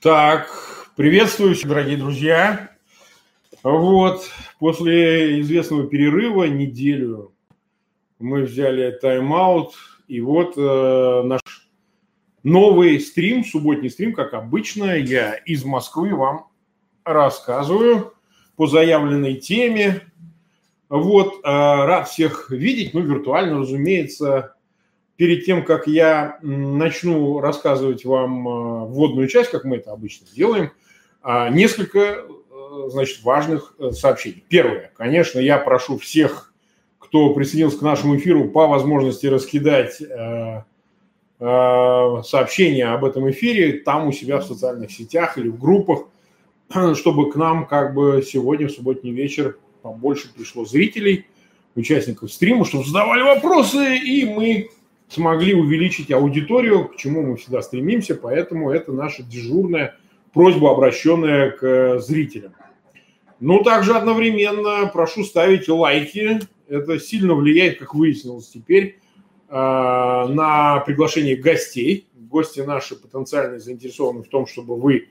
Так, приветствую, дорогие друзья. Вот, после известного перерыва, неделю, мы взяли тайм-аут, и вот э, наш новый стрим, субботний стрим, как обычно, я из Москвы вам рассказываю по заявленной теме. Вот, э, рад всех видеть, ну, виртуально, разумеется, перед тем, как я начну рассказывать вам э, вводную часть, как мы это обычно делаем, а, несколько э, значит, важных э, сообщений. Первое. Конечно, я прошу всех, кто присоединился к нашему эфиру, по возможности раскидать сообщения об этом эфире там у себя в социальных сетях или в группах, чтобы к нам как бы сегодня в субботний вечер побольше пришло зрителей, участников стрима, чтобы задавали вопросы, и мы смогли увеличить аудиторию, к чему мы всегда стремимся, поэтому это наша дежурная просьба, обращенная к зрителям. Ну, также одновременно прошу ставить лайки. Это сильно влияет, как выяснилось теперь, э, на приглашение гостей. Гости наши потенциально заинтересованы в том, чтобы вы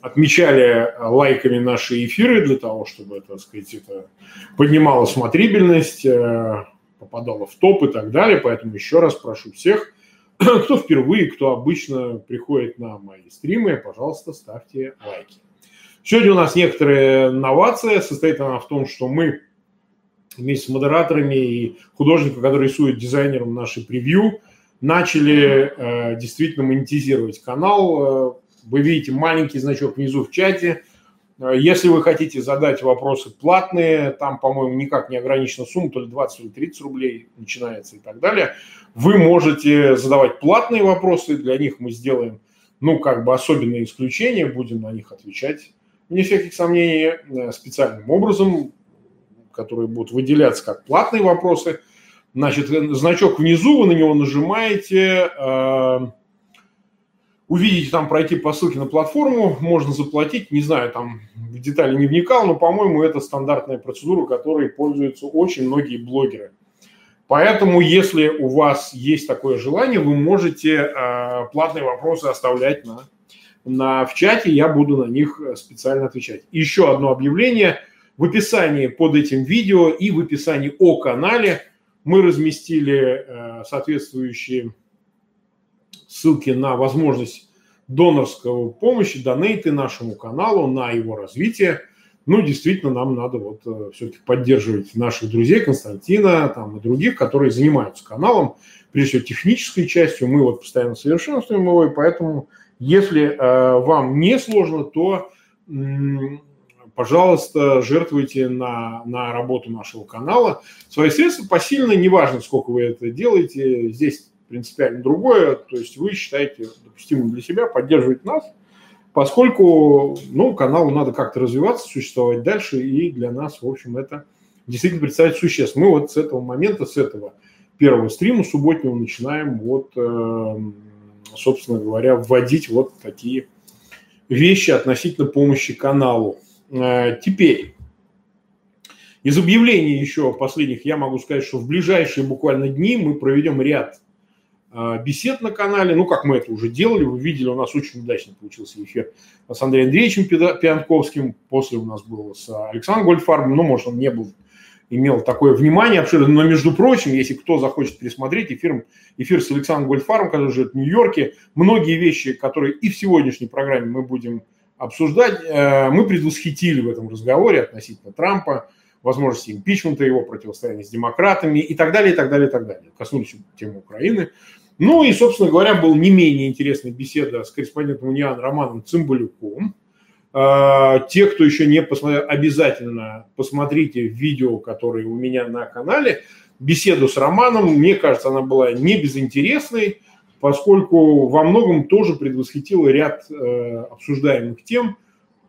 отмечали лайками наши эфиры для того, чтобы, так сказать, это поднимало смотрибельность, э, попадала в топ и так далее. Поэтому еще раз прошу всех, кто впервые, кто обычно приходит на мои стримы, пожалуйста, ставьте лайки. Сегодня у нас некоторая новация. Состоит она в том, что мы вместе с модераторами и художником, который рисует дизайнером нашей превью, начали э, действительно монетизировать канал. Э, вы видите маленький значок внизу в чате – если вы хотите задать вопросы платные, там, по-моему, никак не ограничена сумма, то ли 20, или 30 рублей начинается и так далее, вы можете задавать платные вопросы, для них мы сделаем, ну, как бы особенные исключения, будем на них отвечать, вне всяких сомнений, э, специальным образом, которые будут выделяться как платные вопросы. Значит, э, значок внизу, вы на него нажимаете, увидите там, пройти по ссылке на платформу, можно заплатить, не знаю, там в детали не вникал, но, по-моему, это стандартная процедура, которой пользуются очень многие блогеры. Поэтому, если у вас есть такое желание, вы можете э, платные вопросы оставлять на, на, в чате, я буду на них специально отвечать. Еще одно объявление. В описании под этим видео и в описании о канале мы разместили э, соответствующие ссылки на возможность донорского помощи, донейты нашему каналу, на его развитие. Ну, действительно, нам надо вот э, все-таки поддерживать наших друзей Константина там, и других, которые занимаются каналом, прежде всего технической частью. Мы вот постоянно совершенствуем его, и поэтому, если э, вам не сложно, то, м- пожалуйста, жертвуйте на, на работу нашего канала. Свои средства посильно, неважно, сколько вы это делаете, здесь принципиально другое. То есть вы считаете допустимым для себя поддерживать нас, поскольку ну, каналу надо как-то развиваться, существовать дальше, и для нас, в общем, это действительно представляет существ. Мы вот с этого момента, с этого первого стрима субботнего начинаем вот, э, собственно говоря, вводить вот такие вещи относительно помощи каналу. Э, теперь, из объявлений еще последних я могу сказать, что в ближайшие буквально дни мы проведем ряд бесед на канале. Ну, как мы это уже делали, вы видели, у нас очень удачно получился эфир с Андреем Андреевичем Пианковским. После у нас был с Александром Гольдфарбом. Ну, может, он не был, имел такое внимание обширное. Но, между прочим, если кто захочет пересмотреть эфир, эфир с Александром Гольдфарбом, который живет в Нью-Йорке, многие вещи, которые и в сегодняшней программе мы будем обсуждать, э, мы предвосхитили в этом разговоре относительно Трампа, возможности импичмента, его противостояния с демократами и так далее, и так далее, и так далее. Коснулись темы Украины. Ну и, собственно говоря, был не менее интересная беседа с корреспондентом Униан Романом Цымбалюком. А, те, кто еще не посмотрел, обязательно посмотрите видео, которое у меня на канале. Беседу с Романом, мне кажется, она была не безинтересной, поскольку во многом тоже предвосхитила ряд э, обсуждаемых тем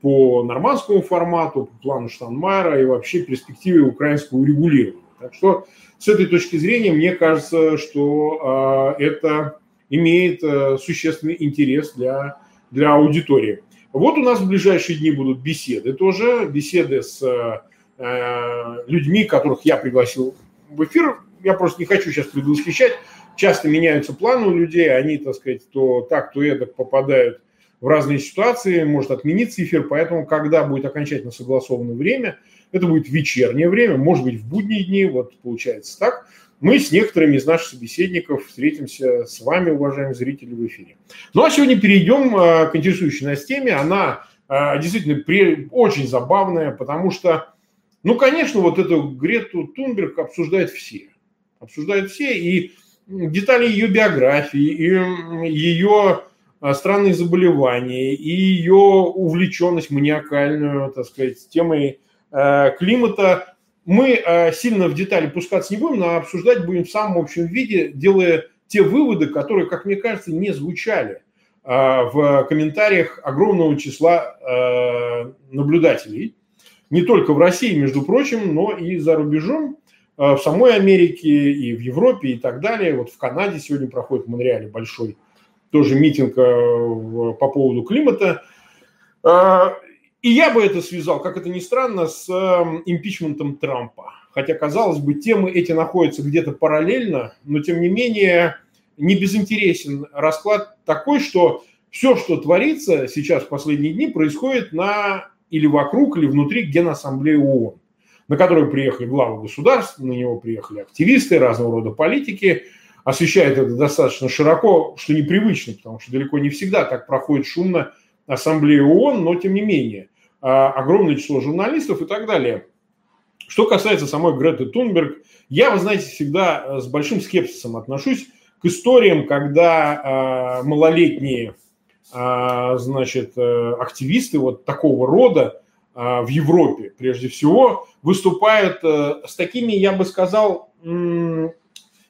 по нормандскому формату, по плану Штанмайера и вообще перспективе украинского урегулирования. Так что с этой точки зрения мне кажется, что э, это имеет э, существенный интерес для, для аудитории. Вот у нас в ближайшие дни будут беседы тоже, беседы с э, людьми, которых я пригласил в эфир. Я просто не хочу сейчас предвосхищать. Часто меняются планы у людей, они, так сказать, то так, то эдак попадают в разные ситуации, может отмениться эфир, поэтому, когда будет окончательно согласовано время, это будет вечернее время, может быть, в будние дни, вот получается так, мы с некоторыми из наших собеседников встретимся с вами, уважаемые зрители, в эфире. Ну а сегодня перейдем к интересующей нас теме. Она действительно очень забавная, потому что, ну, конечно, вот эту Грету Тунберг обсуждают все. Обсуждают все, и детали ее биографии, и ее странные заболевания, и ее увлеченность маниакальную, так сказать, темой э, климата. Мы э, сильно в детали пускаться не будем, но обсуждать будем в самом общем виде, делая те выводы, которые, как мне кажется, не звучали э, в комментариях огромного числа наблюдателей. Не только в России, между прочим, но и за рубежом. В самой Америке и в Европе и так далее. Вот в Канаде сегодня проходит в Монреале большой тоже митинг э, по поводу климата. Э, и я бы это связал, как это ни странно, с импичментом Трампа. Хотя, казалось бы, темы эти находятся где-то параллельно, но тем не менее не безинтересен расклад такой, что все, что творится сейчас в последние дни, происходит на или вокруг, или внутри Генассамблеи ООН на который приехали главы государств, на него приехали активисты, разного рода политики, освещает это достаточно широко, что непривычно, потому что далеко не всегда так проходит шумно Ассамблея ООН, но тем не менее а, огромное число журналистов и так далее. Что касается самой Греты Тунберг, я, вы знаете, всегда э, с большим скепсисом отношусь к историям, когда э, малолетние э, значит, э, активисты вот такого рода а, в Европе, прежде всего, выступают э, с такими, я бы сказал,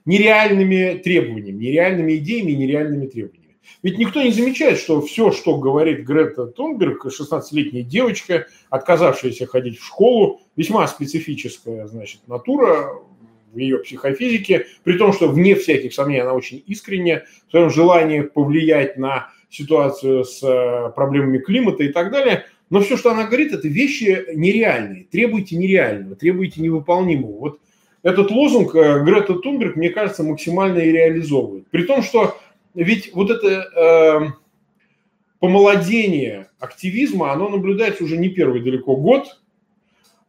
нереальными требованиями, нереальными идеями нереальными требованиями. Ведь никто не замечает, что все, что говорит Грета Тунберг, 16-летняя девочка, отказавшаяся ходить в школу, весьма специфическая, значит, натура в ее психофизике, при том, что вне всяких сомнений она очень искренне в своем желании повлиять на ситуацию с э, проблемами климата и так далее – но все, что она говорит, это вещи нереальные. Требуйте нереального, требуйте невыполнимого. Вот этот лозунг э, Грета Тунберг, мне кажется, максимально и реализовывает. При том, что ведь вот это э, помолодение активизма, оно наблюдается уже не первый далеко год.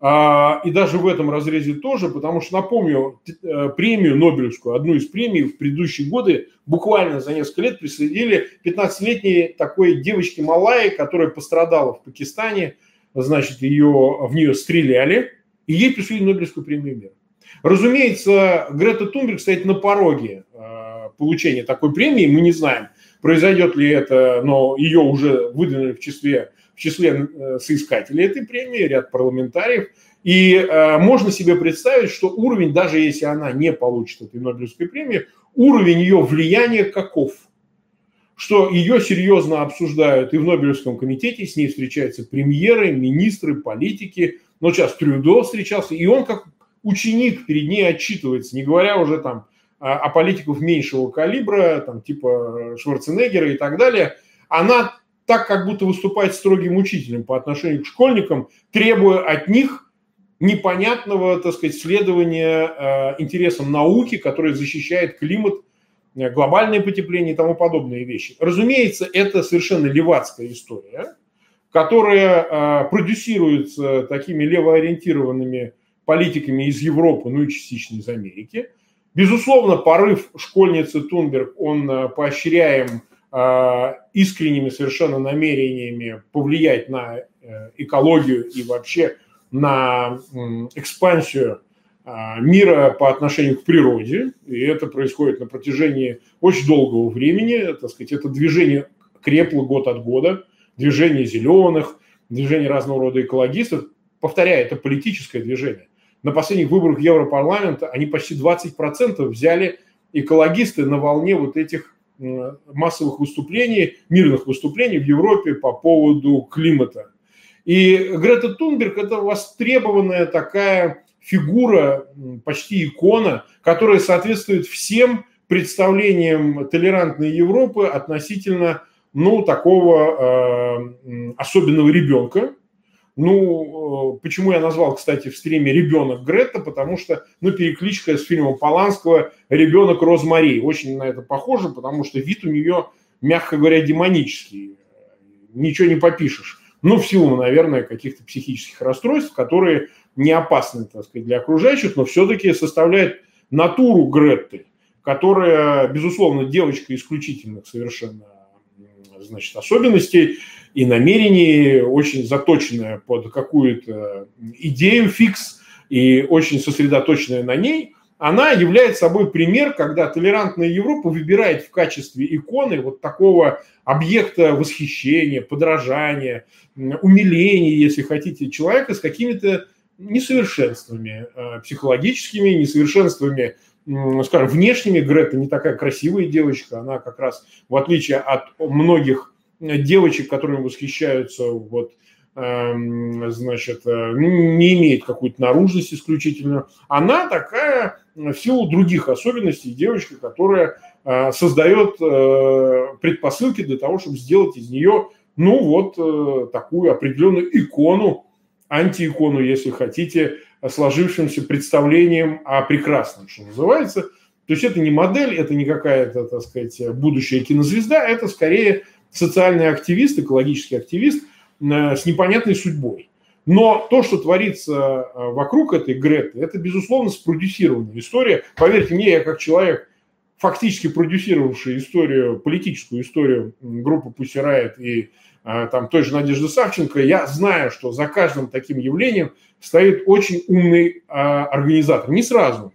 А, и даже в этом разрезе тоже, потому что, напомню, э, премию Нобелевскую, одну из премий в предыдущие годы, буквально за несколько лет присудили 15-летней такой девочке Малайи, которая пострадала в Пакистане, значит, ее, в нее стреляли, и ей присудили Нобелевскую премию мира. Разумеется, Грета Тунберг стоит на пороге э, получения такой премии, мы не знаем, произойдет ли это, но ее уже выдвинули в числе в числе э, соискателей этой премии, ряд парламентариев. И э, можно себе представить, что уровень, даже если она не получит этой Нобелевской премии, уровень ее влияния каков? Что ее серьезно обсуждают и в Нобелевском комитете, с ней встречаются премьеры, министры, политики. Но сейчас Трюдо встречался, и он как ученик перед ней отчитывается, не говоря уже там о политиков меньшего калибра, там, типа Шварценеггера и так далее. Она так как будто выступает строгим учителем по отношению к школьникам, требуя от них непонятного, так сказать, следования э, интересам науки, которая защищает климат, э, глобальное потепление и тому подобные вещи. Разумеется, это совершенно левацкая история, которая э, продюсируется такими левоориентированными политиками из Европы, ну и частично из Америки. Безусловно, порыв школьницы Тунберг, он э, поощряем Э, искренними совершенно намерениями повлиять на э, экологию и вообще на экспансию мира по отношению к природе. И это происходит на протяжении очень долгого времени. Так сказать, это движение крепло год от года. Движение зеленых, движение разного рода экологистов. Повторяю, это политическое движение. На последних выборах Европарламента они почти 20% взяли экологисты на волне вот этих массовых выступлений, мирных выступлений в Европе по поводу климата. И Грета Тунберг – это востребованная такая фигура, почти икона, которая соответствует всем представлениям толерантной Европы относительно ну, такого э, особенного ребенка, ну, э, почему я назвал, кстати, в стриме «Ребенок Гретта», потому что, ну, перекличка с фильмом Поланского «Ребенок Розмари». Очень на это похоже, потому что вид у нее, мягко говоря, демонический. ничего не попишешь. Ну, в силу, наверное, каких-то психических расстройств, которые не опасны, так сказать, для окружающих, но все-таки составляют натуру Гретты, которая, безусловно, девочка исключительных совершенно значит, особенностей и намерений, очень заточенная под какую-то идею фикс и очень сосредоточенная на ней, она является собой пример, когда толерантная Европа выбирает в качестве иконы вот такого объекта восхищения, подражания, умиления, если хотите, человека с какими-то несовершенствами э, психологическими, несовершенствами, скажем, внешними. Грета не такая красивая девочка, она как раз, в отличие от многих девочек, которыми восхищаются, вот, эм, значит, э, не имеет какую-то наружность исключительно. Она такая, в силу других особенностей, девочка, которая э, создает предпосылки для того, чтобы сделать из нее, ну вот, такую определенную икону антиикону, если хотите, сложившимся представлением о прекрасном, что называется. То есть это не модель, это не какая-то, так сказать, будущая кинозвезда, это скорее социальный активист, экологический активист э, с непонятной судьбой. Но то, что творится э, вокруг этой Греты, это, безусловно, спродюсированная история. Поверьте мне, я как человек, фактически продюсировавший историю, политическую историю группы Riot и а, там той же Надежды Савченко, я знаю, что за каждым таким явлением стоит очень умный а, организатор. Не сразу.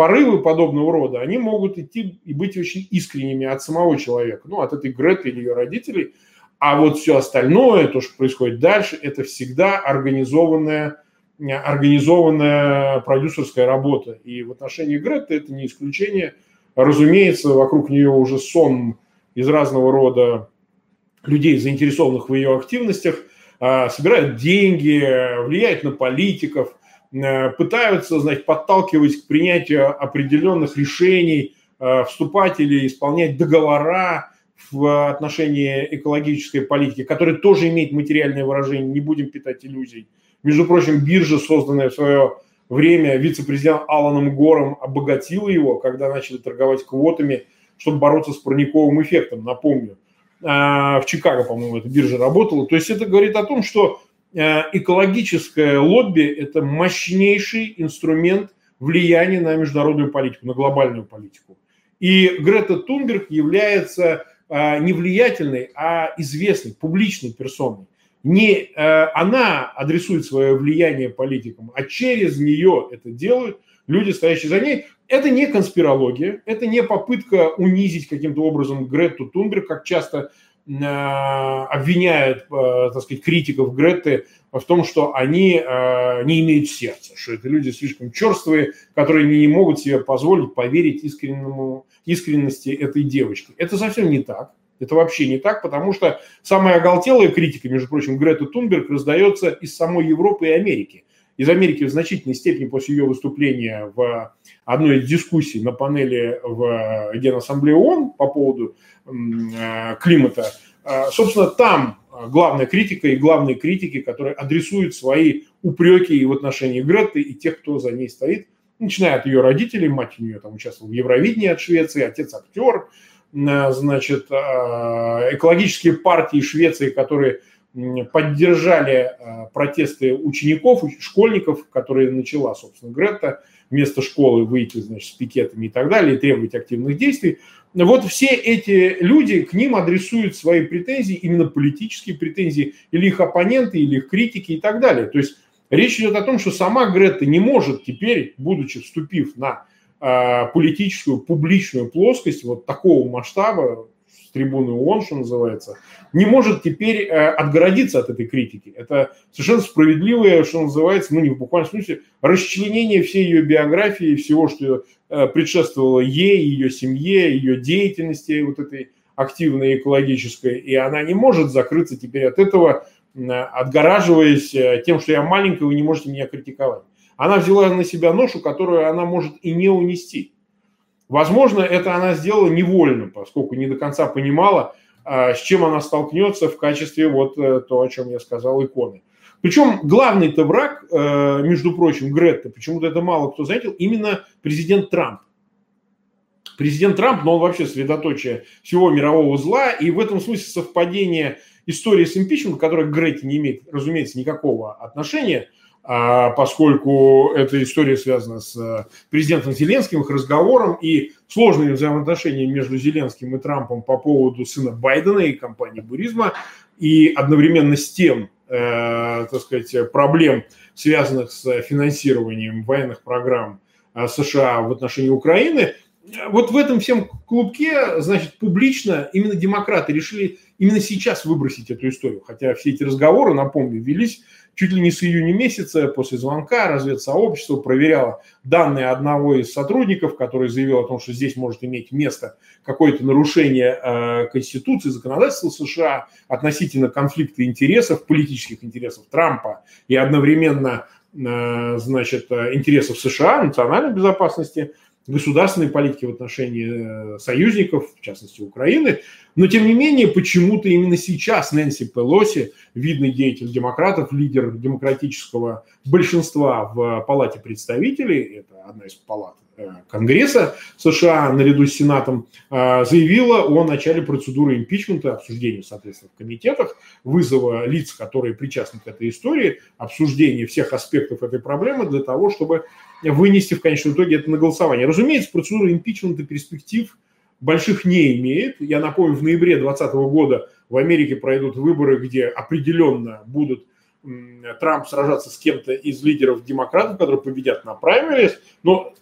Порывы подобного рода, они могут идти и быть очень искренними от самого человека, ну, от этой Греты или ее родителей. А вот все остальное, то, что происходит дальше, это всегда организованная, организованная продюсерская работа. И в отношении Греты это не исключение. Разумеется, вокруг нее уже сон из разного рода людей, заинтересованных в ее активностях, а, собирают деньги, влияют на политиков, э, пытаются, значит, подталкивать к принятию определенных решений, э, вступать или исполнять договора в отношении экологической политики, которые тоже имеют материальное выражение, не будем питать иллюзий. Между прочим, биржа, созданная в свое время вице-президент Аланом Гором, обогатила его, когда начали торговать квотами, чтобы бороться с парниковым эффектом, напомню. А, в Чикаго, по-моему, эта биржа работала. То есть это говорит о том, что экологическое лобби – это мощнейший инструмент влияния на международную политику, на глобальную политику. И Грета Тунберг является а, не влиятельной, а известной, публичной персоной. Не она адресует свое влияние политикам, а через нее это делают люди, стоящие за ней. Это не конспирология, это не попытка унизить каким-то образом Гретту Тунберг, как часто э, обвиняют, э, так сказать, критиков Гретты в том, что они э, не имеют сердца, что это люди слишком черствые, которые не могут себе позволить поверить искреннему, искренности этой девочки. Это совсем не так. Это вообще не так, потому что самая оголтелая критика, между прочим, Греты Тунберг раздается из самой Европы и Америки из Америки в значительной степени после ее выступления в одной из дискуссий на панели в Генассамблее ООН по поводу э, климата, э, собственно, там главная критика и главные критики, которые адресуют свои упреки и в отношении Гретты, и тех, кто за ней стоит, начиная от ее родителей, мать у нее там участвовала в Евровидении от Швеции, отец актер, э, значит, экологические партии Швеции, которые поддержали э, протесты учеников, школьников, которые начала, собственно, Грета, вместо школы выйти, значит, с пикетами и так далее, и требовать активных действий. Вот все эти люди, к ним адресуют свои претензии, именно политические претензии, или их оппоненты, или их критики и так далее. То есть речь идет о том, что сама Грета не может теперь, будучи вступив на э, политическую, публичную плоскость вот такого масштаба, с трибуны ООН, что называется, не может теперь э, отгородиться от этой критики. Это совершенно справедливое, что называется, ну не в буквальном смысле, расчленение всей ее биографии, всего, что э, предшествовало ей, ее семье, ее деятельности вот этой активной экологической, и она не может закрыться теперь от этого, отгораживаясь э, тем, что я маленькая, вы не можете меня критиковать. Она взяла на себя ношу, которую она может и не унести. Возможно, это она сделала невольно, поскольку не до конца понимала, а, с чем она столкнется в качестве вот э, то, о чем я сказал, иконы. Причем главный-то враг, э, между прочим, Гретта, почему-то это мало кто заметил, именно президент Трамп. Президент Трамп, но он вообще средоточие всего мирового зла, и в этом смысле совпадение история с импичментом, которая к Грете не имеет, разумеется, никакого отношения, поскольку эта история связана с э, президентом Зеленским, их разговором и сложными взаимоотношениями между Зеленским и Трампом по поводу сына Байдена и компании Буризма, и одновременно с тем, э, так сказать, проблем, связанных с финансированием военных программ э, США в отношении Украины, вот в этом всем клубке, значит, публично именно демократы решили именно сейчас выбросить эту историю. Хотя все эти разговоры, напомню, велись чуть ли не с июня месяца после звонка разведсообщество проверяло данные одного из сотрудников, который заявил о том, что здесь может иметь место какое-то нарушение э, Конституции, законодательства США относительно конфликта интересов, политических интересов Трампа и одновременно э, значит, э, интересов США, национальной безопасности – государственной политики в отношении э, союзников, в частности Украины. Но, тем не менее, почему-то именно сейчас Нэнси Пелоси, видный деятель демократов, лидер демократического большинства в Палате представителей, это одна из палат э, Конгресса США наряду с Сенатом, э, заявила о начале процедуры импичмента, обсуждения, соответственно, в комитетах, вызова лиц, которые причастны к этой истории, обсуждения всех аспектов этой проблемы для того, чтобы вынести в конечном итоге это на голосование. Разумеется, процедура импичмента перспектив больших не имеет. Я напомню, в ноябре 2020 года в Америке пройдут выборы, где определенно будут Трамп сражаться с кем-то из лидеров демократов, которые победят на праймерис, но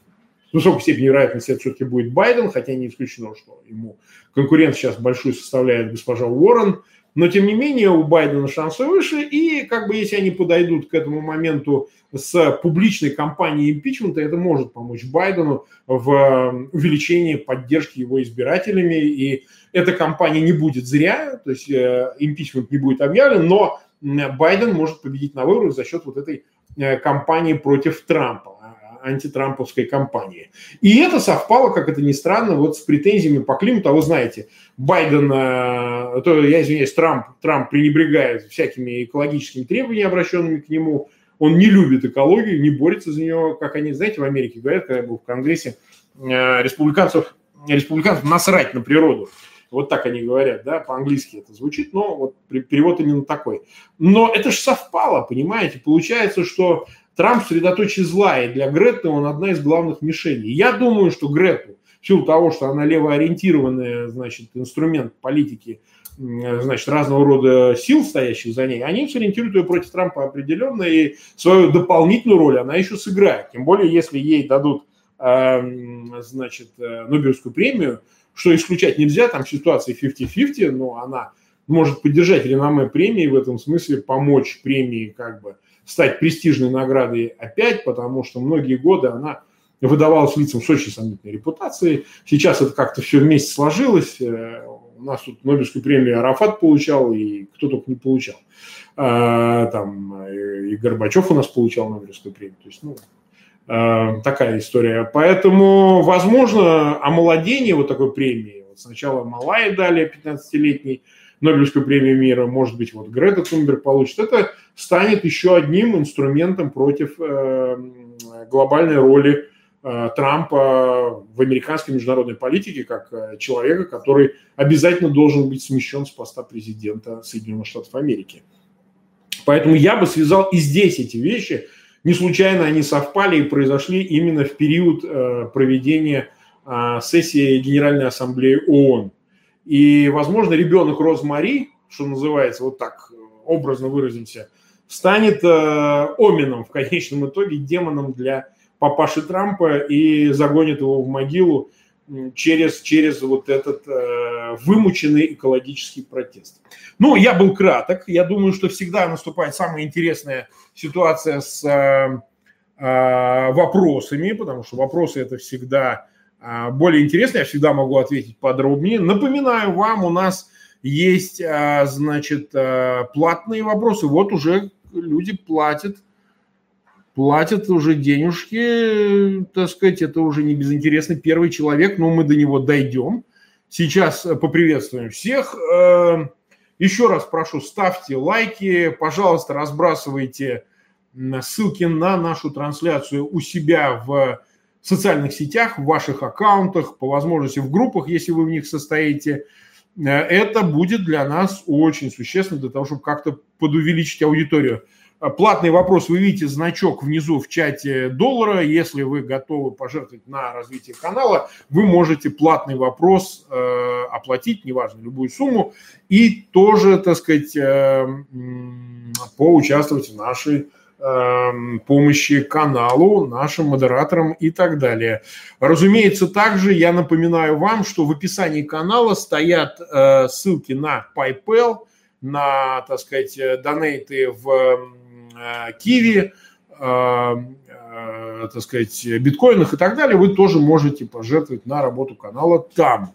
с высокой степенью вероятности это все-таки будет Байден, хотя не исключено, что ему конкурент сейчас большой составляет госпожа Уоррен, но, тем не менее, у Байдена шансы выше, и как бы если они подойдут к этому моменту с публичной кампанией импичмента, это может помочь Байдену в увеличении поддержки его избирателями, и эта кампания не будет зря, то есть э, импичмент не будет объявлен, но Байден может победить на выборах за счет вот этой э, кампании против Трампа антитрамповской кампании. И это совпало, как это ни странно, вот с претензиями по климату. А вы знаете, Байден, э, то, я извиняюсь, Трамп, Трамп пренебрегает всякими экологическими требованиями, обращенными к нему. Он не любит экологию, не борется за нее, как они, знаете, в Америке говорят, когда я был в Конгрессе, э, республиканцев, республиканцев насрать на природу. Вот так они говорят, да, по-английски это звучит, но вот перевод именно такой. Но это же совпало, понимаете? Получается, что Трамп средоточие зла, и для Греты он одна из главных мишеней. Я думаю, что Грету, в силу того, что она левоориентированная, значит, инструмент политики, значит, разного рода сил, стоящих за ней, они сориентируют ее против Трампа определенно, и свою дополнительную роль она еще сыграет. Тем более, если ей дадут, эм, значит, э, Нобелевскую премию, что исключать нельзя, там ситуация 50-50, но она может поддержать реноме премии, в этом смысле помочь премии как бы стать престижной наградой опять, потому что многие годы она выдавалась лицам с очень сомнительной репутацией. Сейчас это как-то все вместе сложилось. Э, у нас тут Нобелевскую премию Арафат получал, и кто только не получал. А, там э, и Горбачев у нас получал Нобелевскую премию. То есть, ну, э, такая история. Поэтому, возможно, омоладение вот такой премии, вот сначала Малайи дали 15-летний, Нобелевскую премию мира, может быть, вот Грета Тунберг получит, это станет еще одним инструментом против э, глобальной роли э, Трампа в американской международной политике как э, человека, который обязательно должен быть смещен с поста президента Соединенных Штатов Америки. Поэтому я бы связал и здесь эти вещи. Не случайно они совпали и произошли именно в период проведения сессии Генеральной Ассамблеи ООН. И, возможно, ребенок Розмари, что называется, вот так образно выразимся, станет э, Омином в конечном итоге, демоном для папаши Трампа и загонит его в могилу через, через вот этот э, вымученный экологический протест. Ну, я был краток. Я думаю, что всегда наступает самая интересная ситуация с э, э, вопросами, потому что вопросы это всегда более интересно, я всегда могу ответить подробнее. Напоминаю вам, у нас есть, а, значит, а, платные вопросы. Вот уже люди платят, платят уже денежки, так сказать, это уже не безинтересный первый человек, но мы до него дойдем. Сейчас поприветствуем всех. Еще раз прошу, ставьте лайки, пожалуйста, разбрасывайте ссылки на нашу трансляцию у себя в социальных сетях, в ваших аккаунтах, по возможности в группах, если вы в них состоите. это будет для нас очень существенно для того, чтобы как-то подувеличить аудиторию. Платный вопрос. Вы видите значок внизу в чате доллара. Если вы готовы пожертвовать на развитие канала, вы можете платный вопрос э, оплатить, неважно, любую сумму, и тоже, так сказать, э, поучаствовать в нашей э, помощи каналу, нашим модераторам и так далее. Разумеется, также я напоминаю вам, что в описании канала стоят э, ссылки на PayPal, на, так сказать, донейты в Э, киви, э, э, так сказать, биткоинах и так далее, вы тоже можете пожертвовать на работу канала там.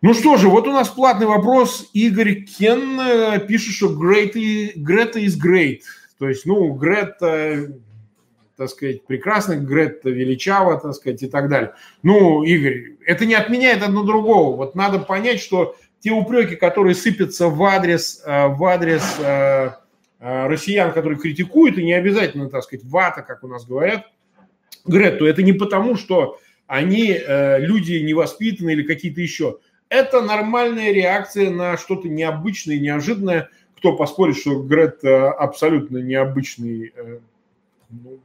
Ну что же, вот у нас платный вопрос. Игорь Кен пишет, что great, is great. То есть, ну, Грета, так сказать, прекрасно, Грета величава, так сказать, и так далее. Ну, Игорь, это не отменяет одно другого. Вот надо понять, что те упреки, которые сыпятся в адрес, в адрес Э, россиян, которые критикуют, и не обязательно, так сказать, вата, как у нас говорят, Гретту, это не потому, что они э, люди невоспитанные или какие-то еще. Это нормальная реакция на что-то необычное, неожиданное. Кто поспорит, что Грет абсолютно необычный э, ну,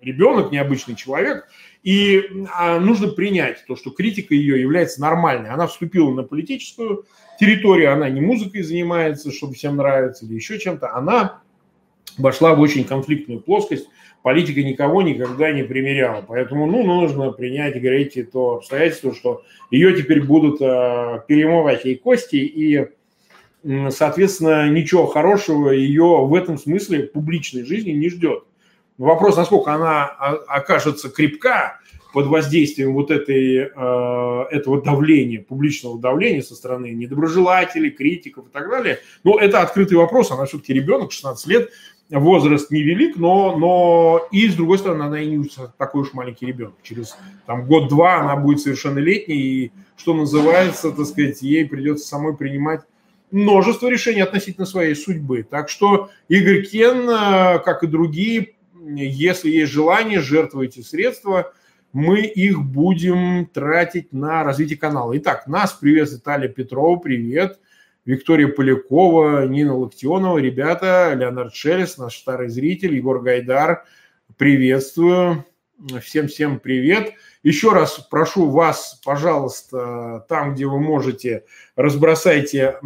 ребенок, необычный человек. И а, нужно принять то, что критика ее является нормальной. Она вступила на политическую территорию, она не музыкой занимается, чтобы всем нравится, или еще чем-то. Она вошла в очень конфликтную плоскость. Политика никого никогда не примеряла. Поэтому ну, нужно принять, говорите, то обстоятельство, что ее теперь будут э, перемывать ей кости, и, соответственно, ничего хорошего ее в этом смысле публичной жизни не ждет. Вопрос, насколько она окажется крепка под воздействием вот этой, э, этого давления, публичного давления со стороны недоброжелателей, критиков и так далее. Но это открытый вопрос, она все-таки ребенок, 16 лет, возраст невелик, но, но и, с другой стороны, она и не такой уж маленький ребенок. Через там, год-два она будет совершеннолетней, и, что называется, так сказать, ей придется самой принимать множество решений относительно своей судьбы. Так что Игорь Кен, э, как и другие, если есть желание, жертвуйте средства, мы их будем тратить на развитие канала. Итак, нас приветствует Таля Петрова, привет. Виктория Полякова, Нина Локтионова, ребята, Леонард Шелес, наш старый зритель, Егор Гайдар, приветствую. Всем-всем привет. Еще раз прошу вас, пожалуйста, там, где вы можете, разбросайте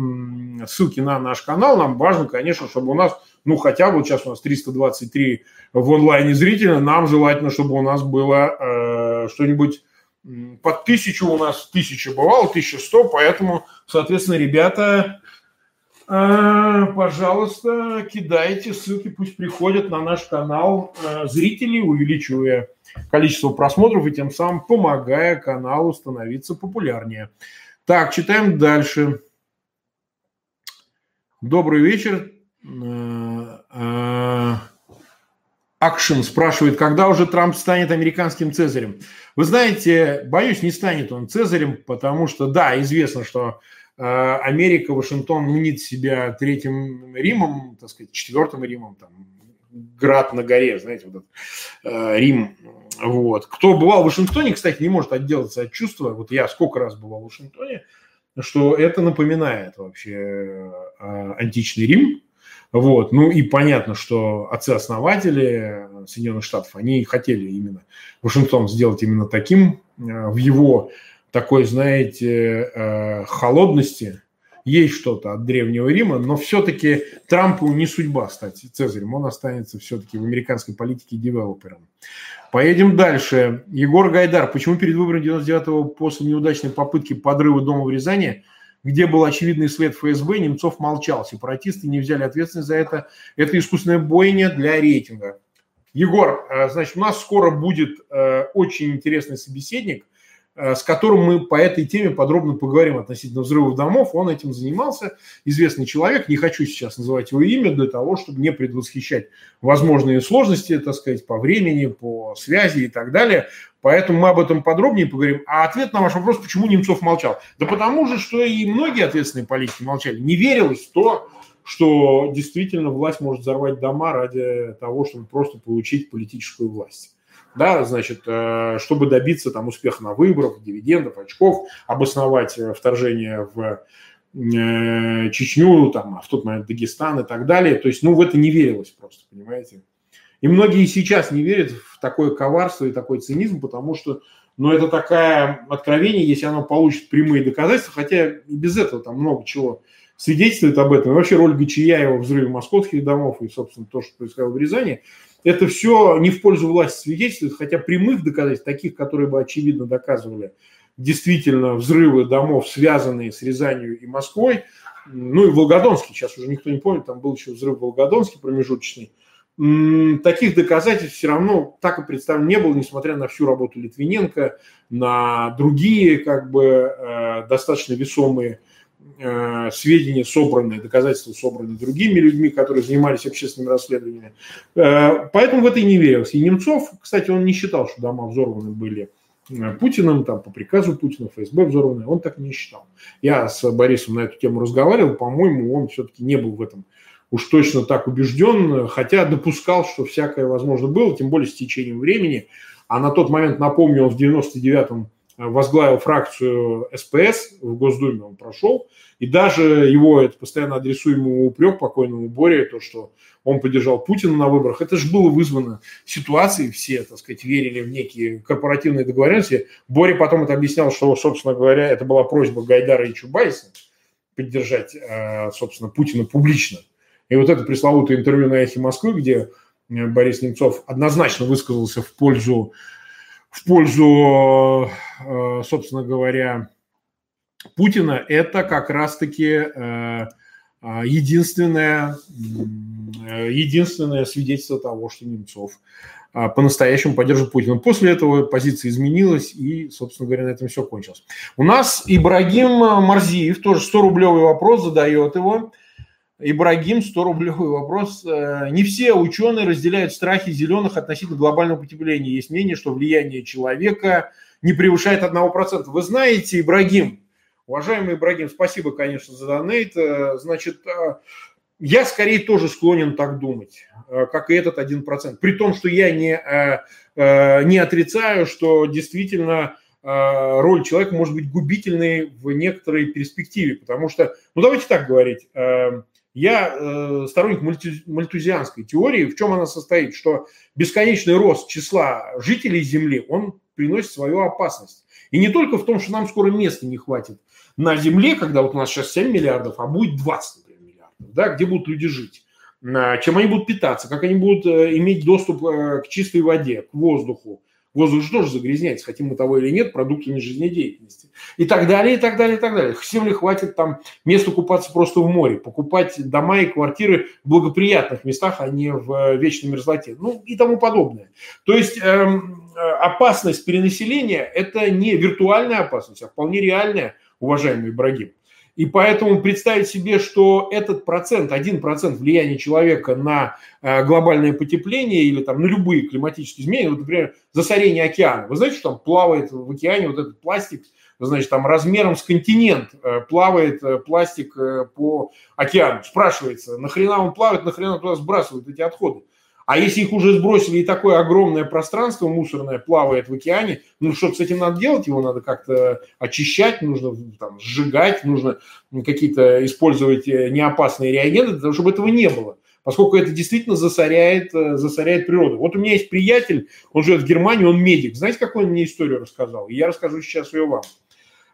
ссылки на наш канал. Нам важно, конечно, чтобы у нас, ну, хотя бы сейчас у нас 323 в онлайне зрителя, нам желательно, чтобы у нас было э, что-нибудь под тысячу у нас тысяча бывало, 1100, поэтому, соответственно, ребята, пожалуйста, кидайте ссылки, пусть приходят на наш канал э, зрителей, увеличивая количество просмотров и тем самым помогая каналу становиться популярнее. Так, читаем дальше. Добрый вечер. Акшн спрашивает, когда уже Трамп станет американским цезарем? Вы знаете, боюсь, не станет он цезарем, потому что, да, известно, что Америка, Вашингтон мнит себя третьим Римом, так сказать, четвертым Римом, там, град на горе, знаете, вот этот э, Рим. Вот. Кто бывал в Вашингтоне, кстати, не может отделаться от чувства, вот я сколько раз бывал в Вашингтоне, что это напоминает вообще э, античный Рим, вот. Ну и понятно, что отцы-основатели Соединенных Штатов, они хотели именно Вашингтон сделать именно таким, э, в его такой, знаете, э, холодности есть что-то от Древнего Рима, но все-таки Трампу не судьба стать Цезарем, он останется все-таки в американской политике девелопером. Поедем дальше. Егор Гайдар. Почему перед выбором 99-го после неудачной попытки подрыва дома в Рязани – где был очевидный след ФСБ, Немцов молчал. Сепаратисты не взяли ответственность за это. Это искусственная бойня для рейтинга. Егор, э, значит, у нас скоро будет э, очень интересный собеседник, с которым мы по этой теме подробно поговорим относительно взрывов домов. Он этим занимался, известный человек, не хочу сейчас называть его имя, для того, чтобы не предвосхищать возможные сложности, так сказать, по времени, по связи и так далее. Поэтому мы об этом подробнее поговорим. А ответ на ваш вопрос, почему Немцов молчал? Да потому же, что и многие ответственные политики молчали. Не верилось в то, что действительно власть может взорвать дома ради того, чтобы просто получить политическую власть. Да, значит, э, чтобы добиться там успеха на выборах, дивидендов, очков, обосновать э, вторжение в э, Чечню, там, а в тот момент Дагестан и так далее. То есть, ну, в это не верилось просто, понимаете. И многие сейчас не верят в такое коварство и такой цинизм, потому что, ну, это такое откровение, если оно получит прямые доказательства, хотя и без этого там много чего свидетельствует об этом. И вообще роль Гачияева в взрыве московских домов и, собственно, то, что происходило в Рязани – это все не в пользу власти свидетельствует, хотя прямых доказательств, таких, которые бы очевидно доказывали действительно взрывы домов, связанные с Рязанью и Москвой, ну и Волгодонский, сейчас уже никто не помнит, там был еще взрыв Волгодонский промежуточный, таких доказательств все равно так и представлено не было, несмотря на всю работу Литвиненко, на другие как бы э, достаточно весомые сведения собранные, доказательства собраны другими людьми, которые занимались общественными расследованиями. Э, поэтому в это и не верилось. И Немцов, кстати, он не считал, что дома взорваны были э, Путиным, там, по приказу Путина, ФСБ взорваны, он так не считал. Я с Борисом на эту тему разговаривал, по-моему, он все-таки не был в этом уж точно так убежден, хотя допускал, что всякое возможно было, тем более с течением времени. А на тот момент, напомню, он в 99-м возглавил фракцию СПС в Госдуме, он прошел, и даже его, это постоянно адресуемый упрек покойному Боре, то, что он поддержал Путина на выборах, это же было вызвано ситуацией, все, так сказать, верили в некие корпоративные договоренности. Боря потом это объяснял, что, собственно говоря, это была просьба Гайдара и Чубайса поддержать, э, собственно, Путина публично. И вот это пресловутое интервью на «Эхе Москвы», где э, Борис Немцов однозначно высказался в пользу в пользу, э, собственно говоря, Путина, это как раз-таки э, э, единственное, единственное свидетельство того, что Немцов по-настоящему поддерживает Путина. После этого позиция изменилась, и, собственно говоря, на этом все кончилось. У нас Ибрагим Марзиев, тоже 100-рублевый вопрос, задает его – Ибрагим, 100-рублевый вопрос. Э, не все ученые разделяют страхи зеленых относительно глобального потепления. Есть мнение, что влияние человека не превышает 1%. Вы знаете, Ибрагим, уважаемый Ибрагим, спасибо, конечно, за донейт. Э, значит, э, я скорее тоже склонен так думать, как и этот 1%. При том, что я не, не отрицаю, что действительно роль человека может быть губительной в некоторой перспективе. Потому что, ну давайте так говорить, я э, сторонник мульти, мальтузианской теории. В чем она состоит? Что бесконечный рост числа жителей Земли, он приносит свою опасность. И не только в том, что нам скоро места не хватит на Земле, когда вот у нас сейчас 7 миллиардов, а будет 20, например, миллиардов, да, где будут люди жить, чем они будут питаться, как они будут э, иметь доступ э, к чистой воде, к воздуху, Воздух же тоже загрязняется, хотим мы того или нет, продукты не жизнедеятельности. И так далее, и так далее, и так далее. Всем ли хватит там места купаться просто в море, покупать дома и квартиры в благоприятных местах, а не в э, вечной мерзлоте. Ну и тому подобное. То есть эм, э, опасность перенаселения – это не виртуальная опасность, а вполне реальная, уважаемый Ибрагим. И поэтому представить себе, что этот процент, один процент влияния человека на э, глобальное потепление или там на любые климатические изменения, вот, например, засорение океана. Вы знаете, что там плавает в океане вот этот пластик, значит, там размером с континент э, плавает э, пластик по океану. Спрашивается, нахрена он плавает, нахрена туда сбрасывают эти отходы. А если их уже сбросили и такое огромное пространство мусорное плавает в океане, ну что с этим надо делать? Его надо как-то очищать, нужно там, сжигать, нужно какие-то использовать э, неопасные реагенты, того, чтобы этого не было поскольку это действительно засоряет, э, засоряет природу. Вот у меня есть приятель, он живет в Германии, он медик. Знаете, какую он мне историю рассказал? Я расскажу сейчас ее вам.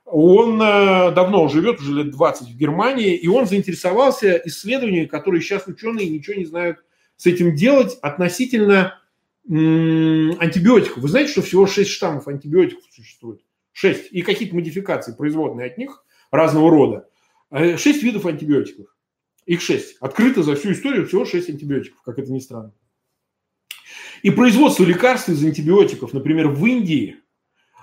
Он э, давно живет, уже лет 20 в Германии, и он заинтересовался исследованиями, которые сейчас ученые ничего не знают с этим делать относительно антибиотиков. Вы знаете, что всего 6 штаммов антибиотиков существует? 6. И какие-то модификации, производные от них, разного рода. 6 э, видов антибиотиков. Их 6. Открыто за всю историю всего 6 антибиотиков, как это ни странно. И производство лекарств из антибиотиков, например, в Индии,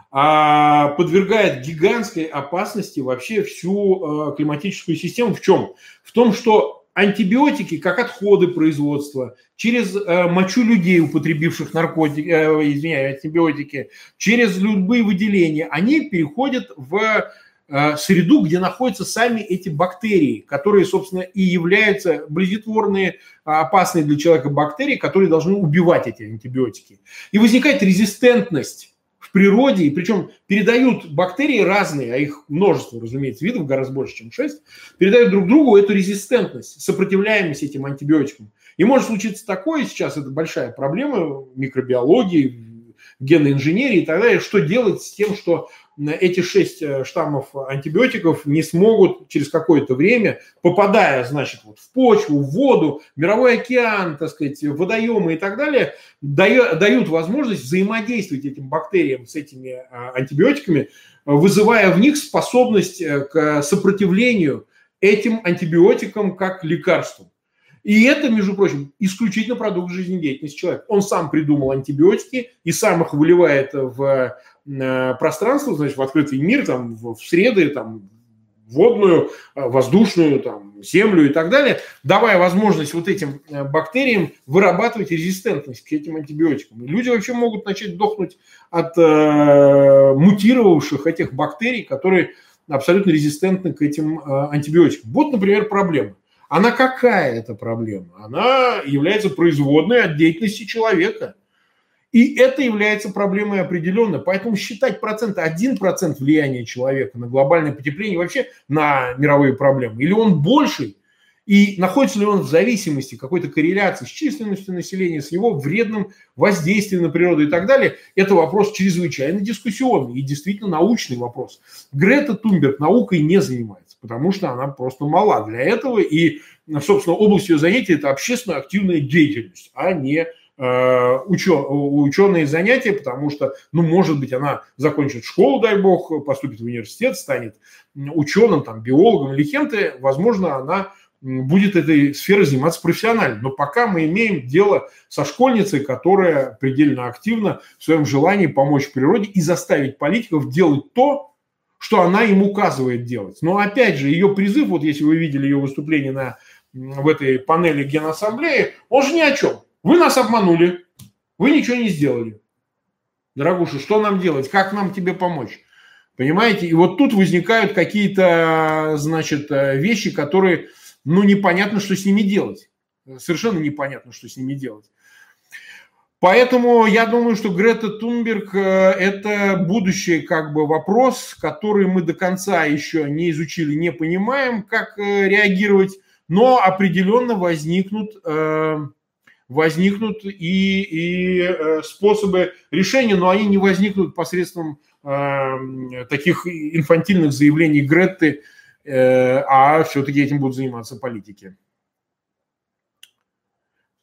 а, подвергает гигантской опасности вообще всю э, климатическую систему. В чем? В том, что антибиотики, как отходы производства, через э, мочу людей, употребивших наркотики, э, извиняюсь, антибиотики, через любые выделения, они переходят в Э, среду, где находятся сами эти бактерии, которые, собственно, и являются близитворные, а, опасные для человека бактерии, которые должны убивать эти антибиотики. И возникает резистентность в природе, и причем передают бактерии разные, а их множество, разумеется, видов, гораздо больше, чем 6, передают друг другу эту резистентность, сопротивляемость этим антибиотикам. И может случиться такое, сейчас это большая проблема микробиологии, генной инженерии и так далее, что делать с тем, что эти шесть э, штаммов антибиотиков не смогут через какое-то время, попадая, значит, вот в почву, в воду, мировой океан, так сказать, водоемы и так далее, дают возможность взаимодействовать этим бактериям с этими а, антибиотиками, вызывая в них способность э, к сопротивлению этим антибиотикам как лекарствам. И это, между прочим, исключительно продукт жизнедеятельности человека. Он сам придумал антибиотики и сам их выливает в пространство, значит, в открытый мир, там, в среды, там, водную, э, воздушную, там, землю и так далее, давая возможность вот этим э, бактериям вырабатывать резистентность к этим антибиотикам. Люди вообще могут начать дохнуть от э, мутировавших этих бактерий, которые абсолютно резистентны к этим э, антибиотикам. Вот, например, проблема. Она какая эта проблема? Она является производной от деятельности человека. И это является проблемой определенно. Поэтому считать проценты, один процент влияния человека на глобальное потепление, вообще на мировые проблемы, или он больший, и находится ли он в зависимости, какой-то корреляции с численностью населения, с его вредным воздействием на природу и так далее, это вопрос чрезвычайно дискуссионный и действительно научный вопрос. Грета Тунберг наукой не занимается потому что она просто мала для этого. И, собственно, область ее занятий – это общественно активная деятельность, а не ученые занятия, потому что, ну, может быть, она закончит школу, дай бог, поступит в университет, станет ученым, там, биологом или кем-то, возможно, она будет этой сферой заниматься профессионально. Но пока мы имеем дело со школьницей, которая предельно активна в своем желании помочь природе и заставить политиков делать то, что она им указывает делать. Но опять же, ее призыв, вот если вы видели ее выступление на, в этой панели Генассамблеи, он же ни о чем. Вы нас обманули, вы ничего не сделали. Дорогуша, что нам делать? Как нам тебе помочь? Понимаете? И вот тут возникают какие-то, значит, вещи, которые, ну, непонятно, что с ними делать. Совершенно непонятно, что с ними делать. Поэтому я думаю, что Грета Тунберг э, – это будущий как бы вопрос, который мы до конца еще не изучили, не понимаем, как э, реагировать, но определенно возникнут, э, возникнут и, и способы решения, но они не возникнут посредством таких инфантильных заявлений Гретты, а все-таки этим будут заниматься политики.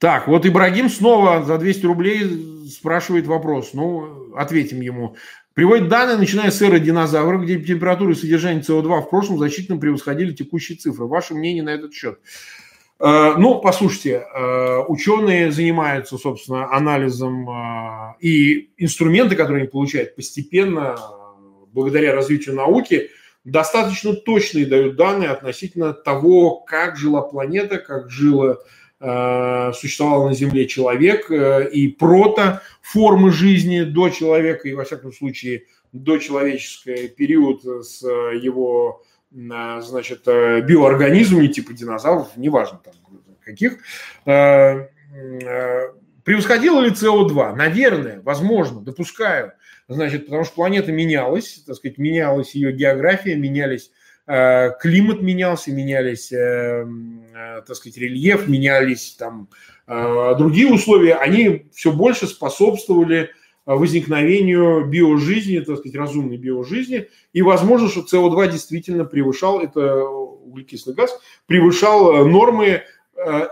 Так, вот Ибрагим снова за 200 рублей спрашивает вопрос. Ну, ответим ему. Приводит данные, начиная с эры динозавров, где температура и содержание СО2 в прошлом значительно превосходили текущие цифры. Ваше мнение на этот счет? Э, ну, послушайте, э, ученые занимаются, собственно, анализом э, и инструменты, которые они получают постепенно, благодаря развитию науки, достаточно точные дают данные относительно того, как жила планета, как жила Э, существовал на Земле человек э, и прото-формы жизни до человека, и, во всяком случае, до человеческий период с его э, значит, биоорганизмами, типа динозавров, неважно там каких, превосходило ли СО2? Наверное, возможно, допускаю. Значит, потому что планета менялась, так сказать, менялась ее география, менялись Э, климат менялся, менялись, э, э, так сказать, рельеф, менялись там другие условия, они все больше способствовали возникновению биожизни, так сказать, разумной биожизни. И возможно, что СО2 действительно превышал, это углекислый газ, превышал нормы,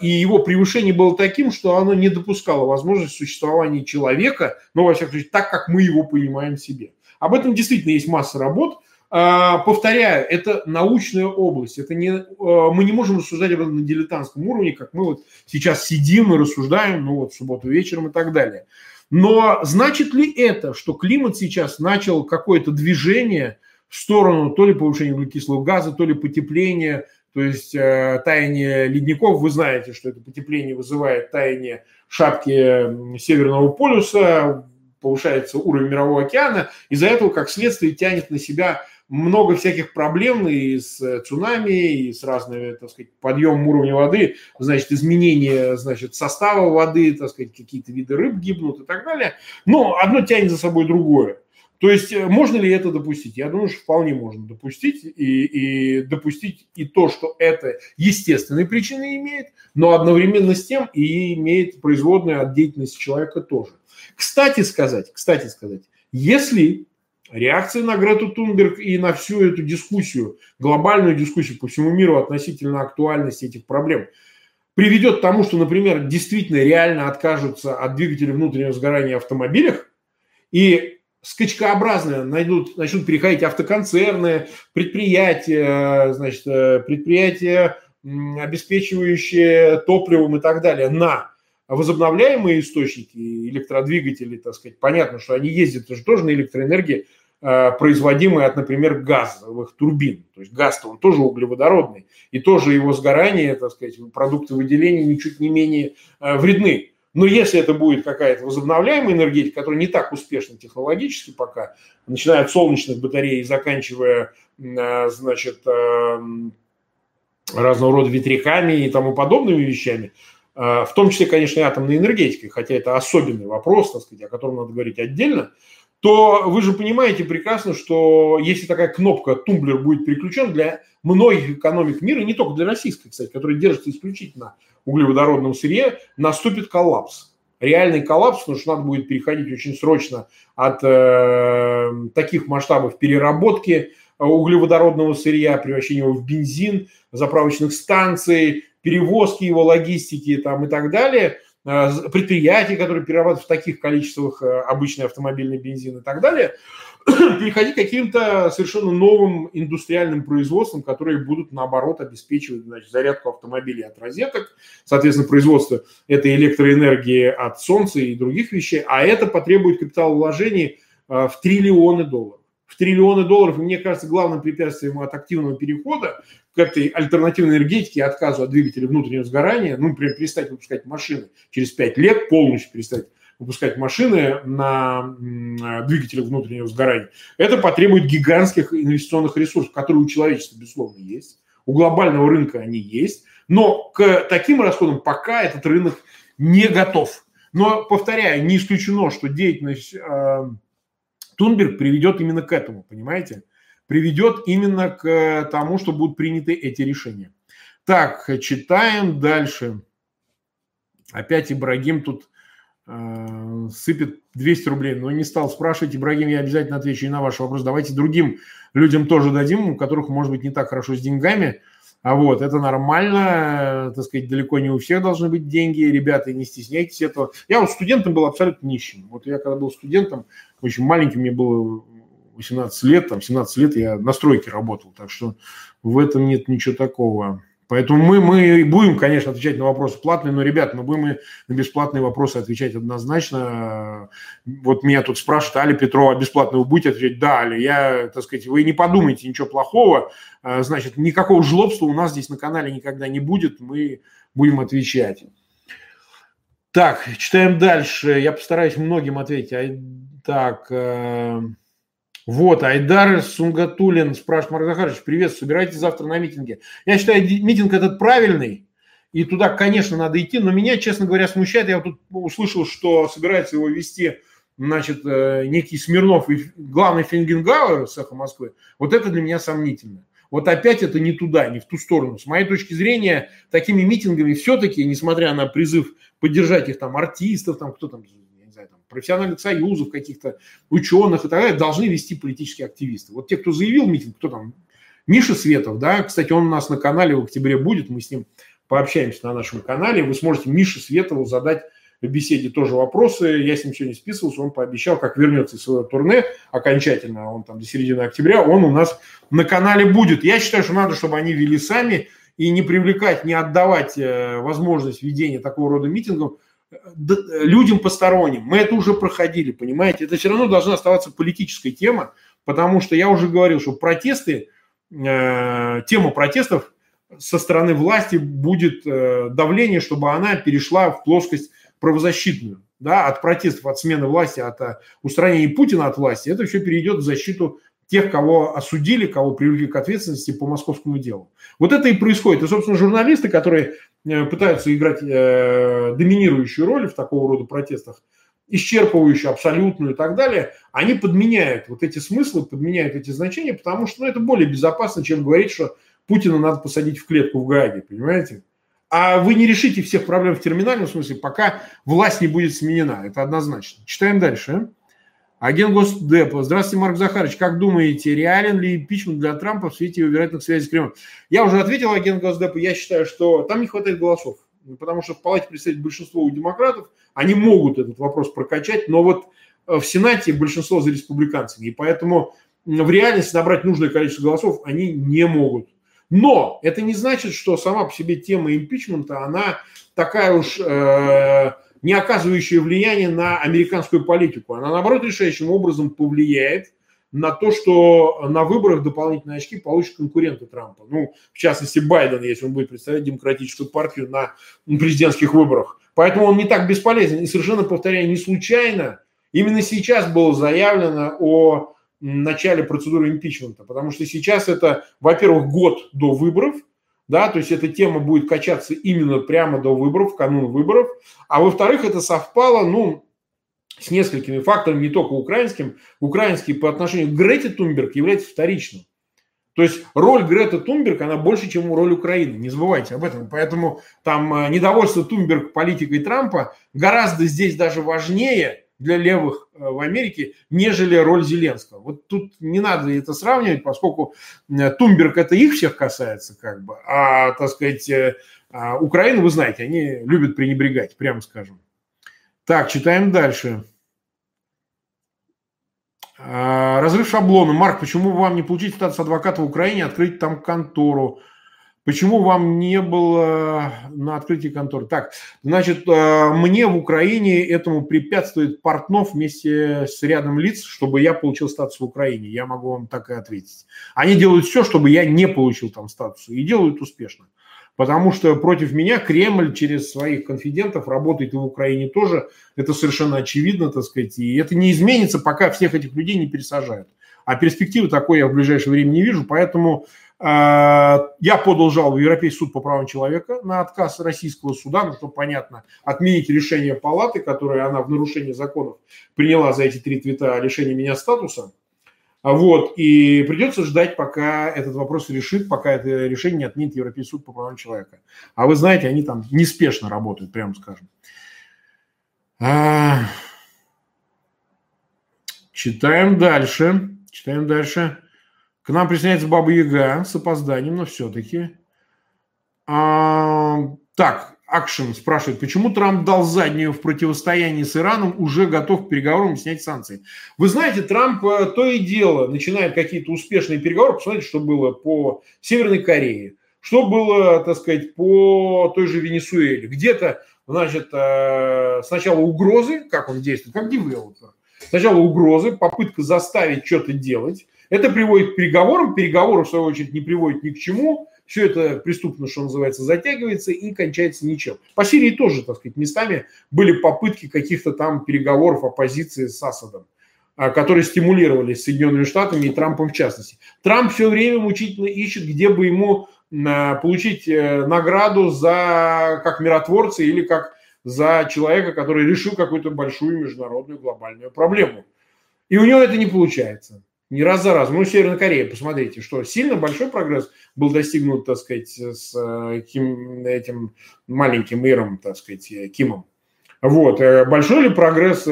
и его превышение было таким, что оно не допускало возможности существования человека, но, во всяком случае, так, как мы его понимаем себе. Об этом действительно есть масса работ – повторяю, это научная область. Это не, мы не можем рассуждать об этом на дилетантском уровне, как мы вот сейчас сидим и рассуждаем, ну вот в субботу вечером и так далее. Но значит ли это, что климат сейчас начал какое-то движение в сторону то ли повышения углекислого газа, то ли потепления, то есть э, таяние ледников, вы знаете, что это потепление вызывает таяние шапки Северного полюса, повышается уровень мирового океана, из-за этого, как следствие, тянет на себя много всяких проблем и с цунами, и с разными, так сказать, подъемом уровня воды, значит, изменение, значит, состава воды, так сказать, какие-то виды рыб гибнут и так далее. Но одно тянет за собой другое. То есть э, можно ли это допустить? Я думаю, что вполне можно допустить и, и допустить и то, что это естественные причины имеет, но одновременно с тем и имеет производную от деятельности человека тоже. Кстати сказать, кстати сказать, если реакция на Грету Тунберг и на всю эту дискуссию, глобальную дискуссию по всему миру относительно актуальности этих проблем приведет к тому, что, например, действительно реально откажутся от двигателя внутреннего сгорания в автомобилях, и скачкообразно найдут, начнут переходить автоконцерны, предприятия, значит, э, предприятия, обеспечивающие топливом и так далее, на возобновляемые источники, электродвигатели, так сказать, понятно, что они ездят тоже, тоже на электроэнергии, э, производимые от, например, газовых турбин. То есть газ-то он тоже углеводородный, и тоже его сгорание, так сказать, продукты выделения ничуть не менее э, вредны. Но если это будет какая-то возобновляемая энергетика, которая не так успешна технологически пока, начиная от солнечных батарей и заканчивая, э, значит, разного рода ветряками и тому подобными вещами, в том числе, конечно, и атомной энергетикой, хотя это особенный вопрос, так сказать, о котором надо говорить отдельно, то вы же понимаете прекрасно, что если такая кнопка тумблер будет переключен для многих экономик мира, не только для российской, кстати, которая держится исключительно углеводородном сырье, наступит коллапс. Реальный коллапс, потому что надо будет переходить очень срочно от э, таких масштабов переработки э, углеводородного сырья, превращения его в бензин, заправочных станций, перевозки его, логистики там, и так далее, предприятий, которые перерабатывают в таких количествах э, обычный автомобильный бензин и так далее – переходить к каким-то совершенно новым индустриальным производствам, которые будут, наоборот, обеспечивать значит, зарядку автомобилей от розеток, соответственно, производство этой электроэнергии от солнца и других вещей, а это потребует капиталовложений э, в триллионы долларов. В триллионы долларов, и мне кажется, главным препятствием от активного перехода к этой альтернативной энергетике, отказу от двигателя внутреннего сгорания, ну, например, перестать выпускать машины через 5 лет, полностью перестать выпускать машины на двигателях внутреннего сгорания, это потребует гигантских инвестиционных ресурсов, которые у человечества, безусловно, есть. У глобального рынка они есть. Но к таким расходам пока этот рынок не готов. Но, повторяю, не исключено, что деятельность э, Тунберг приведет именно к этому, понимаете? Приведет именно к тому, что будут приняты эти решения. Так, читаем дальше. Опять Ибрагим тут Э, сыпет 200 рублей, но не стал спрашивать. Ибрагим, я обязательно отвечу и на ваш вопрос. Давайте другим людям тоже дадим, у которых, может быть, не так хорошо с деньгами. А вот, это нормально, э, так сказать, далеко не у всех должны быть деньги, ребята, не стесняйтесь этого. Я вот студентом был абсолютно нищим. Вот я когда был студентом, очень маленьким, мне было 18 лет, там 17 лет я на стройке работал, так что в этом нет ничего такого. Поэтому мы, мы будем, конечно, отвечать на вопросы платные, но, ребят, мы будем и на бесплатные вопросы отвечать однозначно. Вот меня тут спрашивают, Али Петрова, бесплатно вы будете отвечать? Да, Али, я, так сказать, вы не подумайте ничего плохого. А, значит, никакого жлобства у нас здесь на канале никогда не будет, мы будем отвечать. Так, читаем дальше. Я постараюсь многим ответить. Так, э, вот, Айдар Сунгатулин спрашивает, Марк Захарович, привет, собирайтесь завтра на митинге. Я считаю, митинг этот правильный, и туда, конечно, надо идти, но меня, честно говоря, смущает, я тут услышал, что собирается его вести значит, э, некий Смирнов и главный Фингенгауэр «Эхо Москвы», вот это для меня сомнительно. Вот опять это не туда, не в ту сторону. С моей точки зрения, такими митингами все-таки, несмотря на призыв поддержать их там артистов, там кто там профессиональных союзов, каких-то ученых и так далее, должны вести политические активисты. Вот те, кто заявил митинг, кто там, Миша Светов, да, кстати, он у нас на канале в октябре будет, мы с ним пообщаемся на нашем канале, вы сможете Мише Светову задать в беседе тоже вопросы. Я с ним сегодня списывался, он пообещал, как вернется из своего турне окончательно, он там до середины октября, он у нас на канале будет. Я считаю, что надо, чтобы они вели сами и не привлекать, не отдавать э, возможность ведения такого рода митингов людям посторонним. Мы это уже проходили, понимаете? Это все равно должна оставаться политической тема, потому что я уже говорил, что протесты, э, тема протестов со стороны власти будет э, давление, чтобы она перешла в плоскость правозащитную. да, от протестов, от смены власти, от э, устранения Путина от власти, это все перейдет в защиту тех, кого осудили, кого привлекли к ответственности по московскому делу. Вот это и происходит. И, собственно, журналисты, которые э, пытаются играть э, доминирующую роль в такого рода протестах, исчерпывающую, абсолютную и так далее, они подменяют вот эти смыслы, подменяют эти значения, потому что ну, это более безопасно, чем говорить, что Путина надо посадить в клетку в Гааге, понимаете? А вы не решите всех проблем в терминальном смысле, пока власть не будет сменена. Это однозначно. Читаем дальше. Агент Госдепа. Здравствуйте, Марк Захарович. Как думаете, реален ли импичмент для Трампа в свете его вероятных связей с Кремлем? Я уже ответил, агент Госдепа. Я считаю, что там не хватает голосов. Потому что в Палате представителей большинство у демократов. Они могут этот вопрос прокачать, но вот э, в Сенате большинство за республиканцами. И поэтому в реальности набрать нужное количество голосов они не могут. Но это не значит, что сама по себе тема импичмента, она такая уж э, не оказывающая влияния на американскую политику. Она, наоборот, решающим образом повлияет на то, что на выборах дополнительные очки получат конкуренты Трампа. Ну, в частности, Байден, если он будет представлять демократическую партию на президентских выборах. Поэтому он не так бесполезен. И совершенно, повторяю, не случайно именно сейчас было заявлено о начале процедуры импичмента, потому что сейчас это, во-первых, год до выборов, да, то есть эта тема будет качаться именно прямо до выборов, в канун выборов, а во-вторых, это совпало, ну, с несколькими факторами, не только украинским. Украинский по отношению к Грете Тунберг является вторичным. То есть роль Грета Тунберг, она больше, чем роль Украины. Не забывайте об этом. Поэтому там э, недовольство Тунберг политикой Трампа гораздо здесь даже важнее, для левых э, в Америке, нежели роль Зеленского. Вот тут не надо это сравнивать, поскольку Тумберг это их всех касается, как бы, а, так сказать, э, а Украину, вы знаете, они любят пренебрегать, прямо скажем. Так, читаем дальше. А, разрыв шаблона. Марк, почему вам не получить статус адвоката в Украине, открыть там контору? Почему вам не было на открытии конторы? Так, значит, э, мне в Украине этому препятствует Портнов вместе с рядом лиц, чтобы я получил статус в Украине. Я могу вам так и ответить. Они делают все, чтобы я не получил там статус. И делают успешно. Потому что против меня Кремль через своих конфидентов работает и в Украине тоже. Это совершенно очевидно, так сказать. И это не изменится, пока всех этих людей не пересажают. А перспективы такой я в ближайшее время не вижу. Поэтому я подал в Европейский суд по правам человека на отказ российского суда, ну, что понятно, отменить решение палаты, которое она в нарушении законов приняла за эти три твита лишение меня статуса. Вот, и придется ждать, пока этот вопрос решит, пока это решение не отменит Европейский суд по правам человека. А вы знаете, они там неспешно работают, прямо скажем. А... Читаем дальше. Читаем дальше. К нам присоединяется Баба Яга с опозданием, но все-таки. А, так, Акшен спрашивает, почему Трамп дал заднюю в противостоянии с Ираном, уже готов к переговорам снять санкции? Вы знаете, Трамп э, то и дело начинает какие-то успешные переговоры. Посмотрите, что было по Северной Корее, что было, так сказать, по той же Венесуэле. Где-то, значит, э, сначала угрозы, как он действует, как девелопер. Сначала угрозы, попытка заставить что-то делать, это приводит к переговорам, переговоры, в свою очередь, не приводят ни к чему, все это преступно, что называется, затягивается и кончается ничем. По Сирии тоже, так сказать, местами были попытки каких-то там переговоров оппозиции с Асадом а, которые стимулировались Соединенными Штатами и Трампом в частности. Трамп все время мучительно ищет, где бы ему а, получить э, награду за как миротворца или как за человека, который решил какую-то большую международную глобальную проблему. И у него это не получается не раз за раз. Ну, Северная Корея, посмотрите, что сильно большой прогресс был достигнут, так сказать, с э, Ким, этим маленьким миром, так сказать, э, Кимом. Вот. Э, большой ли прогресс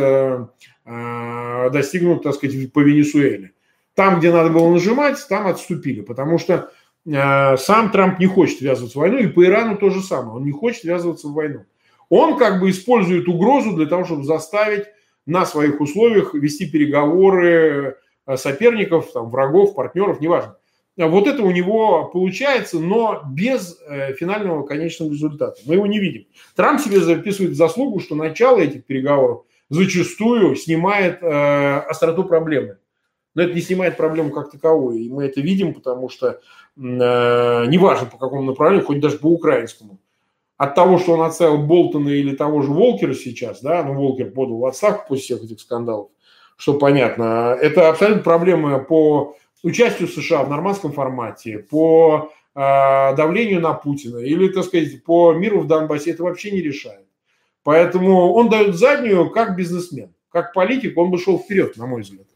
достигнут, так сказать, по Венесуэле? Там, где надо было нажимать, там отступили, потому что сам Трамп не хочет ввязываться в войну, и по Ирану то же самое. Он не хочет ввязываться в войну. Он как бы использует угрозу для того, чтобы заставить на своих условиях вести переговоры соперников, там, врагов, партнеров, неважно. Вот это у него получается, но без э, финального конечного результата. Мы его не видим. Трамп себе записывает заслугу, что начало этих переговоров зачастую снимает э, остроту проблемы. Но это не снимает проблему как таковую. И мы это видим, потому что э, неважно по какому направлению, хоть даже по украинскому, от того, что он отставил Болтона или того же Волкера сейчас, да, ну, Волкер подал в отставку после всех этих скандалов, что понятно, это абсолютно проблема по участию США в нормандском формате, по э, давлению на Путина или, так сказать, по миру в Донбассе, это вообще не решает. Поэтому он дает заднюю как бизнесмен, как политик, он бы шел вперед, на мой взгляд.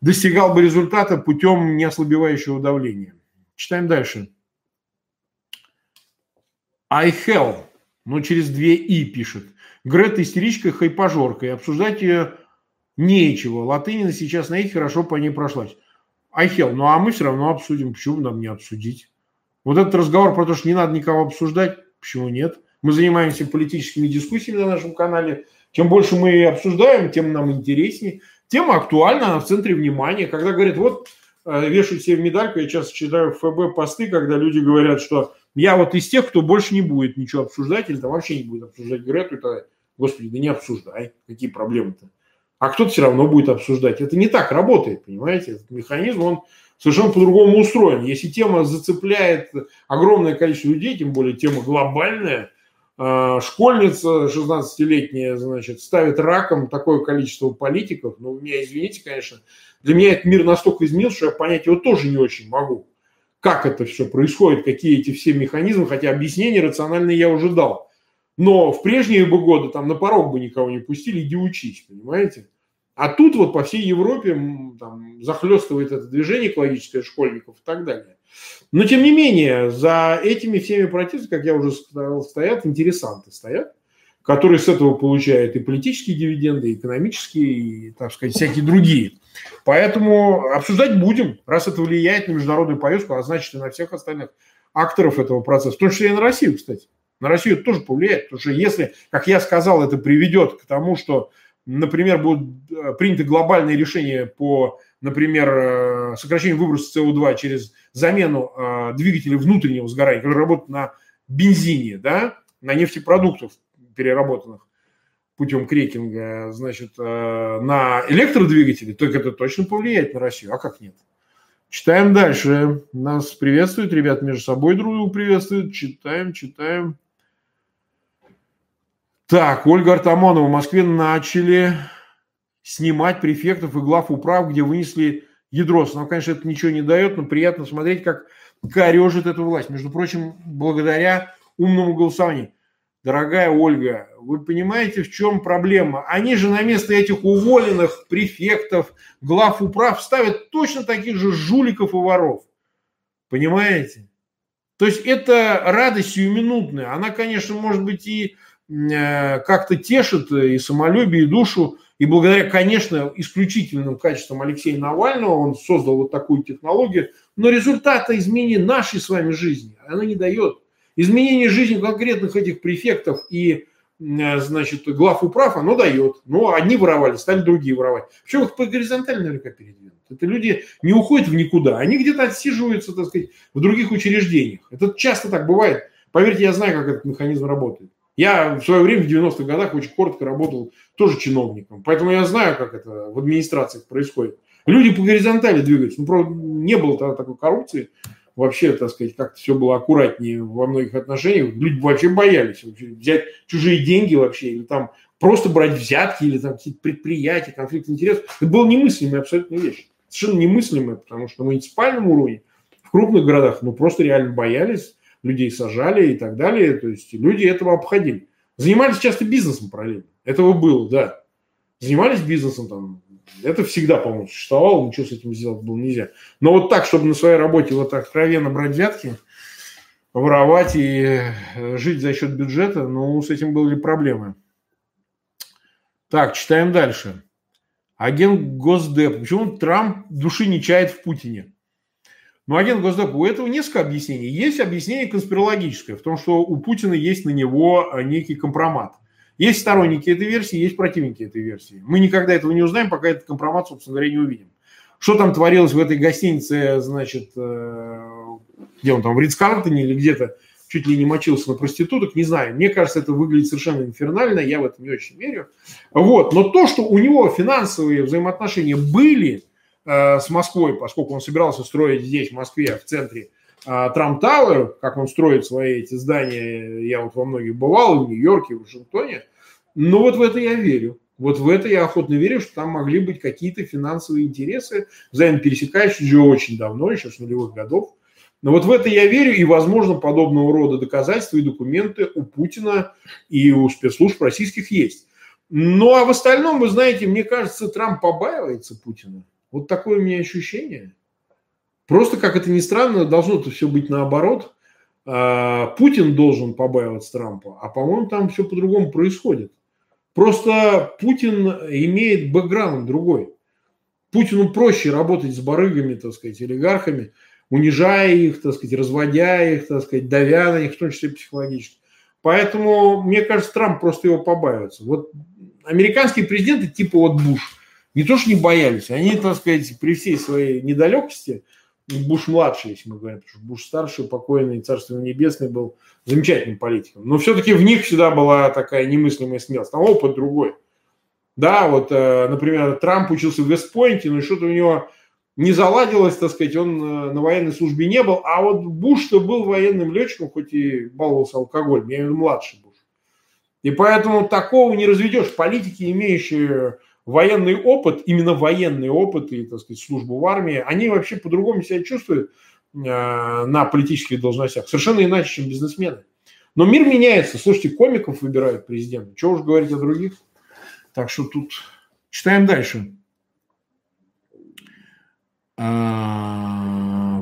Достигал бы результата путем неослабевающего давления. Читаем дальше. I hell, но через две и пишет. Грета истеричка, хайпажорка, и обсуждать ее нечего. Латынина сейчас на их хорошо по ней прошлась. Hell, ну а мы все равно обсудим. Почему нам не обсудить? Вот этот разговор про то, что не надо никого обсуждать, почему нет? Мы занимаемся политическими дискуссиями на нашем канале. Чем больше мы обсуждаем, тем нам интереснее. Тема актуальна, она в центре внимания. Когда говорят, вот э, вешают себе медальку, я часто читаю в ФБ посты, когда люди говорят, что я вот из тех, кто больше не будет ничего обсуждать, или там вообще не будет обсуждать Грету, это, господи, да не обсуждай, какие проблемы-то. А кто-то все равно будет обсуждать. Это не так работает, понимаете? Этот механизм, он совершенно по-другому устроен. Если тема зацепляет огромное количество людей, тем более тема глобальная, а, школьница 16-летняя, значит, ставит раком такое количество политиков, ну, меня извините, конечно, для меня этот мир настолько изменился, что я понять его тоже не очень могу как это все происходит, какие эти все механизмы, хотя объяснение рациональное я уже дал. Но в прежние бы годы там на порог бы никого не пустили, иди учись, понимаете? А тут вот по всей Европе там, захлестывает это движение экологическое школьников и так далее. Но тем не менее, за этими всеми протестами, как я уже сказал, стоят интересанты, стоят который с этого получает и политические дивиденды, и экономические, и, так сказать, всякие другие. Поэтому обсуждать будем, раз это влияет на международную повестку, а значит и на всех остальных акторов этого процесса, в том числе и на Россию, кстати. На Россию это тоже повлияет, потому что если, как я сказал, это приведет к тому, что, например, будут э, приняты глобальные решения по, например, э, сокращению выброса СО2 через замену э, двигателей внутреннего сгорания, которые работают на бензине, да, на нефтепродуктах, переработанных путем крекинга, значит, на электродвигатели, то это точно повлияет на Россию. А как нет? Читаем дальше. Нас приветствуют, ребят между собой друг друга приветствуют. Читаем, читаем. Так, Ольга Артамонова. В Москве начали снимать префектов и глав управ, где вынесли ядро. Нам, конечно, это ничего не дает, но приятно смотреть, как корежит эту власть. Между прочим, благодаря умному голосованию. Дорогая Ольга, вы понимаете, в чем проблема? Они же на место этих уволенных префектов, глав управ ставят точно таких же жуликов и воров. Понимаете? То есть это радость сиюминутная. Она, конечно, может быть и как-то тешит и самолюбие, и душу. И благодаря, конечно, исключительным качествам Алексея Навального он создал вот такую технологию. Но результата изменения нашей с вами жизни она не дает. Изменение жизни конкретных этих префектов и э, значит, глав управ, оно дает. Но одни воровали, стали другие воровать. Причем их по горизонтали наверняка передвинут. Это люди не уходят в никуда, они где-то отсиживаются, так сказать, в других учреждениях. Это часто так бывает. Поверьте, я знаю, как этот механизм работает. Я в свое время в 90-х годах очень коротко работал тоже чиновником, поэтому я знаю, как это в администрациях происходит. Люди по горизонтали двигаются. Ну, правда, не было тогда такой коррупции, вообще, так сказать, как-то все было аккуратнее во многих отношениях. Люди вообще боялись вообще взять чужие деньги вообще, или там просто брать взятки, или там какие-то предприятия, конфликт интересов. Это было немыслимая абсолютно вещь. Совершенно немыслимая, потому что на муниципальном уровне, в крупных городах, ну, просто реально боялись, людей сажали и так далее. То есть люди этого обходили. Занимались часто бизнесом параллельно. Этого было, да. Занимались бизнесом, там, это всегда, по-моему, существовало, ничего с этим сделать было нельзя. Но вот так, чтобы на своей работе вот так откровенно брать взятки, воровать и э, жить за счет бюджета, ну, с этим были проблемы. Так, читаем дальше. Агент Госдеп. Почему Трамп души не чает в Путине? Ну, агент Госдеп, у этого несколько объяснений. Есть объяснение конспирологическое, в том, что у Путина есть на него э, некий компромат – есть сторонники этой версии, есть противники этой версии. Мы никогда этого не узнаем, пока этот компромат, собственно говоря, не увидим. Что там творилось в этой гостинице, значит, э, где он там, в Ридскартоне или где-то, чуть ли не мочился на проституток, не знаю. Мне кажется, это выглядит совершенно инфернально, я в это не очень верю. Вот. Но то, что у него финансовые взаимоотношения были с Москвой, поскольку он собирался строить здесь, в Москве, в центре, а, Трамп Тауэр, как он строит свои эти здания, я вот во многих бывал, в Нью-Йорке, в Вашингтоне, но вот в это я верю. Вот в это я охотно верю, что там могли быть какие-то финансовые интересы, взаимно пересекающиеся уже очень давно, еще с нулевых годов. Но вот в это я верю, и, возможно, подобного рода доказательства и документы у Путина и у спецслужб российских есть. Ну, а в остальном, вы знаете, мне кажется, Трамп побаивается Путина. Вот такое у меня ощущение. Просто, как это ни странно, должно это все быть наоборот. А, Путин должен побаиваться Трампа, а, по-моему, там все по-другому происходит. Просто Путин имеет бэкграунд другой. Путину проще работать с барыгами, так сказать, олигархами, унижая их, так сказать, разводя их, так сказать, давя на них, в том числе психологически. Поэтому, мне кажется, Трамп просто его побаивается. Вот американские президенты типа вот Буш не то что не боялись, они, так сказать, при всей своей недалекости – Буш-младший, если мы говорим, потому что Буш-старший, покойный, царство небесное, был замечательным политиком. Но все-таки в них всегда была такая немыслимая смелость. Там опыт другой. Да, вот, э, например, Трамп учился в Вестпойнте, но что-то у него не заладилось, так сказать, он э, на военной службе не был. А вот Буш-то был военным летчиком, хоть и баловался алкоголем, я имею в виду младший Буш. И поэтому такого не разведешь. Политики, имеющие военный опыт, именно военный опыт и, так сказать, службу в армии, они вообще по-другому себя чувствуют э, на политических должностях, совершенно иначе, чем бизнесмены. Но мир меняется. Слушайте, комиков выбирают президента. Чего уж говорить о других. Так что тут читаем дальше. А,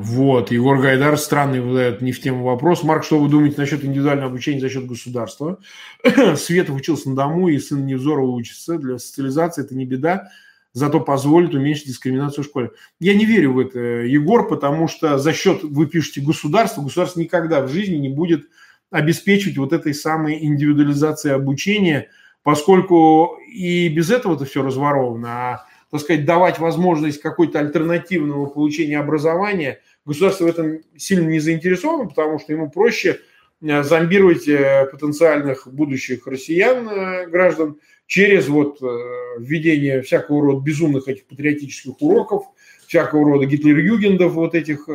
вот, Егор Гайдар странный выдает не в тему вопрос. Марк, что вы думаете насчет индивидуального обучения за счет государства? Светов учился на дому, и сын Невзорова учится. Для социализации это не беда, зато позволит уменьшить дискриминацию в школе. Я не верю в это, Егор, потому что за счет, вы пишете, государства, государство никогда в жизни не будет обеспечивать вот этой самой индивидуализации обучения, поскольку и без этого это все разворовано, а так сказать, давать возможность какой-то альтернативного получения образования, государство в этом сильно не заинтересовано, потому что ему проще э, зомбировать э, потенциальных будущих россиян, э, граждан, через вот введение всякого рода безумных этих патриотических уроков, всякого рода гитлер-югендов, вот этих,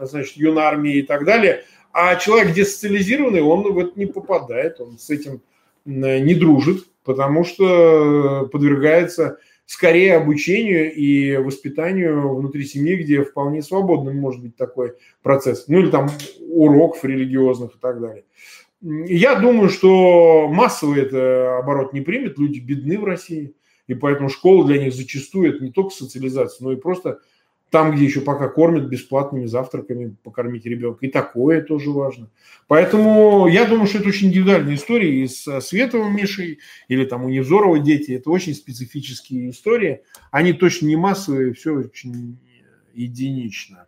значит, юнармии и так далее. А человек десоциализированный, он в это не попадает, он с этим не дружит, потому что подвергается скорее обучению и воспитанию внутри семьи, где вполне свободным может быть такой процесс. Ну или там уроков религиозных и так далее. Я думаю, что массово это оборот не примет, люди бедны в России, и поэтому школа для них зачастую это не только социализация, но и просто там, где еще пока кормят бесплатными завтраками, покормить ребенка. И такое тоже важно. Поэтому я думаю, что это очень индивидуальная история. И с Световым Мишей или там у Невзорова дети, это очень специфические истории. Они точно не массовые, все очень единично.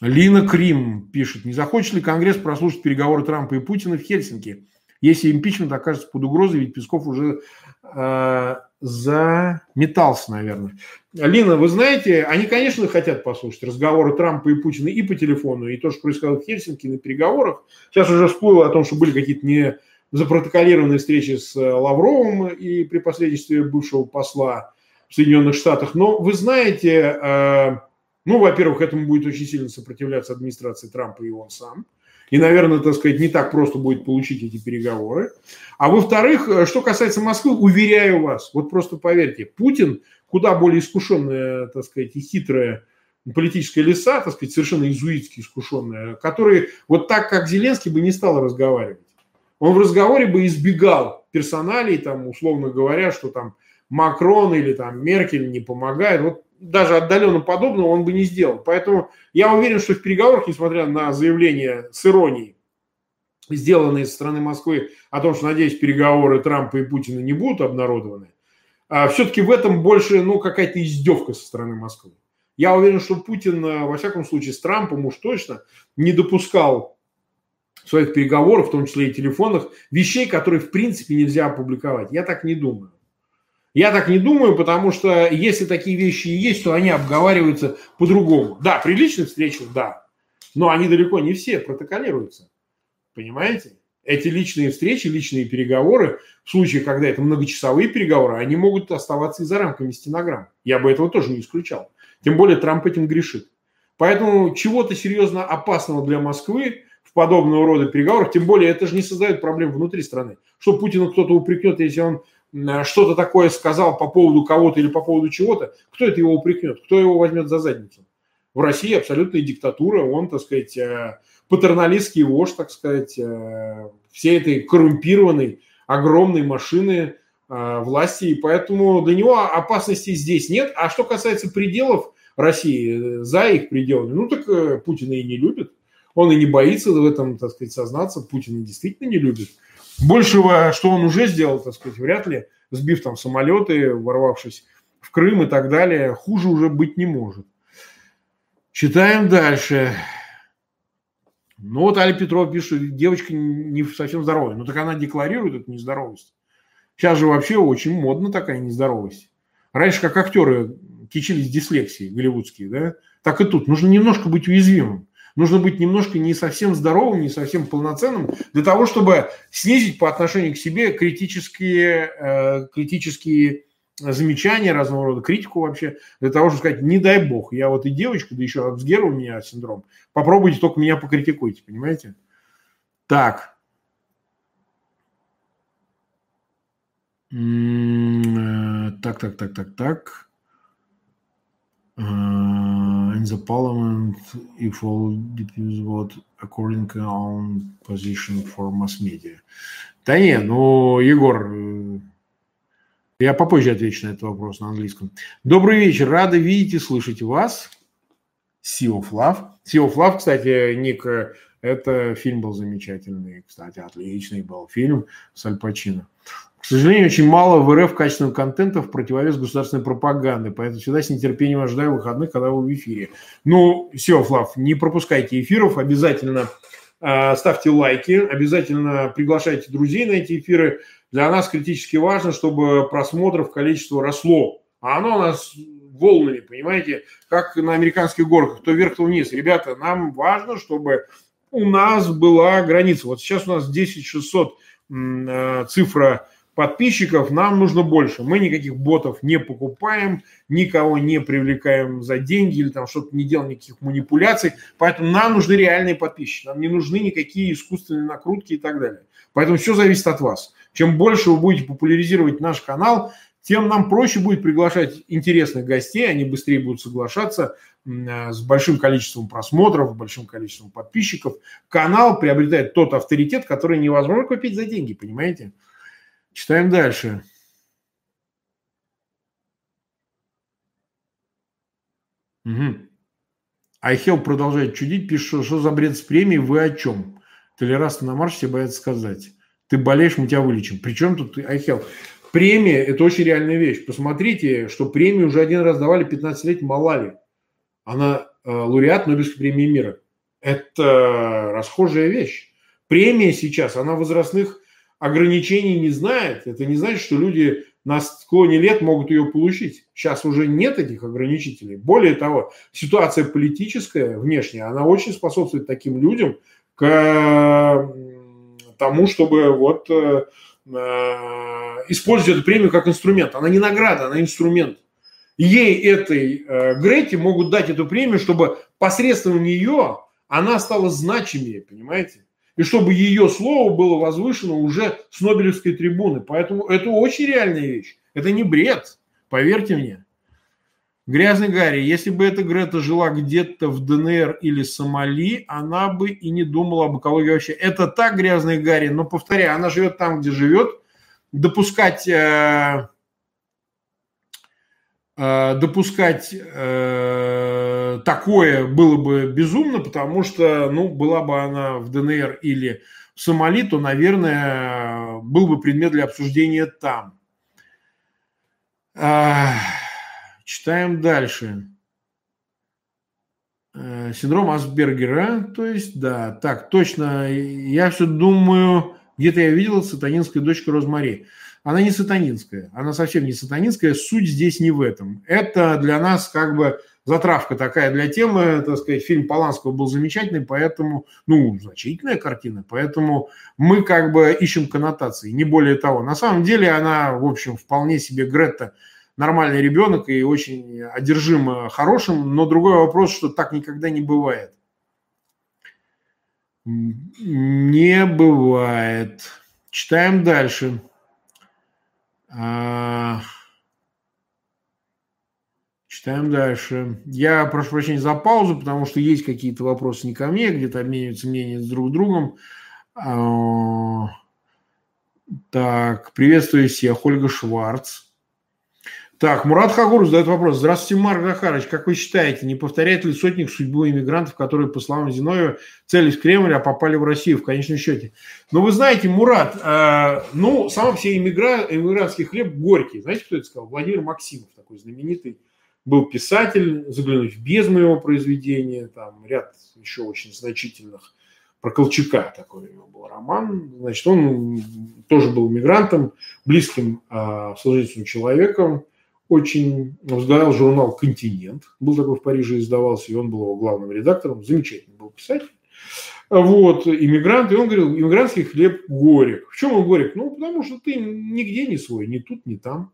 Лина Крим пишет, не захочет ли Конгресс прослушать переговоры Трампа и Путина в Хельсинки? Если импичмент окажется под угрозой, ведь Песков уже э, заметался, наверное. Лина, вы знаете, они, конечно, хотят послушать разговоры Трампа и Путина и по телефону, и то, что происходило в Хельсинки на переговорах. Сейчас уже всплыло о том, что были какие-то не запротоколированные встречи с э, Лавровым и при посредничестве бывшего посла в Соединенных Штатах. Но вы знаете, э, ну, во-первых, этому будет очень сильно сопротивляться администрация Трампа и он сам – и, наверное, так сказать, не так просто будет получить эти переговоры. А во-вторых, э, что касается Москвы, уверяю вас, вот просто поверьте, Путин куда более искушенная, так сказать, и хитрая политическая лиса, так сказать, совершенно изуитски искушенная, который вот так, как Зеленский, бы не стал разговаривать. Он в разговоре бы избегал персоналей, там, условно говоря, что там Макрон или там Меркель не помогает. Вот даже отдаленно подобного он бы не сделал. Поэтому я уверен, что в переговорах, несмотря на заявление с иронией, сделанные со стороны Москвы о том, что, надеюсь, переговоры Трампа и Путина не будут обнародованы, а все-таки в этом больше ну, какая-то издевка со стороны Москвы. Я уверен, что Путин, э, во всяком случае, с Трампом уж точно не допускал своих переговоров, в том числе и телефонных, вещей, которые в принципе нельзя опубликовать. Я так не думаю. Я так не думаю, потому что если такие вещи и есть, то они обговариваются по-другому. Да, при личных встречах, да, но они далеко не все протоколируются. Понимаете? Эти личные встречи, личные переговоры, в случае, когда это многочасовые переговоры, они могут оставаться и за рамками стенограмм. Я бы этого тоже не исключал. Тем более Трамп этим грешит. Поэтому чего-то серьезно опасного для Москвы в подобного рода переговорах, тем более это же не создает проблем внутри страны. Что Путина кто-то упрекнет, если он что-то такое сказал по поводу кого-то или по поводу чего-то, кто это его упрекнет, кто его возьмет за задницу? В России абсолютная диктатура, он, так сказать, э, патерналистский вождь, так сказать, э, всей этой коррумпированной огромной машины э, власти, и поэтому для него опасности здесь нет. А что касается пределов России, за их пределами, ну так Путина и не любит. Он и не боится в этом, так сказать, сознаться. Путина действительно не любит. Большего, что он уже сделал, так сказать, вряд ли, сбив там самолеты, ворвавшись в Крым и так далее, хуже уже быть не может. Читаем дальше. Ну вот Аля Петров пишет, девочка не совсем здоровая. Ну так она декларирует эту нездоровость. Сейчас же вообще очень модна такая нездоровость. Раньше как актеры кичились дислексией голливудские, да? Так и тут. Нужно немножко быть уязвимым. Нужно быть немножко не совсем здоровым, не совсем полноценным, для того, чтобы снизить по отношению к себе критические, э, критические замечания разного рода, критику вообще, для того, чтобы сказать, не дай бог, я вот и девочка, да еще Абсгер у меня синдром, попробуйте только меня покритикуйте, понимаете? Так. Так, так, так, так, так. In the parliament, if all deputies vote according own position for mass media. Да не, ну, Егор, я попозже отвечу на этот вопрос на английском. Добрый вечер. Рада видеть и слышать вас. Sea of Love. Sea of Love, кстати, Ник, это фильм был замечательный. Кстати, отличный был фильм с Аль Пачино. К сожалению, очень мало в РФ качественного контента в противовес государственной пропаганды, поэтому всегда с нетерпением ожидаю выходных, когда вы в эфире. Ну, of Love, не пропускайте эфиров, обязательно э, ставьте лайки, обязательно приглашайте друзей на эти эфиры для нас критически важно, чтобы просмотров количество росло. А оно у нас волнами, понимаете, как на американских горках, то вверх, то вниз. Ребята, нам важно, чтобы у нас была граница. Вот сейчас у нас 10 600 э, цифра подписчиков, нам нужно больше. Мы никаких ботов не покупаем, никого не привлекаем за деньги или там что-то не делаем, никаких манипуляций. Поэтому нам нужны реальные подписчики, нам не нужны никакие искусственные накрутки и так далее. Поэтому все зависит от вас. Чем больше вы будете популяризировать наш канал, тем нам проще будет приглашать интересных гостей, они быстрее будут соглашаться э, с большим количеством просмотров, большим количеством подписчиков. Канал приобретает тот авторитет, который невозможно купить за деньги, понимаете? Читаем дальше. Угу. Айхел продолжает чудить, пишет, что за бред с премией, вы о чем? Толерастно на марш все боятся сказать ты болеешь, мы тебя вылечим. Причем тут iHealth? Премия – это очень реальная вещь. Посмотрите, что премию уже один раз давали 15-летней Малави. Она э, лауреат Нобелевской премии мира. Это расхожая вещь. Премия сейчас, она возрастных ограничений не знает. Это не значит, что люди на склоне лет могут ее получить. Сейчас уже нет этих ограничителей. Более того, ситуация политическая, внешняя, она очень способствует таким людям к тому, чтобы вот э, э, использовать эту премию как инструмент. Она не награда, она инструмент. Ей, этой э, Грете, могут дать эту премию, чтобы посредством нее она стала значимее, понимаете? И чтобы ее слово было возвышено уже с Нобелевской трибуны. Поэтому это очень реальная вещь. Это не бред, поверьте мне. Грязный Гарри, если бы эта Грета жила где-то в ДНР или Сомали, она бы и не думала об экологии вообще. Это так, грязный Гарри, но, повторяю, она живет там, где живет. Допускать, э, допускать э, такое было бы безумно, потому что, ну, была бы она в ДНР или в Сомали, то, наверное, был бы предмет для обсуждения там. Читаем дальше. Э, синдром Асбергера, то есть, да, так, точно, я все думаю, где-то я видел сатанинская дочка Розмари. Она не сатанинская, она совсем не сатанинская, суть здесь не в этом. Это для нас как бы затравка такая для темы, так сказать, фильм Поланского был замечательный, поэтому, ну, значительная картина, поэтому мы как бы ищем коннотации, не более того. На самом деле она, в общем, вполне себе Гретта нормальный ребенок и очень одержим хорошим, но другой вопрос, что так никогда не бывает. Не бывает. Читаем дальше. А, читаем дальше. Я прошу прощения за паузу, потому что есть какие-то вопросы не ко мне, где-то обмениваются мнения с друг другом. А, так, приветствую всех. Ольга Шварц. Так, Мурат Хагуров задает вопрос. Здравствуйте, Марк Захарович. Как вы считаете, не повторяет ли сотник судьбу иммигрантов, которые, по словам Зиновьева, целились в Кремль, а попали в Россию в конечном счете? Ну, вы знаете, Мурат, э, ну, сам себе иммигра... иммигрантский хлеб горький. Знаете, кто это сказал? Владимир Максимов, такой знаменитый. Был писатель, заглянуть в бездну его произведения, там ряд еще очень значительных про Колчака такой у него был роман. Значит, он тоже был мигрантом, близким э, служителем человеком, очень возглавлял журнал «Континент». Был такой в Париже, издавался, и он был его главным редактором. Замечательный был писатель. Вот, иммигрант. И он говорил, иммигрантский хлеб горек. В чем он горек? Ну, потому что ты нигде не свой, ни тут, ни там.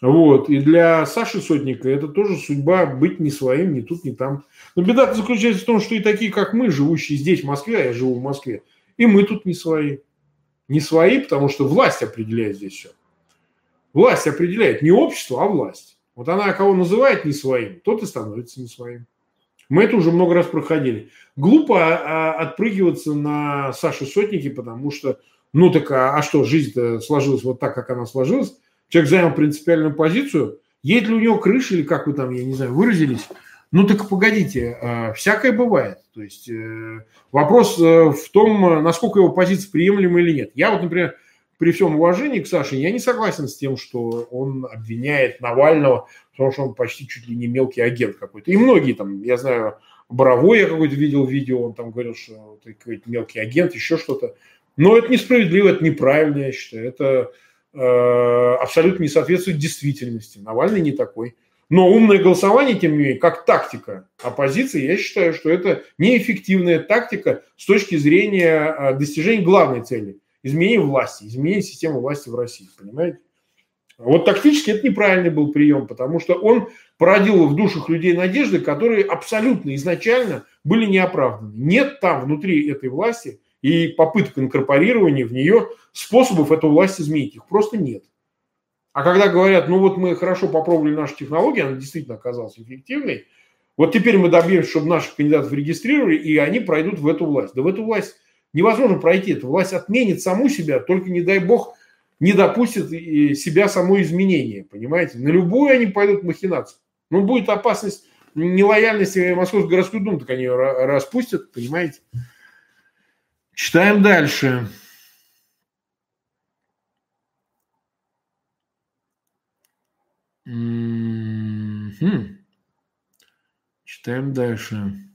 Вот. И для Саши Сотника это тоже судьба быть не своим, ни тут, ни там. Но беда заключается в том, что и такие, как мы, живущие здесь, в Москве, а я живу в Москве, и мы тут не свои. Не свои, потому что власть определяет здесь все. Власть определяет не общество, а власть. Вот она кого называет не своим, тот и становится не своим. Мы это уже много раз проходили. Глупо а, а, отпрыгиваться на Саше Сотники, потому что, ну так, а, а что, жизнь-то сложилась вот так, как она сложилась. Человек занял принципиальную позицию. Едет ли у него крыша, или как вы там, я не знаю, выразились. Ну так погодите, всякое бывает. То есть э, вопрос э, в том, насколько его позиция приемлема или нет. Я вот, например, при всем уважении к Саше, я не согласен с тем, что он обвиняет Навального, потому что он почти чуть ли не мелкий агент какой-то. И многие там, я знаю, Боровой я какой-то видел видео, он там говорил, что ты какой-то мелкий агент, еще что-то. Но это несправедливо, это неправильно, я считаю. Это э, абсолютно не соответствует действительности. Навальный не такой. Но умное голосование, тем не менее, как тактика оппозиции, я считаю, что это неэффективная тактика с точки зрения э, достижения главной цели – изменение власти, изменение системы власти в России, понимаете? Вот тактически это неправильный был прием, потому что он породил в душах людей надежды, которые абсолютно изначально были неоправданы. Нет там внутри этой власти и попыток инкорпорирования в нее способов эту власть изменить. Их просто нет. А когда говорят, ну вот мы хорошо попробовали нашу технологию, она действительно оказалась эффективной, вот теперь мы добьемся, чтобы наших кандидатов регистрировали, и они пройдут в эту власть. Да в эту власть невозможно пройти это. Власть отменит саму себя, только не дай бог не допустит себя само изменение, понимаете? На любую они пойдут махинацию. Ну, будет опасность нелояльности Московской городской думы, так они ее распустят, понимаете? Читаем дальше. Читаем дальше.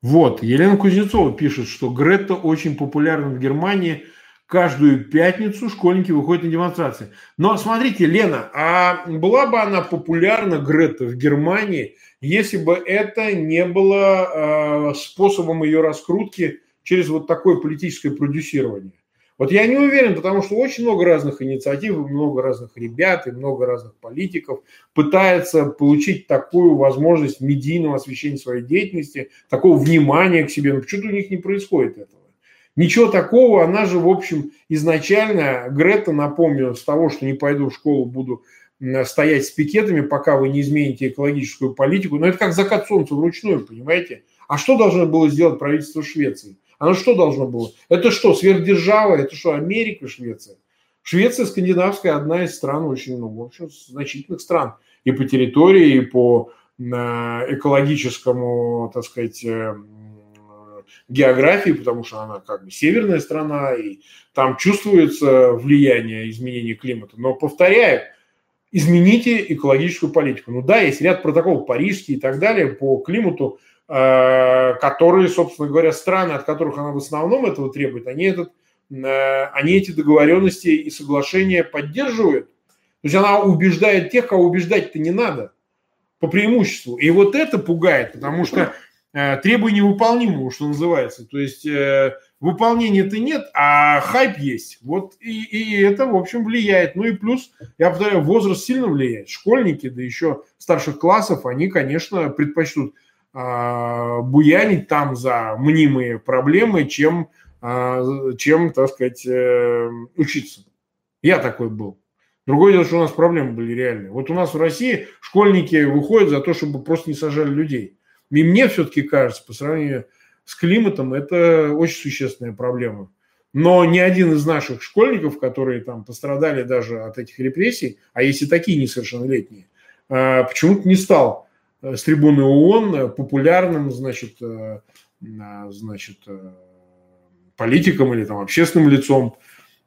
Вот, Елена Кузнецова пишет, что Гретта очень популярна в Германии. Каждую пятницу школьники выходят на демонстрации. Но смотрите, Лена, а была бы она популярна, Гретта, в Германии, если бы это не было э, способом ее раскрутки через вот такое политическое продюсирование? Вот я не уверен, потому что очень много разных инициатив, много разных ребят и много разных политиков пытается получить такую возможность медийного освещения своей деятельности, такого внимания к себе. Но почему-то у них не происходит этого. Ничего такого, она же, в общем, изначально, Грета, напомню, с того, что не пойду в школу, буду стоять с пикетами, пока вы не измените экологическую политику. Но это как закат солнца вручную, понимаете? А что должно было сделать правительство Швеции? Оно что должно было? Это что, сверхдержава? Это что, Америка, Швеция? Швеция скандинавская одна из стран очень, ну, в общем, значительных стран. И по территории, и по э, экологическому, так сказать, э, географии, потому что она как бы северная страна, и там чувствуется влияние изменения климата. Но, повторяю, измените экологическую политику. Ну да, есть ряд протоколов парижский и так далее по климату, Э, которые, собственно говоря, страны, от которых она в основном этого требует, они, этот, э, они эти договоренности и соглашения поддерживают. То есть она убеждает тех, кого убеждать-то не надо. по преимуществу. И вот это пугает, потому что э, требуя невыполнимого, что называется. То есть э, выполнения-то нет, а хайп есть. Вот и, и это, в общем, влияет. Ну и плюс, я повторяю, возраст сильно влияет. Школьники, да еще старших классов, они, конечно, предпочтут э, буянить там за мнимые проблемы, чем, э, чем так сказать, э, учиться. Я такой был. Другое дело, что у нас проблемы были реальные. Вот у нас в России школьники выходят за то, чтобы просто не сажали людей. И мне все-таки кажется, по сравнению с климатом, это очень существенная проблема. Но ни один из наших школьников, которые там пострадали даже от этих репрессий, а если такие несовершеннолетние, а, почему-то не стал с трибуны ООН популярным, значит, э, значит, э, политиком или там общественным лицом,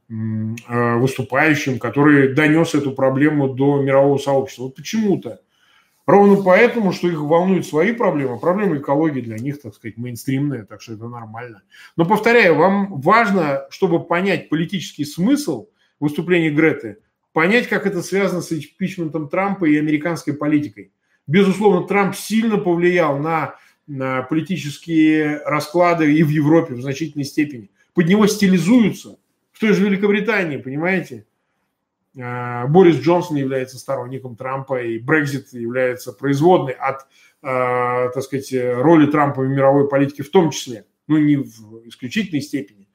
выступающим, который донес эту проблему до мирового сообщества. Вот почему-то Ровно поэтому, что их волнуют свои проблемы, проблемы экологии для них, так сказать, мейнстримные, так что это нормально. Но, повторяю, вам важно, чтобы понять политический смысл выступления Греты, понять, как это связано с импичментом Трампа и американской политикой. Безусловно, Трамп сильно повлиял на, на политические расклады и в Европе в значительной степени. Под него стилизуются. В той же Великобритании, понимаете? Э, Борис Джонсон является сторонником Трампа, и Брекзит является производной от, э, так сказать, роли Трампа в мировой политике в том числе, ну не в исключительной степени.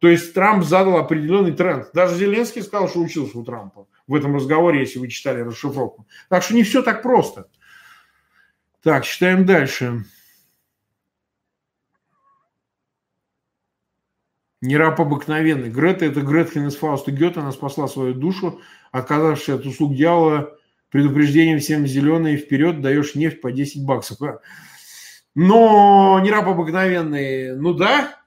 То есть Трамп задал определенный тренд. Даже Зеленский сказал, что учился у Трампа в этом разговоре, если вы читали расшифровку. Так что не все так просто. Так, читаем дальше. Не раб обыкновенный. Грета – это Гретхен из Фауста Гёте. Она спасла свою душу, отказавшись от услуг дьявола предупреждением всем зеленые вперед, даешь нефть по 10 баксов. Но не раб обыкновенный, ну да,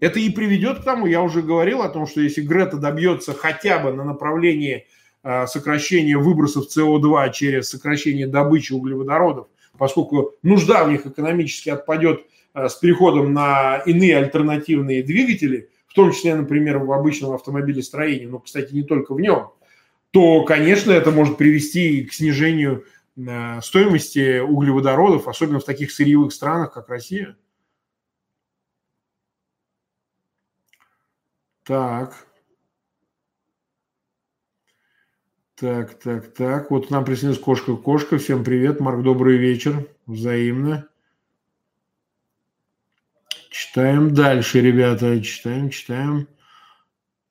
это и приведет к тому, я уже говорил о том, что если Грета добьется хотя бы на направлении а, сокращения выбросов СО2 через сокращение добычи углеводородов, поскольку нужда в них экономически отпадет а, с переходом на иные альтернативные двигатели, в том числе, например, в обычном автомобилестроении, но, кстати, не только в нем, то, конечно, это может привести к снижению э, стоимости углеводородов, особенно в таких сырьевых странах, как Россия. Так. Так, так, так. Вот нам присоединилась кошка-кошка. Всем привет, Марк, добрый вечер. Взаимно. Читаем дальше, ребята. Читаем, читаем.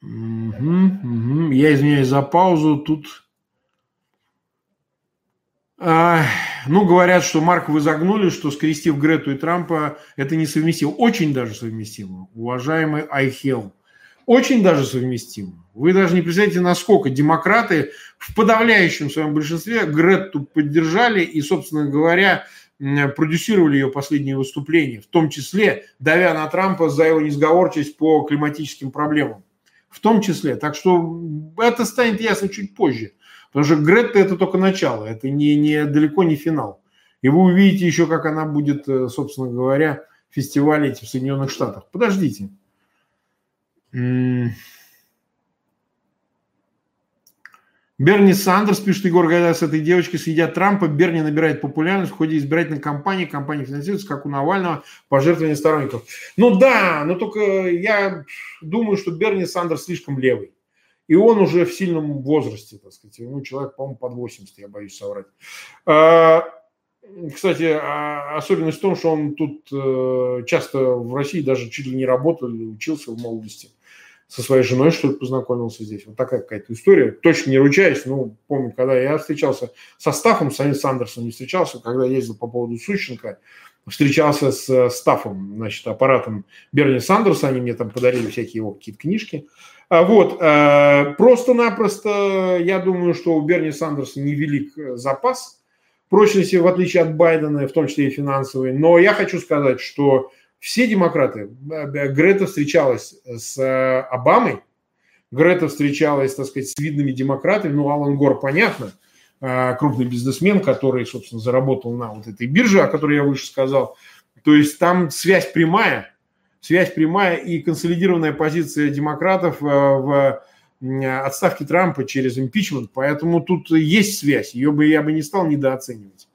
Угу, угу. Я извиняюсь за паузу. Тут... А, ну, говорят, что Марк вы загнули, что скрестив Грету и Трампа, это несовместимо. Очень даже совместимо, уважаемый Айхел. Очень даже совместимо. Вы даже не представляете, насколько демократы в подавляющем своем большинстве Гретту поддержали и, собственно говоря, продюсировали ее последние выступления, в том числе давя на Трампа за его несговорчивость по климатическим проблемам. В том числе. Так что это станет ясно чуть позже. Потому что Гретта это только начало, это не, не, далеко не финал. И вы увидите еще, как она будет, э, собственно говоря, фестивалить в Соединенных Штатах. Подождите. Берни Сандерс, пишет Егор Гайдай, с этой девочкой съедят Трампа. Берни набирает популярность в ходе избирательной кампании. Компания финансируется, как у Навального, пожертвования сторонников. Ну да, но только я думаю, что Берни Сандерс слишком левый. И он уже в сильном возрасте, так сказать. Ему человек, по-моему, под 80, я боюсь соврать. Кстати, а, особенность в том, что он тут э, часто в России даже чуть ли не работал, учился в молодости со своей женой, что ли, познакомился здесь. Вот такая какая-то история. Точно не ручаюсь, но помню, когда я встречался со Стафом, с Сандерсом не встречался, когда ездил по поводу Сущенко, встречался с Стафом, значит, аппаратом Берни Сандерса, они мне там подарили всякие его какие-то книжки. А вот, э, просто-напросто я думаю, что у Берни Сандерса невелик э, запас прочности, в отличие от Байдена, в том числе и финансовый. Но я хочу сказать, что все демократы, э, Грета встречалась с э, Обамой, Грета встречалась, так сказать, с видными демократами, ну, Алан Гор, понятно, э, крупный бизнесмен, который, собственно, заработал на вот этой бирже, о которой я выше сказал. То есть там связь прямая, связь прямая и консолидированная позиция демократов в отставке Трампа через импичмент, поэтому тут есть связь, ее бы я бы не стал недооценивать.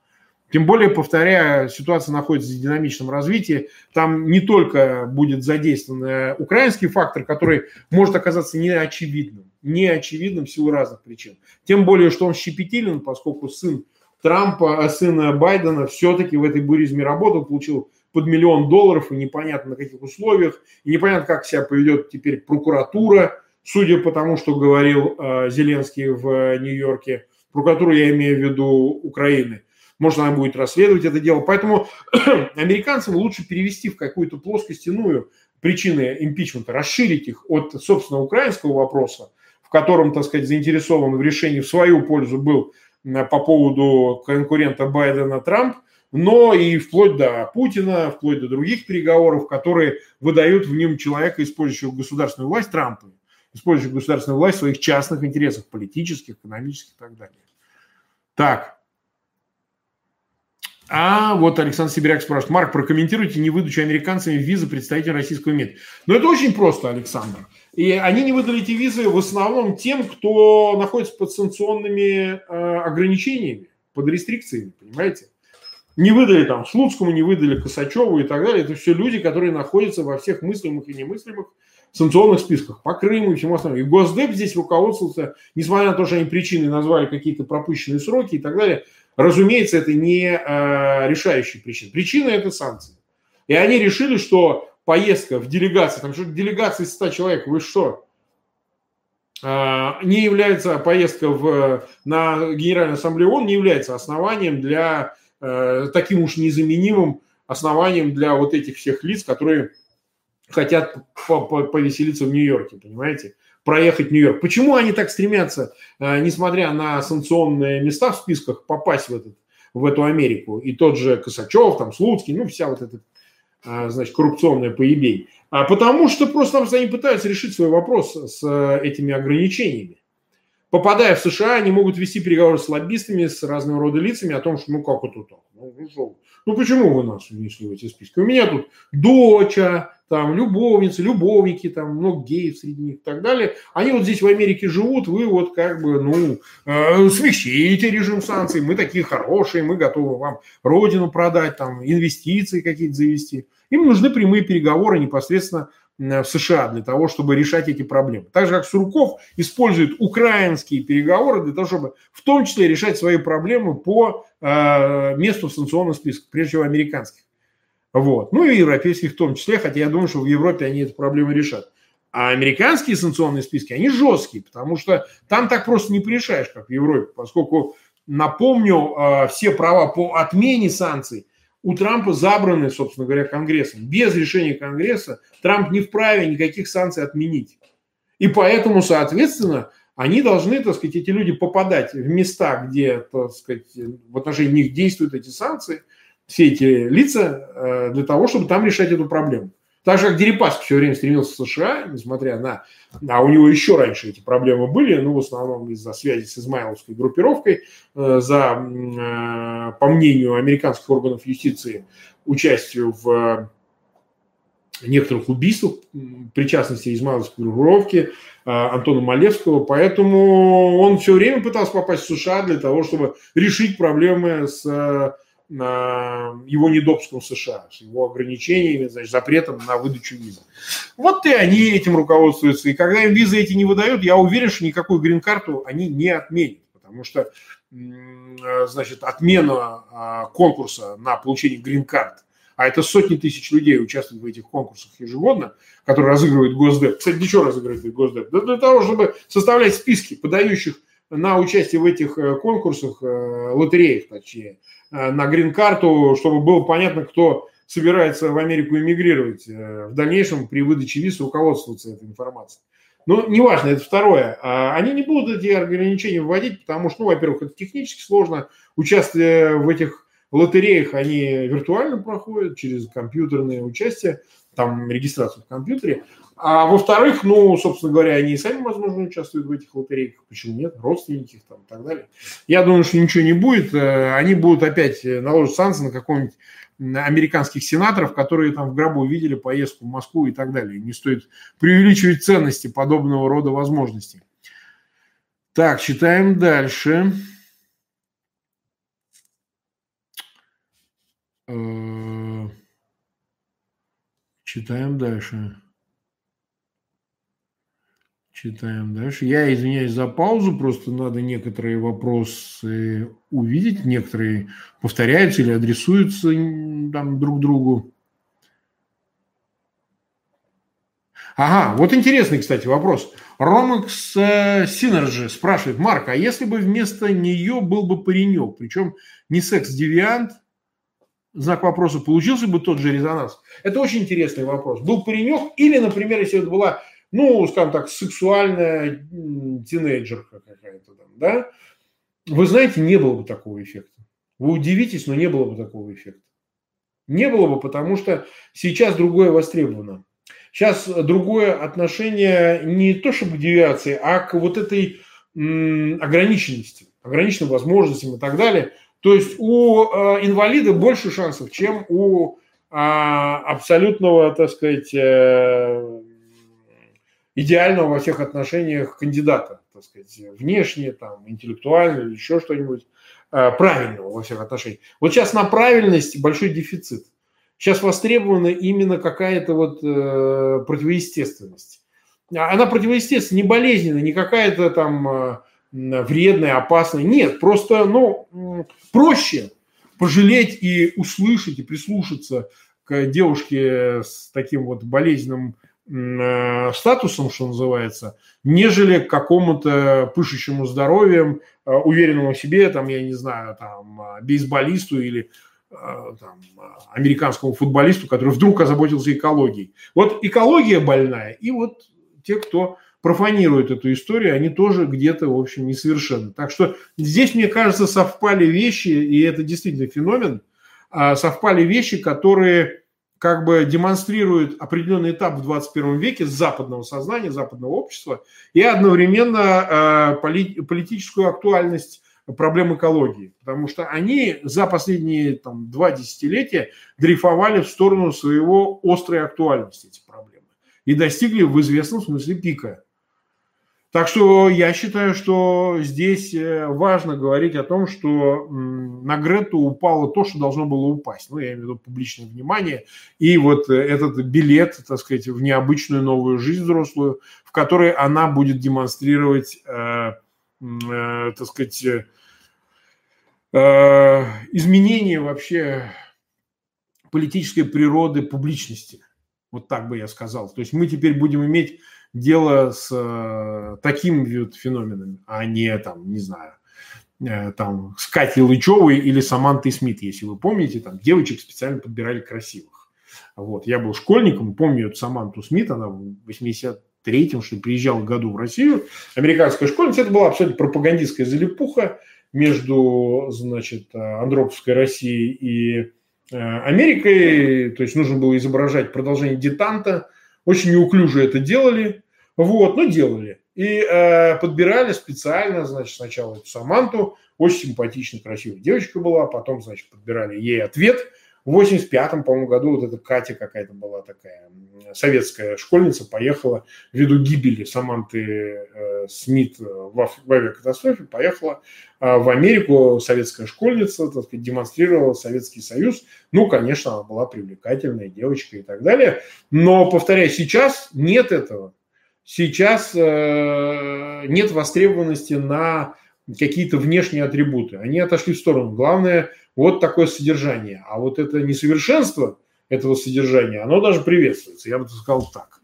Тем более, повторяю, ситуация находится в динамичном развитии. Там не только будет задействован э, украинский фактор, который может оказаться неочевидным, неочевидным в силу разных причин. Тем более, что он щепетилен, поскольку сын Трампа, а сын Байдена все-таки в этой буризме работал, получил под миллион долларов, и непонятно на каких условиях, и непонятно, как себя поведет теперь прокуратура, судя по тому, что говорил э, Зеленский в Нью-Йорке. Прокуратуру я имею в виду Украины. Может, она будет расследовать это дело. Поэтому американцам лучше перевести в какую-то плоскость иную причины импичмента, расширить их от, собственно, украинского вопроса, в котором, так сказать, заинтересован в решении в свою пользу был по поводу конкурента Байдена Трамп, но и вплоть до Путина, вплоть до других переговоров, которые выдают в нем человека, использующего государственную власть Трампа, использующего государственную власть в своих частных интересах, политических, экономических и так далее. Так. А вот Александр Сибиряк спрашивает. Марк, прокомментируйте невыдачу американцами визы представителей российского МИД. Ну, это очень просто, Александр. И они не выдали эти визы в основном тем, кто находится под санкционными э, ограничениями, под рестрикциями, понимаете? Не выдали там Слуцкому, не выдали Косачеву и так далее. Это все люди, которые находятся во всех мыслимых и немыслимых санкционных списках по Крыму и всему остальному. И Госдеп здесь руководствовался, несмотря на то, что они причины назвали какие-то пропущенные сроки и так далее, разумеется, это не э, решающая причина. Причина – это санкции. И они решили, что поездка в делегации, там что делегация из 100 человек, вы что? Э, не является поездка в, на Генеральную Ассамблею ООН не является основанием для таким уж незаменимым основанием для вот этих всех лиц, которые хотят повеселиться в Нью-Йорке, понимаете? проехать Нью-Йорк. Почему они так стремятся, э, несмотря на санкционные места в списках, попасть в, этот, в эту Америку? И тот же Косачев, там, Слуцкий, ну, вся вот эта, э, значит, коррупционная поебень. А потому что просто они пытаются решить свой вопрос с этими ограничениями попадая в США, они могут вести переговоры с лоббистами, с разного рода лицами о том, что ну как это так? Ну, ну, ну почему вы нас внесли в эти списки? У меня тут доча, там любовницы, любовники, там много геев среди них и так далее. Они вот здесь в Америке живут, вы вот как бы, ну, э, смягчите режим санкций, мы такие хорошие, мы готовы вам родину продать, там, инвестиции какие-то завести. Им нужны прямые переговоры непосредственно в США для того, чтобы решать эти проблемы. Так же, как Сурков использует украинские переговоры для того, чтобы в том числе решать свои проблемы по э, месту в санкционном списке, прежде всего американских. Вот. Ну и европейских в том числе, хотя я думаю, что в Европе они эту проблему решат. А американские санкционные списки, они жесткие, потому что там так просто не порешаешь, как в Европе, поскольку, напомню, э, все права по отмене санкций у Трампа забраны, собственно говоря, Конгрессом. Без решения Конгресса Трамп не вправе никаких санкций отменить. И поэтому, соответственно, они должны, так сказать, эти люди попадать в места, где, так сказать, в отношении них действуют эти санкции, все эти лица, э, для того, чтобы там решать эту проблему. Так же, как Дерипаска все время стремился в США, несмотря на... А у него еще раньше эти проблемы были, ну, в основном из-за связи с измайловской группировкой, э, за, э, по мнению американских органов юстиции, участию в некоторых убийствах, причастности измайловской группировки э, Антона Малевского, поэтому он все время пытался попасть в США для того, чтобы решить проблемы с его недопуском США, с его ограничениями, значит, запретом на выдачу визы. Вот и они этим руководствуются. И когда им визы эти не выдают, я уверен, что никакую грин-карту они не отменят. Потому что, значит, отмена а, конкурса на получение грин-карт, а это сотни тысяч людей участвуют в этих конкурсах ежегодно, которые разыгрывают Госдеп. Кстати, для чего разыгрывает Госдеп? Да для того, чтобы составлять списки подающих на участие в этих э, конкурсах, э, лотереях, точнее, на грин-карту, чтобы было понятно, кто собирается в Америку эмигрировать. Э, в дальнейшем при выдаче виз руководствоваться этой информацией. Но неважно, это второе. А они не будут эти ограничения вводить, потому что, ну, во-первых, это технически сложно. Участие в этих лотереях, они виртуально проходят через компьютерное участие, там регистрацию в компьютере. А во-вторых, ну, собственно говоря, они и сами, возможно, участвуют в этих лотерейках. Почему нет? Родственники их там и так далее. Я думаю, что ничего не будет. Э, они будут опять э, наложить санкции на какого-нибудь американских сенаторов, которые там в гробу видели поездку в Москву и так далее. Не стоит преувеличивать ценности подобного рода возможностей. Так, читаем дальше. Читаем дальше. Читаем дальше. Я извиняюсь за паузу, просто надо некоторые вопросы увидеть, некоторые повторяются или адресуются там друг другу. Ага, вот интересный, кстати, вопрос. Romax Synergy спрашивает, Марк, а если бы вместо нее был бы паренек, причем не секс-девиант, знак вопроса, получился бы тот же резонанс? Это очень интересный вопрос. Был паренек или, например, если это была ну, скажем так, сексуальная тинейджерка какая-то там, да, вы знаете, не было бы такого эффекта. Вы удивитесь, но не было бы такого эффекта. Не было бы, потому что сейчас другое востребовано. Сейчас другое отношение не то чтобы к девиации, а к вот этой ограниченности, ограниченным возможностям и так далее. То есть у э, инвалида больше шансов, чем у э, абсолютного, так сказать, э, идеального во всех отношениях кандидата, так сказать, внешне, там, интеллектуально или еще что-нибудь, э, правильного во всех отношениях. Вот сейчас на правильность большой дефицит. Сейчас востребована именно какая-то вот э, противоестественность. Она противоестественная, не болезненная, не какая-то там вредная, опасная. Нет, просто, ну, проще пожалеть и услышать, и прислушаться к девушке с таким вот болезненным Э, статусом, что называется, нежели к какому-то пышущему здоровьем, э, уверенному в себе, там, я не знаю, там, э, бейсболисту или там, американскому футболисту, который вдруг озаботился экологией. Вот экология больная, и вот те, кто профанирует эту историю, они тоже где-то, в общем, несовершенны. Так что здесь, мне кажется, совпали вещи, и это действительно феномен, совпали вещи, которые как бы демонстрирует определенный этап в 21 веке западного сознания, западного общества и одновременно э, политическую актуальность проблем экологии. Потому что они за последние там, два десятилетия дрейфовали в сторону своего острой актуальности, эти проблемы. И достигли в известном смысле пика. Так что я считаю, что здесь э, важно говорить о том, что на Грету упало то, что должно было упасть. Ну, я имею в виду публичное внимание и вот э, этот билет, так сказать, в необычную новую жизнь взрослую, в которой она будет демонстрировать, э, э, так сказать, э, э изменение вообще политической природы публичности. Вот так бы я сказал. То есть мы теперь будем иметь дело с э, таким вот феноменами, а не там, не знаю, э, там, с Катей Лычевой или Самантой Смит, если вы помните, там девочек специально подбирали красивых. Вот, я был школьником, помню эту Саманту Смит, она в 83-м, что ли, приезжала году в Россию, американская школьница, это была абсолютно пропагандистская залипуха между, значит, Андроповской Россией и э, Америкой, то есть нужно было изображать продолжение детанта, очень неуклюже это делали, вот, но делали. И э, подбирали специально, значит, сначала эту Саманту, очень симпатичная, красивая девочка была, потом, значит, подбирали ей ответ. В 85-м, по-моему, году вот эта Катя какая-то была такая, советская школьница, поехала ввиду гибели Саманты э, Смит в, в авиакатастрофе, поехала э, в Америку, советская школьница, так сказать, демонстрировала Советский Союз. Ну, конечно, она была привлекательная девочка и так далее. Но, повторяю, сейчас нет этого сейчас э, нет востребованности на какие-то внешние атрибуты. Они отошли в сторону. Главное, вот такое содержание. А вот это несовершенство этого содержания, оно даже приветствуется. Я бы сказал так.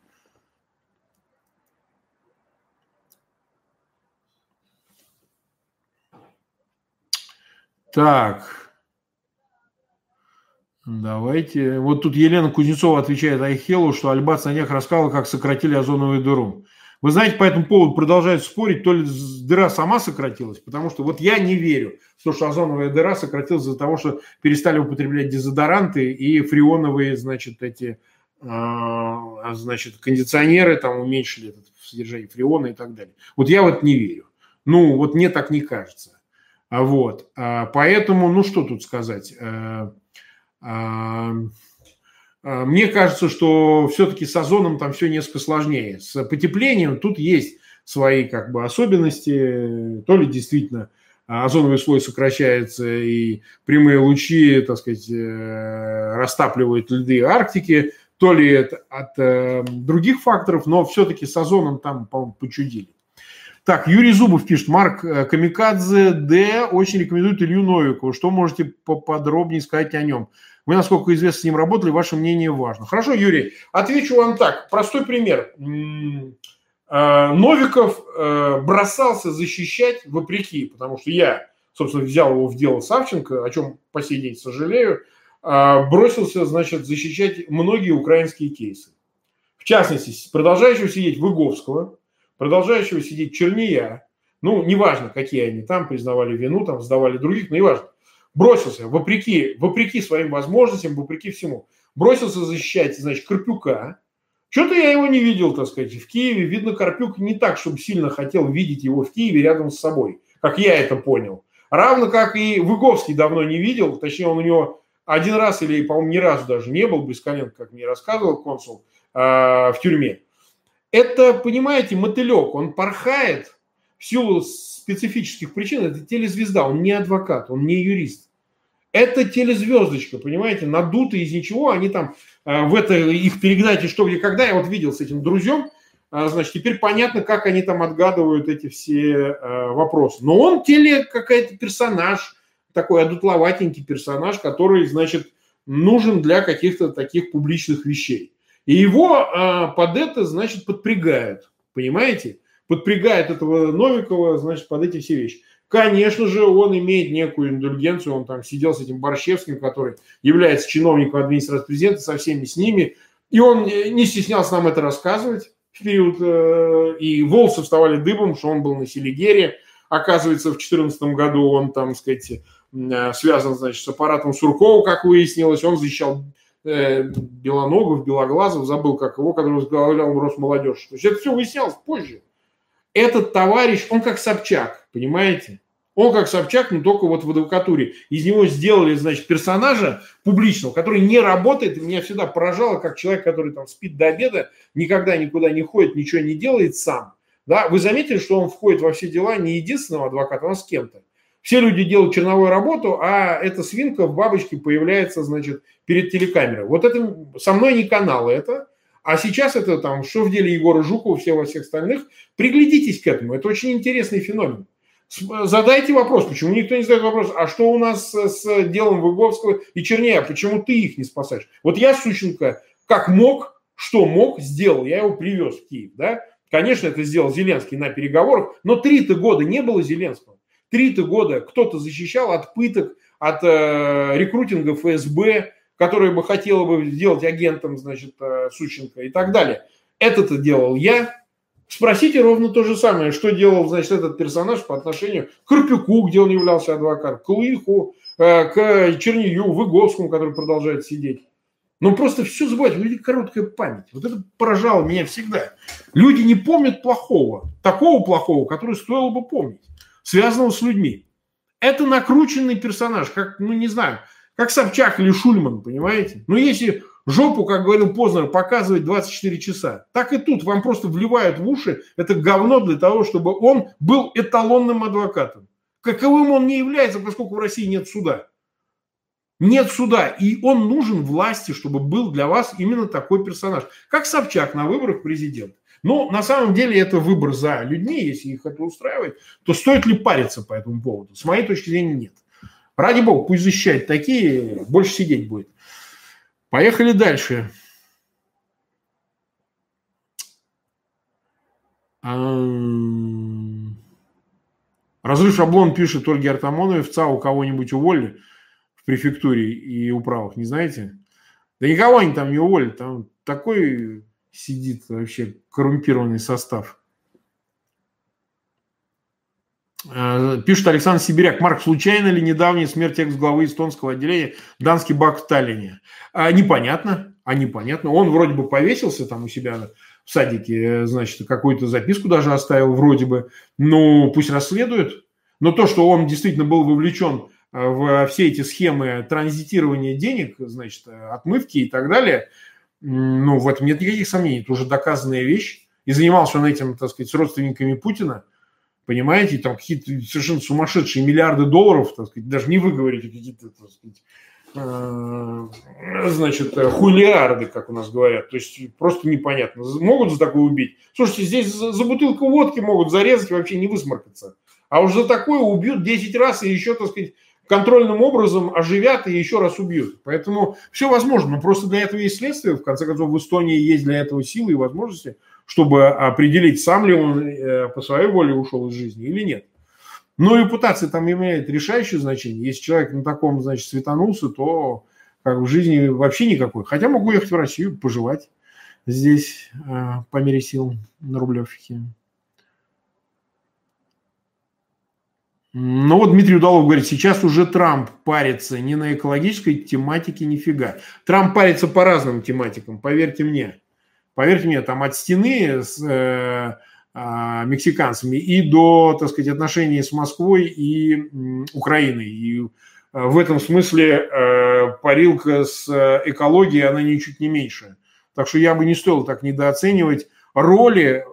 Так. Давайте. Вот тут Елена Кузнецова отвечает Айхелу, что Альбац на днях рассказал, как сократили озоновую дыру. Вы знаете, по этому поводу продолжают спорить, то ли дыра сама сократилась, потому что вот я не верю что озоновая дыра сократилась из-за того, что перестали употреблять дезодоранты и фреоновые, значит, эти, э, значит, кондиционеры там уменьшили содержание фреона и так далее. Вот я вот не верю. Ну, вот мне так не кажется. А вот, поэтому, ну, что тут сказать? А, а, мне кажется, что все-таки с озоном там все несколько сложнее. С потеплением тут есть свои как бы особенности. То ли действительно озоновый слой сокращается и прямые лучи, так сказать, э, растапливают льды Арктики, то ли это от э, других факторов, но все-таки с озоном там, по-моему, почудили. Так, Юрий Зубов пишет, Марк э, Камикадзе Д очень рекомендует Илью Новикову. Что можете поподробнее сказать о нем? Вы, насколько известно, с ним работали, ваше мнение важно. Хорошо, Юрий, отвечу вам так. Простой пример. Э, Новиков э, бросался защищать вопреки, потому что я, собственно, взял его в дело Савченко, о чем по сей день сожалею, э, бросился, значит, защищать многие украинские кейсы. В частности, продолжающего сидеть Выговского, продолжающего сидеть Черния, ну, неважно, какие они там признавали вину, там сдавали других, но неважно. Бросился, вопреки, вопреки своим возможностям, вопреки всему, бросился защищать, значит, Карпюка, что-то я его не видел, так сказать, в Киеве. Видно, Карпюк не так, чтобы сильно хотел видеть его в Киеве рядом с собой, как я это понял. Равно как и Выговский давно не видел, точнее, он у него один раз или, по-моему, ни разу даже не был, без колен, как мне рассказывал консул, э, в тюрьме. Это, понимаете, мотылек, он порхает в силу специфических причин, это телезвезда, он не адвокат, он не юрист. Это телезвездочка, понимаете, надутый из ничего, они там Э, в это их передаче «Что, где, когда» я вот видел с этим друзьям, э, значит, теперь понятно, как они там отгадывают эти все э, вопросы. Но он теле какой-то персонаж, такой одутловатенький персонаж, который, значит, нужен для каких-то таких публичных вещей. И его под это, значит, подпрягают, понимаете? Подпрягает этого Новикова, значит, под эти все вещи. Конечно же, он имеет некую индульгенцию, он там сидел с этим Борщевским, который является чиновником администрации президента, со всеми с ними, и он не стеснялся нам это рассказывать в период, э, и волосы вставали дыбом, что он был на Селигере, оказывается, в 2014 году он там, сказать, э, связан, значит, с аппаратом Суркова, как выяснилось, он защищал э, Белоногов, Белоглазов, забыл, как его, который возглавлял Росмолодежь. То есть это все выяснялось позже этот товарищ, он как Собчак, понимаете? Он как Собчак, но только вот в адвокатуре. Из него сделали, значит, персонажа публичного, который не работает. И меня всегда поражало, как человек, который там спит до обеда, никогда никуда не ходит, ничего не делает сам. Да? Вы заметили, что он входит во все дела не единственного адвоката, а с кем-то. Все люди делают черновую работу, а эта свинка в бабочке появляется, значит, перед телекамерой. Вот это со мной не канал это. А сейчас это там, что в деле Егора Жукова, все во всех остальных. Приглядитесь к этому. Это очень интересный феномен. Задайте вопрос, почему никто не задает вопрос, а что у нас с делом Выговского и Чернея, почему ты их не спасаешь? Вот я, Сущенко, как мог, что мог, сделал. Я его привез в Киев, да? Конечно, это сделал Зеленский на переговорах, но три-то года не было Зеленского. Три-то года кто-то защищал от пыток, от э, рекрутинга ФСБ, который бы хотела бы сделать агентом, значит, э, Сущенко и так далее. Это-то делал я. Спросите ровно то же самое, что делал, значит, этот персонаж по отношению к Карпюку, где он являлся адвокатом, к Лыху, э, к Чернию, Выговскому, который продолжает сидеть. Но просто все забывать, у людей короткая память. Вот это поражало меня всегда. Люди не помнят плохого, такого плохого, который стоило бы помнить, связанного с людьми. Это накрученный персонаж, как, ну не знаю, как Собчак или Шульман, понимаете? Но если жопу, как говорил Познер, показывать 24 часа, так и тут вам просто вливают в уши это говно для того, чтобы он был эталонным адвокатом. Каковым он не является, поскольку в России нет суда. Нет суда, и он нужен власти, чтобы был для вас именно такой персонаж. Как Собчак на выборах президента. Но на самом деле это выбор за людьми, если их это устраивает, то стоит ли париться по этому поводу? С моей точки зрения, нет. Ради бога, пусть защищает такие, больше сидеть будет. Поехали дальше. Разрыв шаблон пишет Ольге Артамоновой. В ЦАУ кого-нибудь уволили в префектуре и управах, не знаете? Да никого они там не уволят. Там такой сидит вообще коррумпированный состав. Э, пишет Александр Сибиряк. Марк, случайно ли недавняя смерть экс-главы эстонского отделения Данский Бак в Таллине? А, непонятно, а непонятно. Он вроде бы повесился там у себя в садике, значит, какую-то записку даже оставил вроде бы. Ну, пусть расследует. Но то, что он действительно был вовлечен э, в все эти схемы транзитирования денег, значит, отмывки и так далее, ну, в этом нет никаких сомнений. Это уже доказанная вещь. И занимался он этим, так сказать, с родственниками Путина – Понимаете, там какие-то совершенно сумасшедшие миллиарды долларов, так сказать, даже не вы говорите, какие-то, так сказать, э, значит, хулиарды, как у нас говорят. То есть просто непонятно. Могут за такое убить? Слушайте, здесь за бутылку водки могут зарезать вообще не высморкаться. А уж за такое убьют 10 раз и еще, так сказать, контрольным образом оживят и еще раз убьют. Поэтому все возможно. Но просто для этого есть следствие. В конце концов, в Эстонии есть для этого силы и возможности, чтобы определить, сам ли он э, по своей воле ушел из жизни или нет. Но репутация там имеет решающее значение. Если человек на таком, значит, светанулся, то как в жизни вообще никакой. Хотя могу ехать в Россию, поживать здесь э, по мере сил на Рублевке. Ну вот Дмитрий Удалов говорит, сейчас уже Трамп парится не на экологической тематике нифига. Трамп парится по разным тематикам, поверьте мне. Поверьте мне, там от стены с э, э, мексиканцами и до, так сказать, отношений с Москвой и э, Украиной. И э, в этом смысле э, парилка с э, экологией, она ничуть не меньше. Так что я бы не стоил так недооценивать роли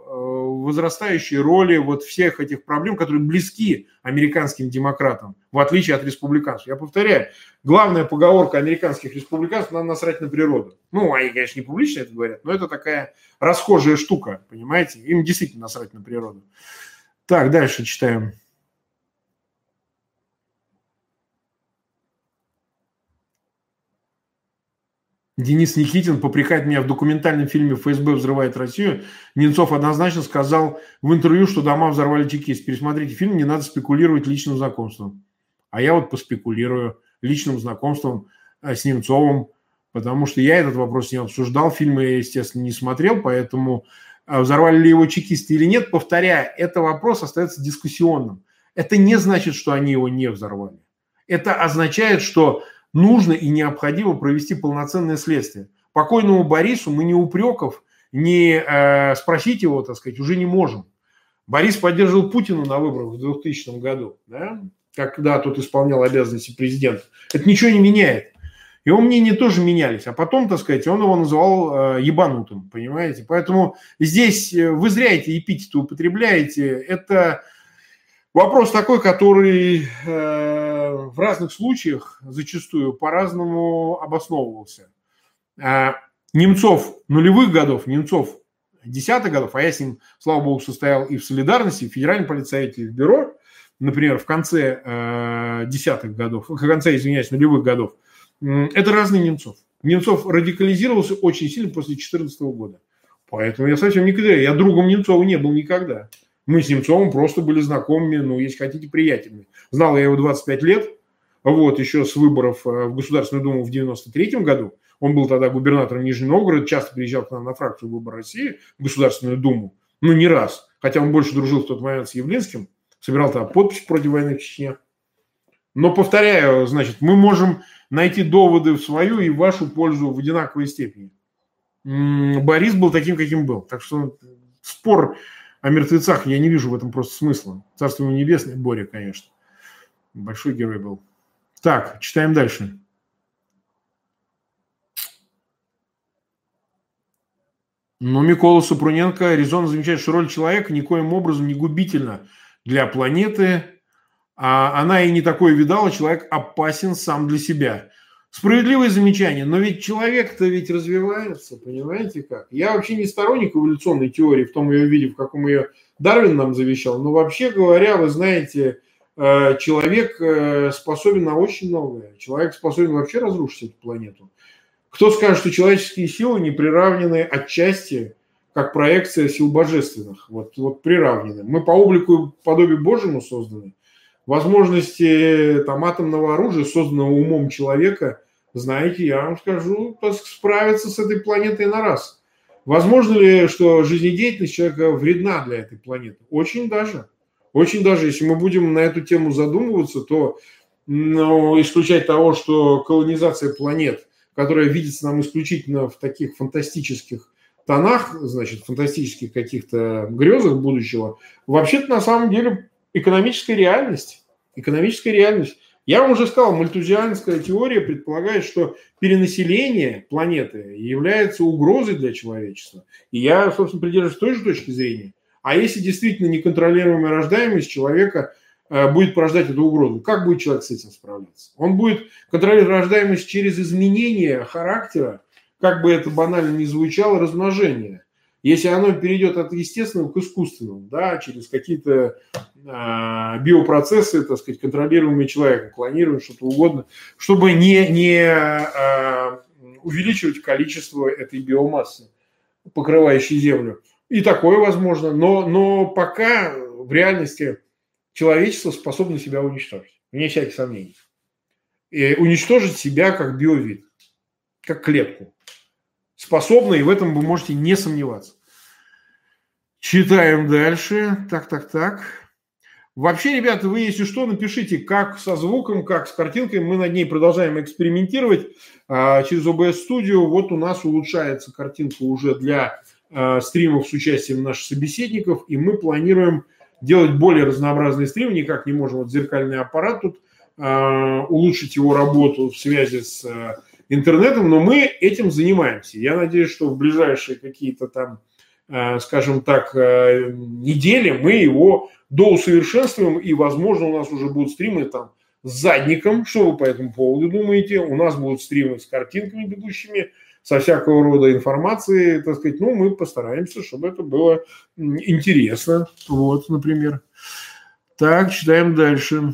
возрастающей роли вот всех этих проблем, которые близки американским демократам, в отличие от республиканцев. Я повторяю, главная поговорка американских республиканцев – надо насрать на природу. Ну, они, конечно, не публично это говорят, но это такая расхожая штука, понимаете? Им действительно насрать на природу. Так, дальше читаем. Денис Никитин попрекает меня в документальном фильме «ФСБ взрывает Россию». Немцов однозначно сказал в интервью, что дома взорвали чекист. Пересмотрите фильм, не надо спекулировать личным знакомством. А я вот поспекулирую личным знакомством э, с Немцовым, потому что я этот вопрос не обсуждал, фильмы я, естественно, не смотрел, поэтому э, взорвали ли его чекисты или нет, повторяю, это вопрос остается дискуссионным. Это не значит, что они его не взорвали. Это означает, что нужно и необходимо провести полноценное следствие. Покойному Борису мы ни упреков, ни э, спросить его, так сказать, уже не можем. Борис поддерживал Путина на выборах в 2000 году, да, когда тот исполнял обязанности президента. Это ничего не меняет. Его мнения тоже менялись. А потом, так сказать, он его называл э, ебанутым, понимаете? Поэтому здесь э, вы зря эти эпитеты употребляете. Это Вопрос такой, который э, в разных случаях зачастую по-разному обосновывался. Э, Немцов нулевых годов, Немцов десятых годов, а я с ним, слава богу, состоял и в солидарности, в федеральном в бюро, например, в конце э, десятых годов, в конце, извиняюсь, нулевых годов, э, это разные Немцов. Немцов радикализировался очень сильно после 2014 года. Поэтому я совсем никогда, я другом Немцова не был никогда. Мы с Немцовым просто были знакомыми, ну, если хотите, приятельными. Знал я его 25 лет, вот, еще с выборов э, в Государственную Думу в 93 году. Он был тогда губернатором Нижнего Новгорода, часто приезжал к нам на фракцию Выбор России в Государственную Думу. Ну, не раз. Хотя он больше дружил в тот момент с Явлинским, собирал там подпись против войны в Чечне. Но, повторяю, значит, мы можем найти доводы в свою и в вашу пользу в одинаковой степени. Борис был таким, каким был. Так что спор о мертвецах я не вижу в этом просто смысла. Царство ему небесное, Боря, конечно. Большой герой был. Так, читаем дальше. Но Микола Супруненко резонно замечает, что роль человека никоим образом не губительна для планеты, а она и не такое видала, человек опасен сам для себя. Справедливое замечание, но ведь человек-то ведь развивается, понимаете как? Я вообще не сторонник эволюционной теории в том ее виде, в каком ее Дарвин нам завещал, но вообще говоря, вы знаете, э, человек э, способен на очень многое. Человек способен вообще разрушить эту планету. Кто скажет, что человеческие силы не приравнены отчасти как проекция сил божественных? Вот, вот приравнены. Мы по облику и подобию Божьему созданы. Возможности там, атомного оружия, созданного умом человека – знаете, я вам скажу, справиться с этой планетой на раз. Возможно ли, что жизнедеятельность человека вредна для этой планеты? Очень даже. Очень даже, если мы будем на эту тему задумываться, то ну, исключать того, что колонизация планет, которая видится нам исключительно в таких фантастических тонах, значит, фантастических каких-то грезах будущего, вообще-то на самом деле экономическая реальность. Экономическая реальность. Я вам уже сказал, мальтузианская теория предполагает, что перенаселение планеты является угрозой для человечества. И я, собственно, придерживаюсь той же точки зрения. А если действительно неконтролируемая рождаемость человека э, будет порождать эту угрозу. Как будет человек с этим справляться? Он будет контролировать рождаемость через изменение характера, как бы это банально ни звучало, размножение. Если оно перейдет от естественного к искусственному, да, через какие-то э, биопроцессы, так сказать, контролируемые человеком, клонирование, что-то угодно, чтобы не, не э, увеличивать количество этой биомассы, покрывающей Землю. И такое возможно, но, но пока в реальности человечество способно себя уничтожить, вне всяких сомнений. И уничтожить себя как биовид, как клетку. Способно, и в этом вы можете не сомневаться. Читаем дальше. Так, так, так. Вообще, ребята, вы, если что, напишите, как со звуком, как с картинкой. Мы над ней продолжаем экспериментировать а, через OBS Studio. Вот у нас улучшается картинка уже для а, стримов с участием наших собеседников, и мы планируем делать более разнообразные стримы. Никак не можем, вот зеркальный аппарат тут, а, улучшить его работу в связи с интернетом, но мы этим занимаемся. Я надеюсь, что в ближайшие какие-то там, скажем так, недели мы его доусовершенствуем, и, возможно, у нас уже будут стримы там с задником. Что вы по этому поводу думаете? У нас будут стримы с картинками бегущими, со всякого рода информацией, так сказать. Ну, мы постараемся, чтобы это было интересно. Вот, например. Так, читаем дальше.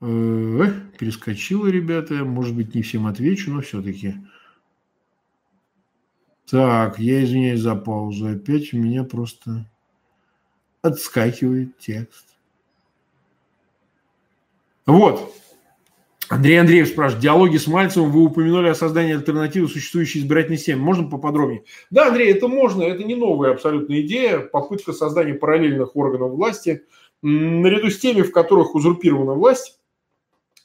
Э, перескочила, ребята. Может быть, не всем отвечу, но все-таки. Так, я извиняюсь за паузу. Опять у меня просто отскакивает текст. Вот. Андрей Андреев спрашивает. Диалоги с Мальцевым. Вы упомянули о создании альтернативы существующей избирательной системе. Можно поподробнее? Да, Андрей, это можно. Это не новая абсолютно идея. Попытка создания параллельных органов власти. Наряду с теми, в которых узурпирована власть,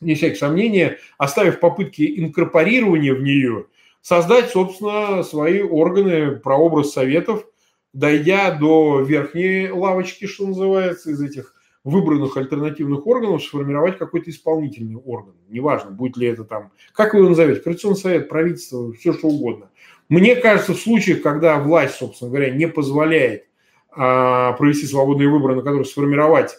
не всяких сомнений, оставив попытки инкорпорирования в нее – создать, собственно, свои органы, прообраз советов, дойдя до верхней лавочки, что называется, из этих выбранных альтернативных органов, сформировать какой-то исполнительный орган. Неважно, будет ли это там, как вы его назовете, Координационный совет, правительство, все что угодно. Мне кажется, в случаях, когда власть, собственно говоря, не позволяет а, провести свободные выборы, на которых сформировать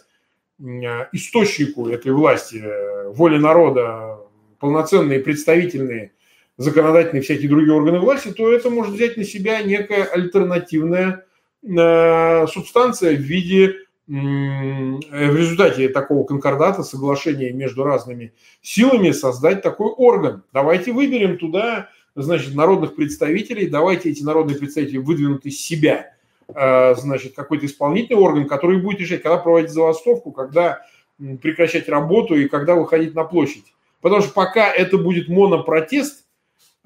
источнику этой власти э, воли народа полноценные представительные законодательные всякие другие органы власти, то это может взять на себя некая альтернативная э, субстанция в виде в результате такого конкордата, соглашения между разными силами создать такой орган. Давайте выберем туда, значит, народных представителей, давайте эти народные представители выдвинут из себя, э, значит, какой-то исполнительный орган, который будет решать, когда проводить забастовку, когда прекращать работу и когда выходить на площадь. Потому что пока это будет монопротест,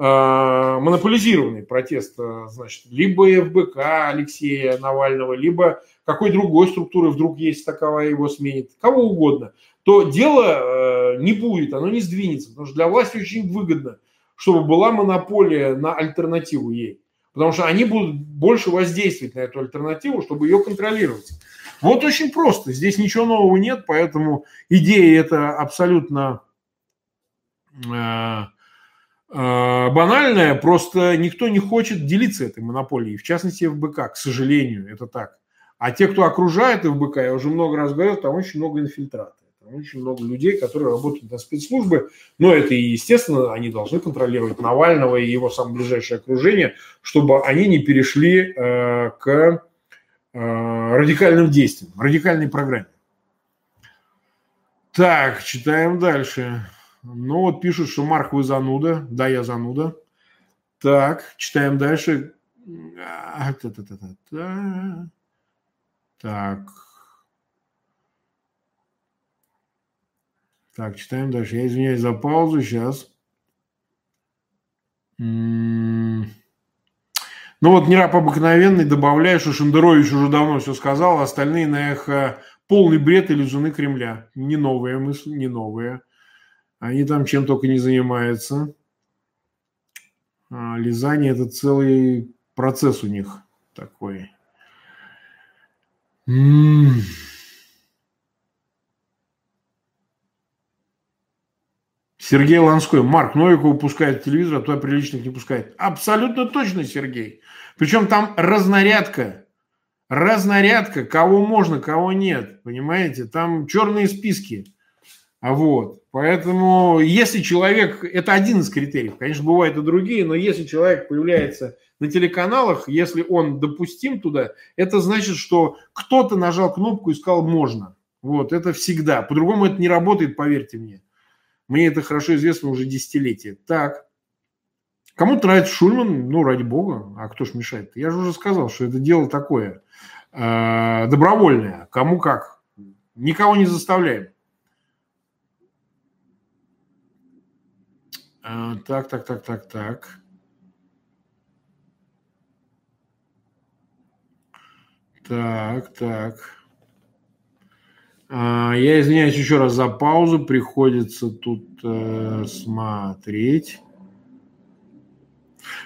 Э, монополизированный протест, э, значит, либо ФБК Алексея Навального, либо какой другой структуры вдруг есть таковая его сменит, кого угодно, то дело э, не будет, оно не сдвинется, потому что для власти очень выгодно, чтобы была монополия на альтернативу ей, потому что они будут больше воздействовать на эту альтернативу, чтобы ее контролировать. Вот очень просто, здесь ничего нового нет, поэтому идея это абсолютно а, банальная, просто никто не хочет делиться этой монополией, в частности ФБК, к сожалению, это так. А те, кто окружает ФБК, я уже много раз говорил, там очень много инфильтратов. Очень много людей, которые работают на спецслужбы, но это и естественно, они должны контролировать Навального и его самое ближайшее окружение, чтобы они не перешли э, к э, радикальным действиям, радикальной программе. Так, читаем дальше. Ну вот пишут, что Марк, вы зануда. Да, я зануда. Так, читаем дальше. А, так. Так, читаем дальше. Я извиняюсь за паузу. Сейчас. Ну вот не раб обыкновенный, добавляю, что Шендерович уже давно все сказал, остальные на эхо полный бред жены Кремля. Не новая мысль, не новая. Они там чем только не занимаются. А, лизание – это целый процесс у них такой. Сергей Ланской. Марк Новикова пускает телевизор, а то приличных не пускает. Абсолютно точно, Сергей. Причем там разнарядка разнарядка, кого можно, кого нет, понимаете? Там черные списки. А вот, поэтому если человек, это один из критериев, конечно, бывают и другие, но если человек появляется на телеканалах, если он допустим туда, это значит, что кто-то нажал кнопку и сказал «можно». Вот, это всегда. По-другому это не работает, поверьте мне. Мне это хорошо известно уже десятилетия. Так, кому-то нравится Шульман, ну, ради бога, а кто ж мешает? Я же уже сказал, что это дело такое, э, добровольное, кому как. Никого не заставляем. А, так, так, так, так, так. Так, так. А, я извиняюсь еще раз за паузу, приходится тут э, смотреть.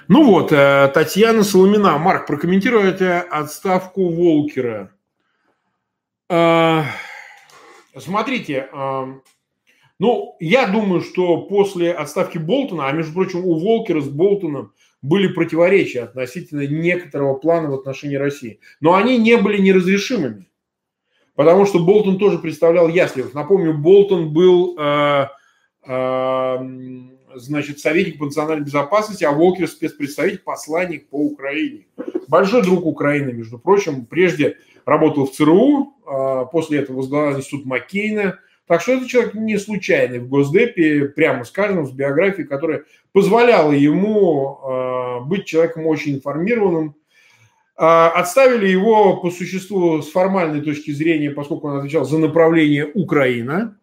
Ну вот, э, Татьяна Соломина. Марк, прокомментируйте отставку Волкера. Э, смотрите, э, ну, я думаю, что после отставки Болтона, а между прочим, у Волкера с Болтоном были противоречия относительно некоторого плана в отношении России, но они не были неразрешимыми. Потому что Болтон тоже представлял Ясливых. Напомню, Болтон был, э, э, значит, советник по национальной безопасности, а Волкер спецпредставитель, посланник по Украине. Большой друг Украины, между прочим. Прежде работал в ЦРУ, э, после этого возглавлял институт Маккейна. Так что это человек не случайный в Госдепе, прямо скажем, с биографией, которая позволяла ему э, быть человеком очень информированным, отставили его по существу с формальной точки зрения, поскольку он отвечал за направление Украина.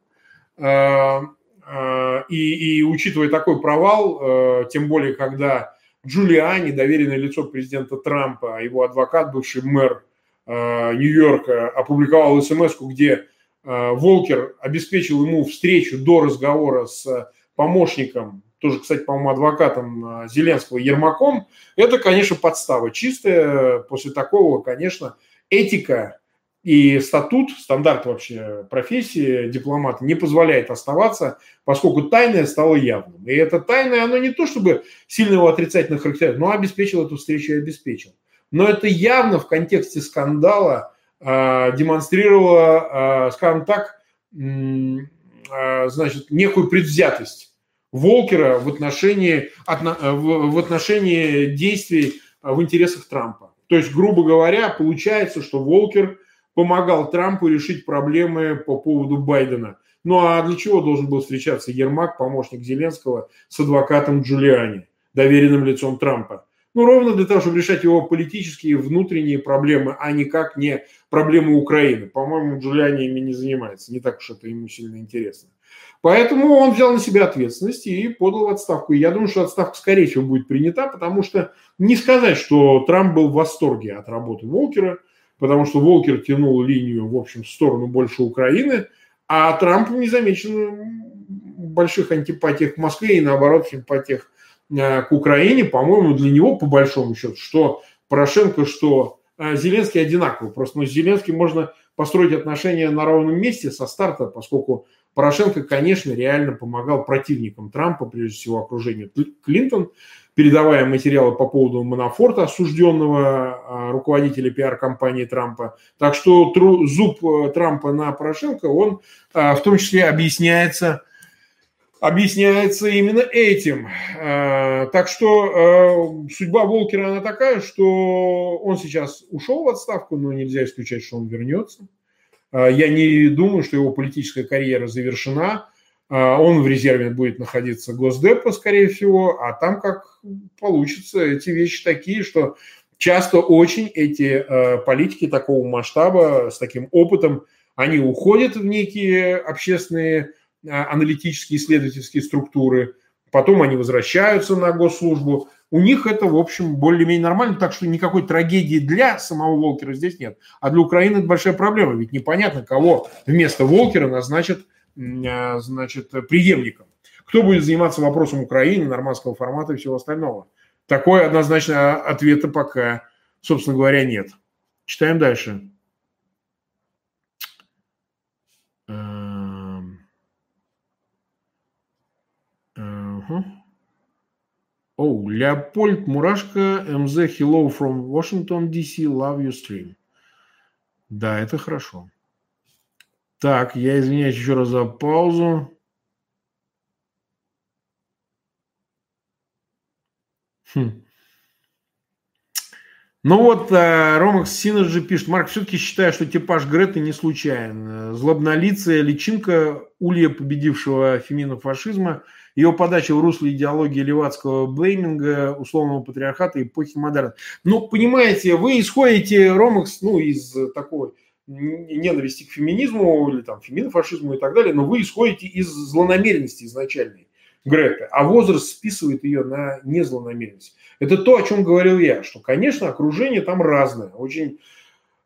А, а, и, и учитывая такой провал, тем более, когда Джулиани, доверенное лицо президента Трампа, его адвокат, бывший мэр Нью-Йорка, опубликовал смс где Волкер обеспечил ему встречу до разговора с помощником тоже, кстати, по-моему, адвокатом а, Зеленского Ермаком, это, конечно, подстава чистая. После такого, конечно, этика и статут, стандарт вообще профессии дипломата не позволяет оставаться, поскольку тайное стало явным. И это тайное, оно не то чтобы сильно его отрицательно характеризует, но обеспечил эту встречу и обеспечил. Но это явно в контексте скандала э, демонстрировало, э, скажем так, э, значит, некую предвзятость Волкера в отношении, в отношении действий в интересах Трампа. То есть, грубо говоря, получается, что Волкер помогал Трампу решить проблемы по поводу Байдена. Ну а для чего должен был встречаться Ермак, помощник Зеленского, с адвокатом Джулиани, доверенным лицом Трампа? Ну, ровно для того, чтобы решать его политические внутренние проблемы, а никак не проблемы Украины. По-моему, Джулиани ими не занимается. Не так уж это ему сильно интересно. Поэтому он взял на себя ответственность и подал в отставку. И я думаю, что отставка, скорее всего, будет принята, потому что не сказать, что Трамп был в восторге от работы Волкера, потому что Волкер тянул линию, в общем, в сторону больше Украины, а Трамп не замечен больших антипатиях к Москве и, наоборот, симпатиях э, к Украине. По-моему, для него, по большому счету, что Порошенко, что э, Зеленский одинаково. Просто ну, с Зеленским можно построить отношения на ровном месте со старта, поскольку Порошенко, конечно, реально помогал противникам Трампа, прежде всего окружению Клинтон, передавая материалы по поводу Манафорта, осужденного а, руководителя пиар-компании Трампа. Так что зуб э, Трампа на Порошенко, он а, в том числе объясняется, объясняется именно этим. А, так что судьба Волкера, она такая, что он сейчас ушел в отставку, но нельзя исключать, что он вернется. А, я не думаю, что его политическая карьера завершена. А, он в резерве будет находиться Госдепа, скорее всего, а там как получится. Эти вещи такие, что часто очень эти а, политики такого масштаба, с таким опытом, они уходят в некие общественные аналитические исследовательские структуры, потом они возвращаются на госслужбу, у них это, в общем, более-менее нормально, так что никакой трагедии для самого Волкера здесь нет. А для Украины это большая проблема, ведь непонятно, кого вместо Волкера назначат а, значит, преемником. Кто будет заниматься вопросом Украины, нормандского формата и всего остального? Такой однозначно ответа пока, собственно говоря, нет. Читаем дальше. Uh-huh. Oh, Leopold Murashka, MZ, hello from Washington, D.C., love your stream. Да, это хорошо. Так, я извиняюсь еще раз за паузу. Хм. Ну вот, э, Romax Synergy пишет, Марк, все-таки считаю, что типаж Греты не случайен. Злобнолицая личинка, улья победившего феминофашизма, ее подача в русле идеологии левацкого блейминга, условного патриархата эпохи модерна. Ну, понимаете, вы исходите, Romax, ну, из такой ненависти к феминизму или там феминофашизму и так далее, но вы исходите из злонамеренности изначальной Греты, а возраст списывает ее на незлонамеренность. Это то, о чем говорил я, что, конечно, окружение там разное, очень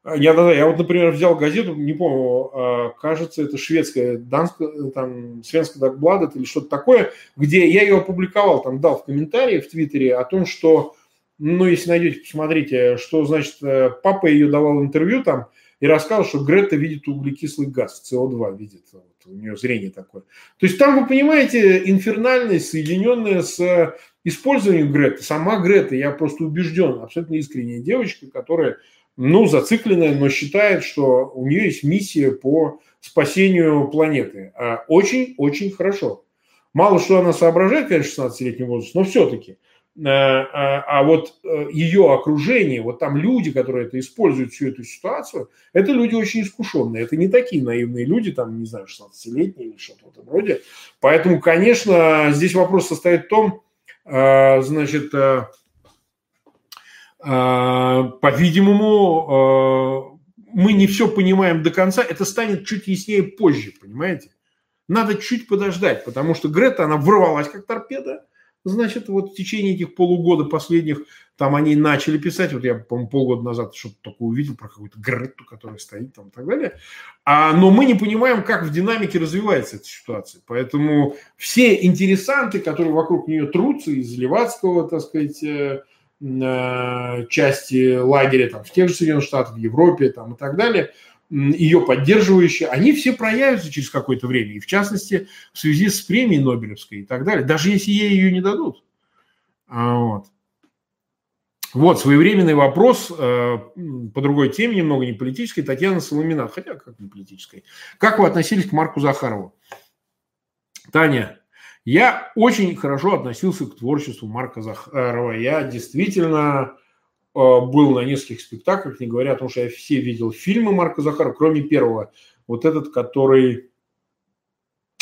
я, я вот, например, взял газету, не помню, а, кажется, это шведская, данская, там, Свенская Дагбладет или что-то такое, где я ее опубликовал, там дал в комментарии в Твиттере о том, что, ну, если найдете, посмотрите, что, значит, э, папа ее давал интервью там и рассказывал, что Грета видит углекислый газ, СО2 видит, вот, у нее зрение такое. То есть там, вы понимаете, инфернальность, соединенная с использованием Греты, сама Грета, я просто убежден, абсолютно искренняя девочка, которая ну, зацикленная, но считает, что у нее есть миссия по спасению планеты. Очень-очень а, хорошо. Мало что она соображает, конечно, 16-летний возраст, но все-таки. А, а, а вот э, ее окружение, вот там люди, которые это используют, всю эту ситуацию, это люди очень искушенные. Это не такие наивные люди, там, не знаю, 16-летние или что-то в этом роде. Поэтому, конечно, здесь вопрос состоит в том, значит, э, а, по-видимому, а, мы не все понимаем до конца. Это станет чуть яснее позже, понимаете? Надо чуть подождать, потому что Грета, она ворвалась как торпеда. Значит, вот в течение этих полугода последних там они начали писать. Вот я, по-моему, полгода назад что-то такое увидел про какую-то Гретту, которая стоит там и так далее. А, но мы не понимаем, как в динамике развивается эта ситуация. Поэтому все интересанты, которые вокруг нее трутся из Левацкого, так сказать, Э, части лагеря там, в тех же Соединенных Штатах, в Европе там, и так далее, ее поддерживающие, они все проявятся через какое-то время. И в частности, в связи с премией Нобелевской и так далее. Даже если ей ее не дадут. А, вот. Вот, своевременный вопрос э, по другой теме, немного не политической, Татьяна Соломина, хотя как не политической. Как вы относились к Марку Захарову? Таня, я очень хорошо относился к творчеству Марка Захарова. Я действительно э, был на нескольких спектаклях, не говоря о том, что я все видел фильмы Марка Захарова, кроме первого. Вот этот, который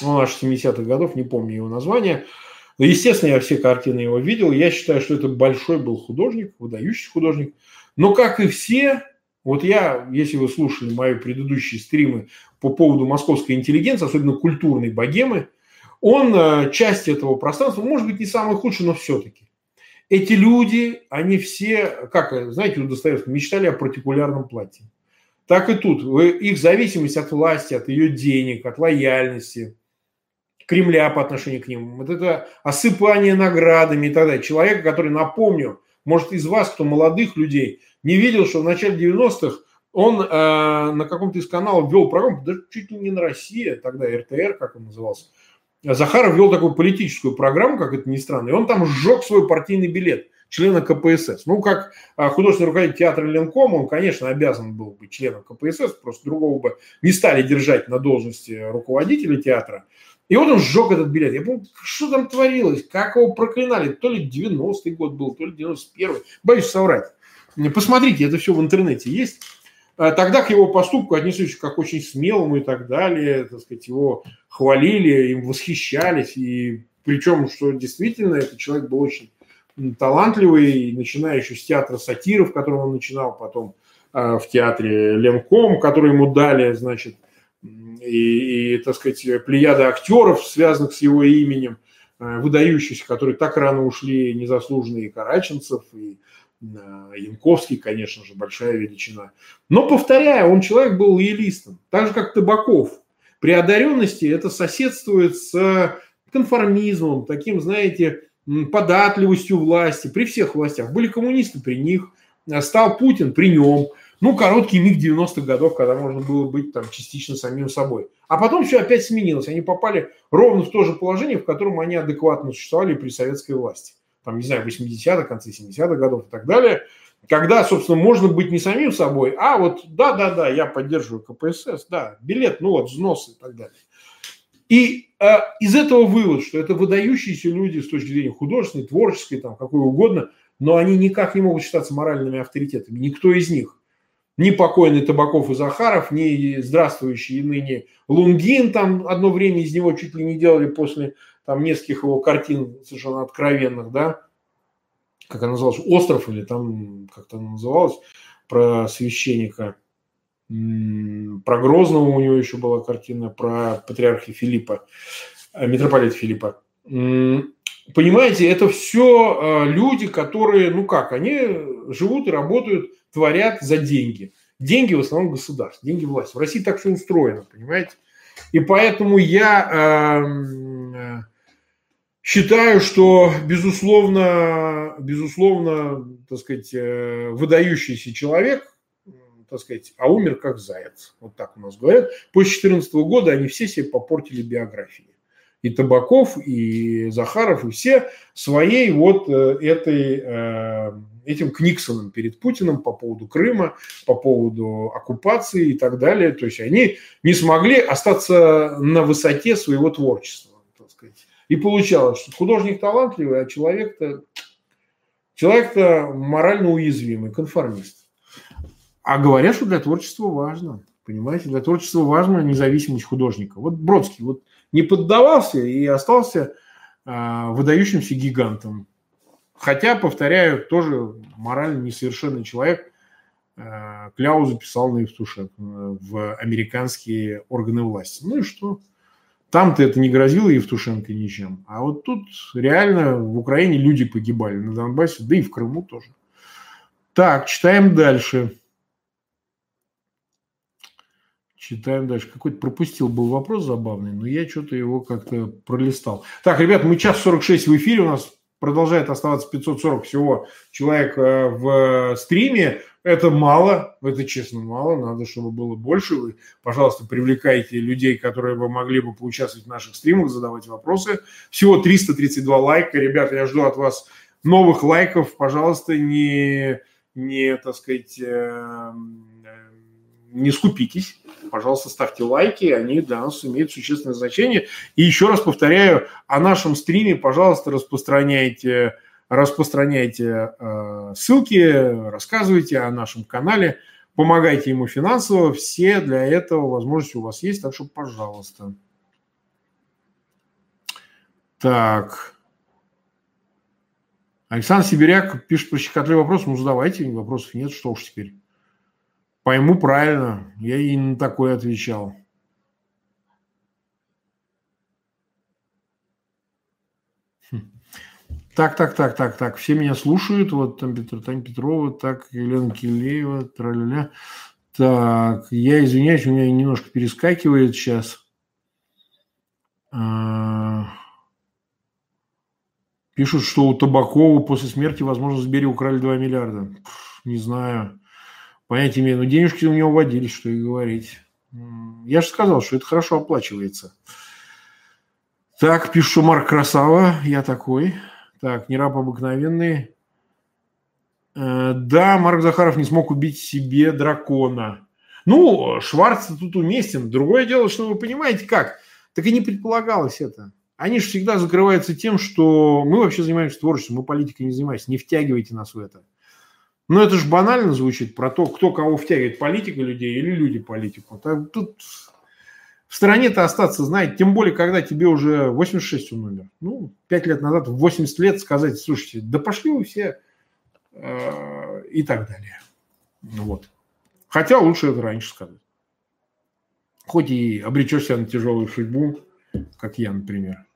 ну, аж 70-х годов, не помню его название. Но, естественно, я все картины его видел. Я считаю, что это большой был художник, выдающийся художник. Но, как и все, вот я, если вы слушали мои предыдущие стримы по поводу московской интеллигенции, особенно культурной богемы – он э, часть этого пространства, может быть, не самый худший, но все-таки. Эти люди, они все, как, знаете, у Достоевского, мечтали о партикулярном платье. Так и тут. Их зависимость от власти, от ее денег, от лояльности, Кремля по отношению к ним, вот это осыпание наградами и так далее. Человека, который, напомню, может, из вас, кто молодых людей, не видел, что в начале 90-х он э, на каком-то из каналов вел программу, даже чуть ли не на России, тогда РТР, как он назывался, Захаров вел такую политическую программу, как это ни странно, и он там сжег свой партийный билет члена КПСС. Ну, как а, художественный руководитель театра Ленком, он, конечно, обязан был быть членом КПСС, просто другого бы не стали держать на должности руководителя театра. И вот он сжег этот билет. Я помню, что там творилось, как его проклинали. То ли 90-й год был, то ли 91-й. Боюсь соврать. Посмотрите, это все в интернете есть. А тогда к его поступку отнеслись как очень смелому и так далее, так сказать, его хвалили, им восхищались, и причем, что действительно этот человек был очень талантливый, начиная еще с театра сатиров, в котором он начинал, потом а, в театре Ленком, который ему дали, значит, и, и так сказать, плеяда актеров, связанных с его именем, а, выдающихся, которые так рано ушли, незаслуженные Караченцев, и Янковский, конечно же, большая величина. Но, повторяю, он человек был лоялистом, так же, как Табаков. При одаренности это соседствует с конформизмом, таким, знаете, податливостью власти, при всех властях. Были коммунисты при них, стал Путин при нем. Ну, короткий миг 90-х годов, когда можно было быть там частично самим собой. А потом все опять сменилось. Они попали ровно в то же положение, в котором они адекватно существовали при советской власти там, не знаю, 80-х, конце 70-х годов и так далее. когда, собственно, можно быть не самим собой, а вот да-да-да, я поддерживаю КПСС, да, билет, ну вот, взносы и так далее. И э, из этого вывод, что это выдающиеся люди с точки зрения художественной, творческой, там, какой угодно, но они никак не могут считаться моральными авторитетами, никто из них. Ни покойный Табаков и Захаров, ни здравствующий ныне Лунгин, там одно время из него чуть ли не делали после там нескольких его картин совершенно откровенных, да, как она называлась, «Остров» или там как-то она называлась, про священника, про Грозного у него еще была картина, про патриарха Филиппа, э, митрополита Филиппа. Понимаете, это все э, люди, которые, ну как, они живут и работают, творят за деньги. Деньги в основном государство, деньги власти. В России так все устроено, понимаете? И поэтому я эм, э, Считаю, что, безусловно, безусловно, так сказать, э, выдающийся человек, так сказать, а умер как заяц. Вот так у нас говорят. После 2014 года они все себе попортили биографии. И Табаков, и Захаров, и все своей вот э, этой, э, этим книксоном перед Путиным по поводу Крыма, по поводу оккупации и так далее. То есть они не смогли остаться на высоте своего творчества. И получалось, что художник талантливый, а человек-то человек-то морально уязвимый, конформист. А говорят, что для творчества важно. Понимаете, для творчества важна независимость художника. Вот Бродский вот не поддавался и остался э, выдающимся гигантом. Хотя, повторяю, тоже морально несовершенный человек. Э, Кляузу писал на Евтушек в американские органы власти. Ну и что? Там-то это не грозило Евтушенко ничем. А вот тут реально в Украине люди погибали на Донбассе, да и в Крыму тоже. Так, читаем дальше. Читаем дальше. Какой-то пропустил был вопрос забавный, но я что-то его как-то пролистал. Так, ребят, мы час 46 в эфире. У нас продолжает оставаться 540 всего человек э, в стриме. Это мало, это честно мало, надо, чтобы было больше. Вы, пожалуйста, привлекайте людей, которые бы могли бы поучаствовать в наших стримах, задавать вопросы. Всего 332 лайка. Ребята, я жду от вас новых лайков. Пожалуйста, не, не так сказать, э, не скупитесь. Пожалуйста, ставьте лайки, они для нас имеют существенное значение. И еще раз повторяю, о нашем стриме, пожалуйста, распространяйте распространяйте э, ссылки, рассказывайте о нашем канале, помогайте ему финансово. Все для этого возможности у вас есть, так что пожалуйста. Так. Александр Сибиряк пишет про щекотливый вопрос. Ну, задавайте, вопросов нет, что уж теперь. Пойму правильно, я и на такое отвечал. Так, так, так, так, так. Все меня слушают. Вот там Петр, Таня Петрова, так, Елена Килеева, тра-ля-ля. Так, я извиняюсь, у меня немножко перескакивает сейчас. А, пишут, что у Табакова после смерти, возможно, Сбери украли 2 миллиарда. Не знаю. Понятия имею. Но денежки у него водились, что и говорить. Я же сказал, что это хорошо оплачивается. Так, пишу, Марк Красава, я такой. Так, не раб обыкновенный. Э, да, Марк Захаров не смог убить себе дракона. Ну, Шварц тут уместен. Другое дело, что вы понимаете как. Так и не предполагалось это. Они же всегда закрываются тем, что мы вообще занимаемся творчеством, мы политикой не занимаемся. Не втягивайте нас в это. Но это же банально звучит про то, кто кого втягивает, политика людей или люди политику. Тут в стране-то остаться, знаете, тем более, когда тебе уже 86 он умер. Ну, 5 лет назад, в 80 лет сказать, слушайте, да пошли вы все э, и так далее. Ну вот. Хотя лучше это раньше сказать. Хоть и обречешься на тяжелую судьбу, как я, например.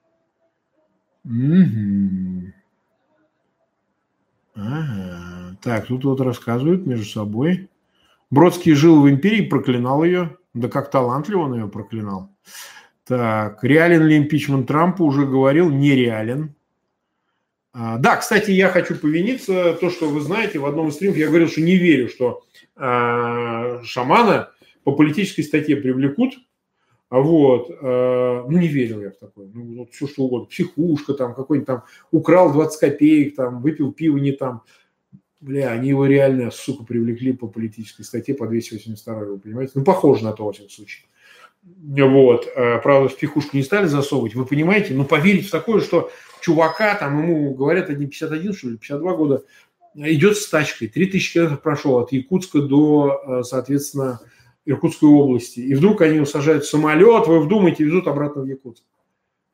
Угу. Ага. Так, тут вот рассказывают между собой. Бродский жил в империи, проклинал ее. Да как талантливо он ее проклинал. Так, реален ли импичмент Трампа, уже говорил, нереален. А, да, кстати, я хочу повиниться, то, что вы знаете, в одном из стримов я говорил, что не верю, что э, шамана по политической статье привлекут. Вот, э, ну не верил я в такое, ну вот все что угодно, психушка там, какой-нибудь там, украл 20 копеек, там, выпил пиво не там. Бля, они его реально, сука, привлекли по политической статье по 282, вы понимаете? Ну, похоже на то, во всяком случае. Вот. Э, правда, в пихушку не стали засовывать, вы понимаете? Но поверить в такое, что чувака, там ему говорят, один 51, что ли, 52 года, идет с тачкой, 3000 километров прошел от Якутска до, э, соответственно, Иркутской области. И вдруг они усажают в самолет, вы вдумайте, везут обратно в Якутск.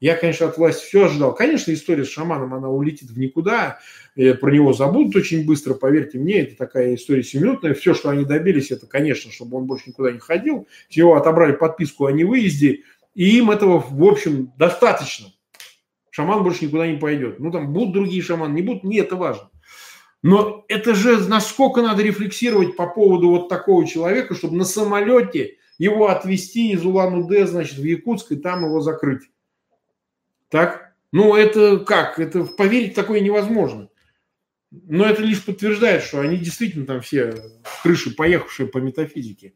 Я, конечно, от власти все ожидал. Конечно, история с шаманом, она улетит в никуда, про него забудут очень быстро, поверьте мне, это такая история семинутная. Все, что они добились, это, конечно, чтобы он больше никуда не ходил. С него отобрали подписку о невыезде, и им этого, в общем, достаточно. Шаман больше никуда не пойдет. Ну, там будут другие шаманы, не будут, не это важно. Но это же насколько надо рефлексировать по поводу вот такого человека, чтобы на самолете его отвезти из Улан-Удэ, значит, в Якутск и там его закрыть. Так? Ну, это как? Это поверить такое невозможно. Но это лишь подтверждает, что они действительно там все крыши поехавшие по метафизике.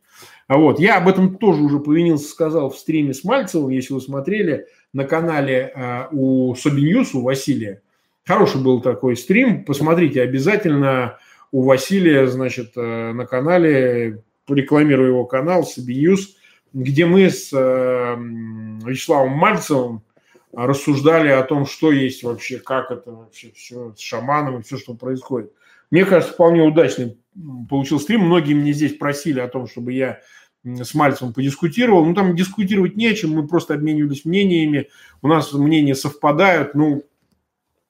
А вот, я об этом тоже уже повинился, сказал в стриме с Мальцевым, если вы смотрели на канале э, у SobiNews, у Василия. Хороший был такой стрим, посмотрите обязательно у Василия, значит, э, на канале, рекламирую его канал SobiNews, где мы с э, Вячеславом Мальцевым рассуждали о том, что есть вообще, как это вообще все с шаманом и все, что происходит. Мне кажется, вполне удачный получил стрим. Многие мне здесь просили о том, чтобы я с Мальцевым подискутировал. Ну, там дискутировать не о чем, мы просто обменивались мнениями. У нас мнения совпадают, ну,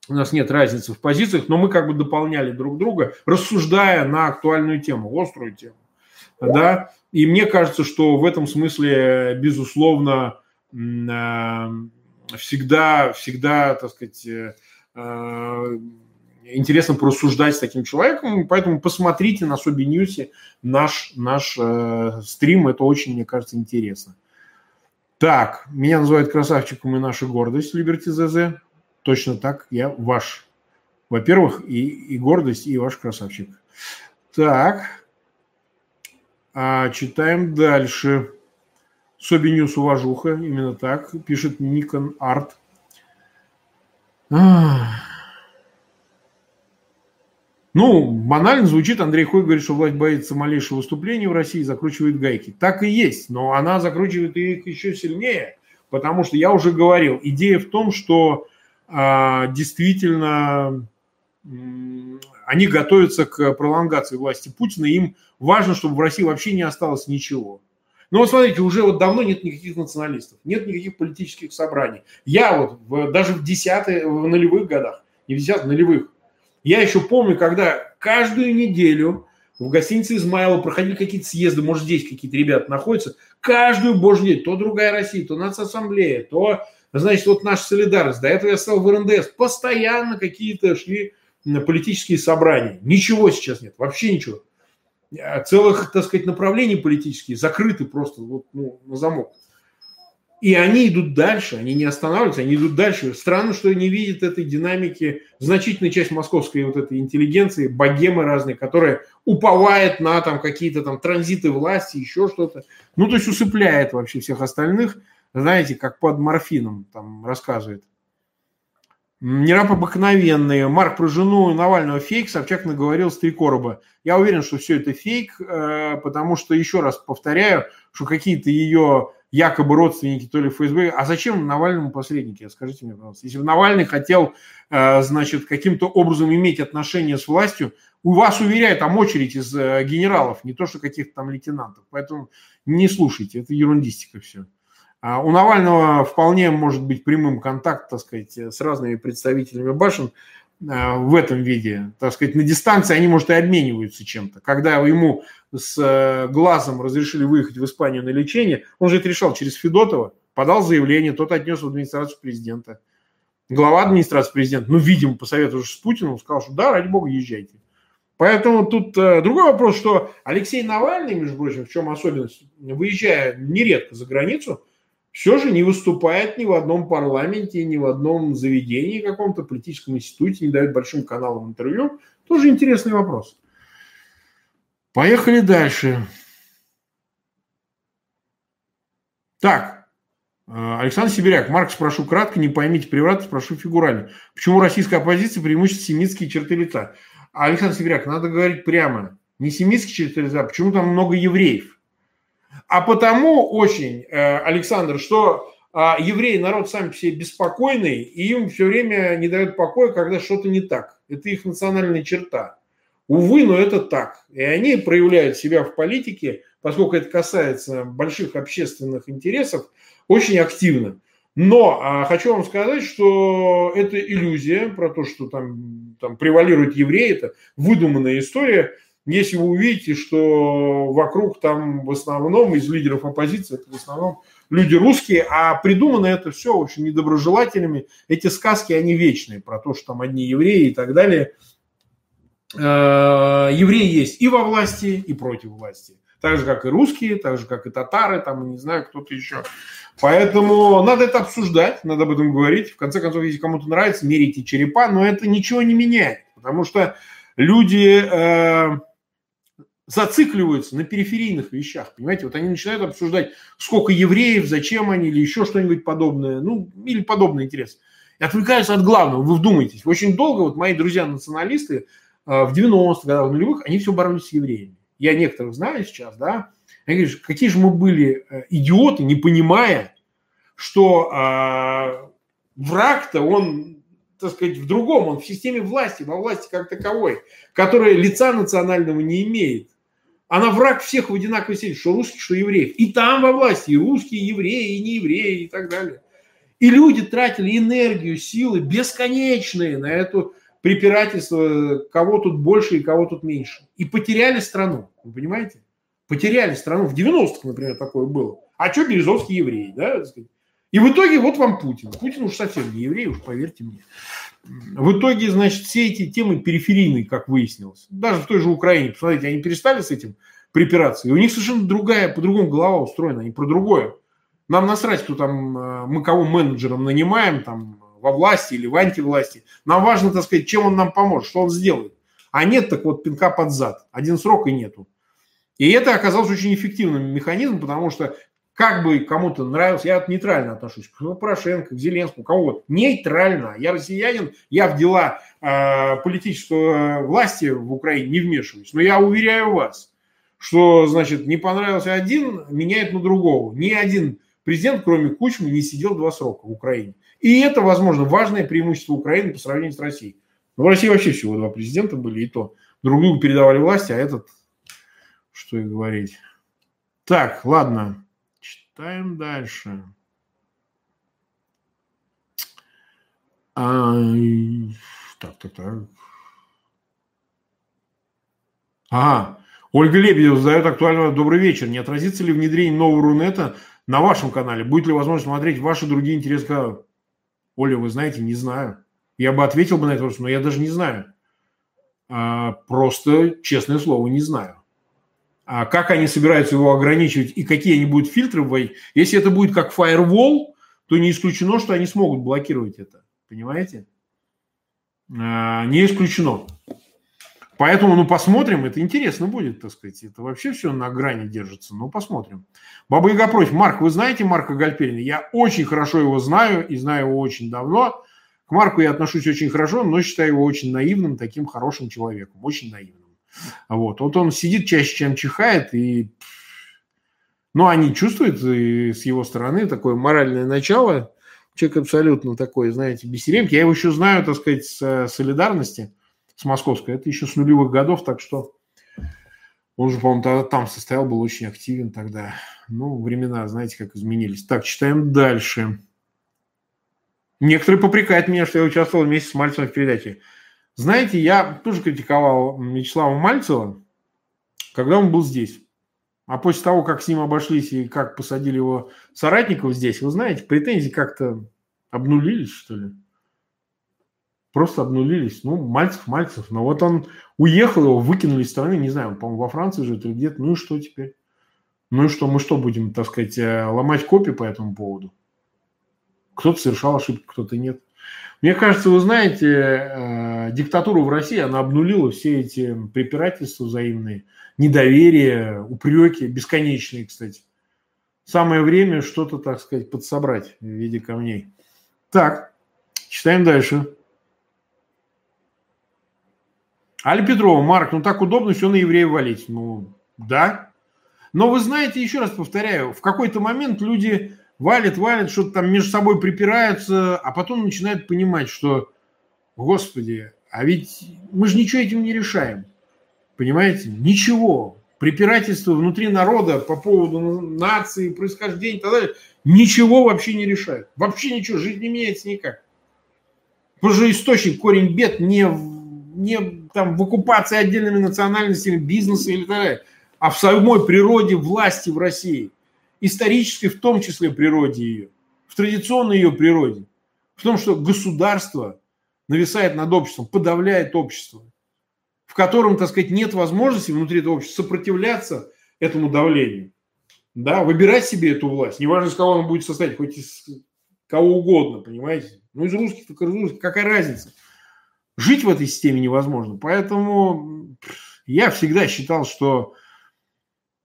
у нас нет разницы в позициях, но мы как бы дополняли друг друга, рассуждая на актуальную тему, острую тему. Да? И мне кажется, что в этом смысле, безусловно, э, всегда, всегда, так сказать, э, э, интересно порассуждать с таким человеком, поэтому посмотрите на Соби Ньюсе наш, наш э, стрим, это очень, мне кажется, интересно. Так, меня называют красавчиком и наша гордость, Liberty ZZ. Точно так, я ваш. Во-первых, и, и гордость, и ваш красавчик. Так, а, читаем дальше. Собинюс уважуха, именно так, пишет Никон Арт. Ну, банально звучит, Андрей Хой говорит, что власть боится малейшего выступления в России и закручивает гайки. Так и есть, но она закручивает их еще сильнее, потому что я уже говорил, идея в том, что а, действительно они готовятся к пролонгации власти Путина, им важно, чтобы в России вообще не осталось ничего. Но вот смотрите, уже вот давно нет никаких националистов, нет никаких политических собраний. Я вот в, даже в десятые, в нулевых годах, не в десятых, нулевых, я еще помню, когда каждую неделю в гостинице Измайлова проходили какие-то съезды, может, здесь какие-то ребята находятся, каждую божью неделю, то другая Россия, то нацассамблея, то, значит, вот наша солидарность. До этого я стал в РНДС. Постоянно какие-то шли политические собрания. Ничего сейчас нет, вообще ничего. А целых, так сказать, направлений политических закрыты просто вот, ну, на замок. И они идут дальше, они не останавливаются, они идут дальше. Странно, что не видит этой динамики значительная часть московской вот этой интеллигенции, богемы разные, которая уповает на там какие-то там транзиты власти, еще что-то. Ну, то есть усыпляет вообще всех остальных, знаете, как под морфином там рассказывает. Не раб обыкновенный. Марк про жену Навального фейк, Собчак наговорил с три короба. Я уверен, что все это фейк, э, потому что, еще раз повторяю, что какие-то ее якобы родственники, то ли ФСБ. А зачем Навальному посредники? Скажите мне, пожалуйста. Если бы Навальный хотел, э, значит, каким-то образом иметь отношения с властью, у вас уверяют, там очередь из э, генералов, не то что каких-то там лейтенантов. Поэтому не слушайте, это ерундистика все. А у Навального вполне может быть прямым контакт, так сказать, с разными представителями башен а, в этом виде. Так сказать, на дистанции они, может, и обмениваются чем-то. Когда ему с э, глазом разрешили выехать в Испанию на лечение, он же это решал через Федотова, подал заявление, тот отнес в администрацию президента. Глава администрации президента, ну, видимо, посоветовавшись с Путиным, сказал, что да, ради бога, езжайте. Поэтому тут э, другой вопрос, что Алексей Навальный, между прочим, в чем особенность, выезжая нередко за границу, все же не выступает ни в одном парламенте, ни в одном заведении каком-то политическом институте, не дает большим каналам интервью. Тоже интересный вопрос. Поехали дальше. Так, э, Александр Сибиряк. Марк, спрошу кратко, не поймите превратно, спрошу фигурально. Почему российская оппозиция преимущественно семитские черты лица? Александр Сибиряк, надо говорить прямо. Не семитский через почему там много евреев? А потому очень, э, Александр, что а, евреи народ сами по себе беспокойный, и им все время не дают покоя, когда что-то не так. Это их национальная черта. Увы, но это так. И они проявляют себя в политике, поскольку это касается больших общественных интересов, очень активно. Но а, хочу вам сказать, что это иллюзия про то, что там, там превалируют евреи, это выдуманная история. Если вы увидите, что вокруг там в основном из лидеров оппозиции, это в основном люди русские, а придумано это все очень недоброжелателями. Эти сказки, они вечные, про то, что там одни евреи и так далее. Э, евреи есть и во власти, и против власти. Так же, как и русские, так же, как и татары, там, не знаю, кто-то еще. Поэтому надо это обсуждать, надо об этом говорить. В конце концов, если кому-то нравится, мерите черепа, но это ничего не меняет. Потому что люди э, зацикливаются на периферийных вещах. Понимаете, вот они начинают обсуждать, сколько евреев, зачем они, или еще что-нибудь подобное, ну, или подобный интерес. И отвлекаются от главного. Вы вдумайтесь. Очень долго вот мои друзья-националисты э, в 90-х годах, в нулевых, они все боролись с евреями. Я некоторых знаю сейчас, да. Они говорят, какие же мы были э, идиоты, не понимая, что э, враг-то он так сказать, в другом, он в системе власти, во власти как таковой, которая лица национального не имеет. Она враг всех в одинаковой степени, что русских, что евреев. И там во власти и русские, и евреи, и неевреи, и так далее. И люди тратили энергию, силы бесконечные на это препирательство, кого тут больше и кого тут меньше. И потеряли страну, вы понимаете? Потеряли страну. В 90-х, например, такое было. А что Березовский еврей, да? И в итоге вот вам Путин. Путин уж совсем не еврей, уж поверьте мне. В итоге, значит, все эти темы периферийные, как выяснилось. Даже в той же Украине, посмотрите, они перестали с этим припираться. И у них совершенно другая, по-другому голова устроена, они про другое. Нам насрать, кто там, э, мы кого менеджером нанимаем, там, во власти или в антивласти. Нам важно, так сказать, чем он нам поможет, что он сделает. А нет, так вот, пинка под зад. Один срок и нету. И это оказалось очень эффективным механизмом, потому что как бы кому-то нравился, я нейтрально отношусь к Порошенко, к Зеленскому, кого-то. Нейтрально. Я россиянин, я в дела э, политической власти в Украине не вмешиваюсь. Но я уверяю вас, что, значит, не понравился один, меняет на другого. Ни один президент, кроме Кучмы, не сидел два срока в Украине. И это, возможно, важное преимущество Украины по сравнению с Россией. Но в России вообще всего два президента были, и то друг другу передавали власти, а этот, что и говорить. Так, ладно. Читаем дальше. А, так, так, так. Ага. Ольга Лебедева задает актуальный добрый вечер. Не отразится ли внедрение нового Рунета на вашем канале? Будет ли возможность смотреть ваши другие интересы? Оля, вы знаете, не знаю. Я бы ответил бы на этот вопрос, но я даже не знаю. А, просто, честное слово, не знаю. А как они собираются его ограничивать и какие они будут фильтры вводить. Если это будет как firewall, то не исключено, что они смогут блокировать это. Понимаете? А, не исключено. Поэтому, ну, посмотрим, это интересно будет, так сказать. Это вообще все на грани держится, ну, посмотрим. Баба Яга против. Марк, вы знаете Марка Гальперина? Я очень хорошо его знаю и знаю его очень давно. К Марку я отношусь очень хорошо, но считаю его очень наивным, таким хорошим человеком. Очень наивным. Вот. вот он сидит чаще, чем чихает, и ну, они чувствуют и с его стороны такое моральное начало. Человек абсолютно такой, знаете, бессеремки. Я его еще знаю, так сказать, с солидарности, с московской. Это еще с нулевых годов, так что он же, по-моему, там состоял, был очень активен тогда. Ну, времена, знаете, как изменились. Так, читаем дальше. Некоторые попрекают меня, что я участвовал вместе с Мальцевым в передаче. Знаете, я тоже критиковал Вячеслава Мальцева, когда он был здесь. А после того, как с ним обошлись и как посадили его соратников здесь, вы знаете, претензии как-то обнулились, что ли. Просто обнулились. Ну, Мальцев, Мальцев. Но вот он уехал, его выкинули из страны, не знаю, по-моему, во Франции живет или где-то. Ну и что теперь? Ну и что, мы что будем, так сказать, э, ломать копии по этому поводу? Кто-то совершал ошибки, кто-то нет. Мне кажется, вы знаете, э, диктатура в России, она обнулила все эти препирательства взаимные, недоверие, упреки, бесконечные, кстати. Самое время что-то, так сказать, подсобрать в виде камней. Так, читаем дальше. Аля Петрова, Марк, ну так удобно все на евреев валить. Ну, да. Но вы знаете, еще раз повторяю, в какой-то момент люди валят, валят, что-то там между собой припираются, а потом начинают понимать, что, господи, а ведь мы же ничего этим не решаем. Понимаете? Ничего. Препирательство внутри народа по поводу нации, происхождения и так далее, ничего вообще не решает. Вообще ничего, жизнь не меняется никак. Потому что источник, корень бед не, не там, в оккупации отдельными национальностями, бизнеса или так далее, а в самой природе власти в России. Исторической в том числе природе ее, в традиционной ее природе. В том, что государство нависает над обществом, подавляет общество в котором, так сказать, нет возможности внутри этого общества сопротивляться этому давлению. Да, выбирать себе эту власть. Неважно, из кого она будет состоять, хоть из кого угодно, понимаете? Ну, из русских, так из русских, какая разница? Жить в этой системе невозможно. Поэтому я всегда считал, что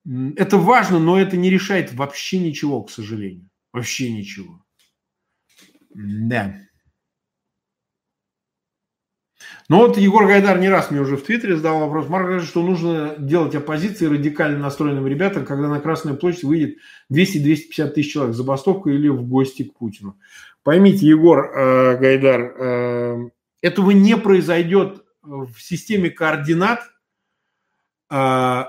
это важно, но это не решает вообще ничего, к сожалению. Вообще ничего. Да. Но вот Егор Гайдар не раз мне уже в Твиттере задал вопрос. Марк говорит, что нужно делать оппозиции радикально настроенным ребятам, когда на Красную площадь выйдет 200-250 тысяч человек забастовку или в гости к Путину. Поймите, Егор э, Гайдар, э, этого не произойдет в системе координат, э,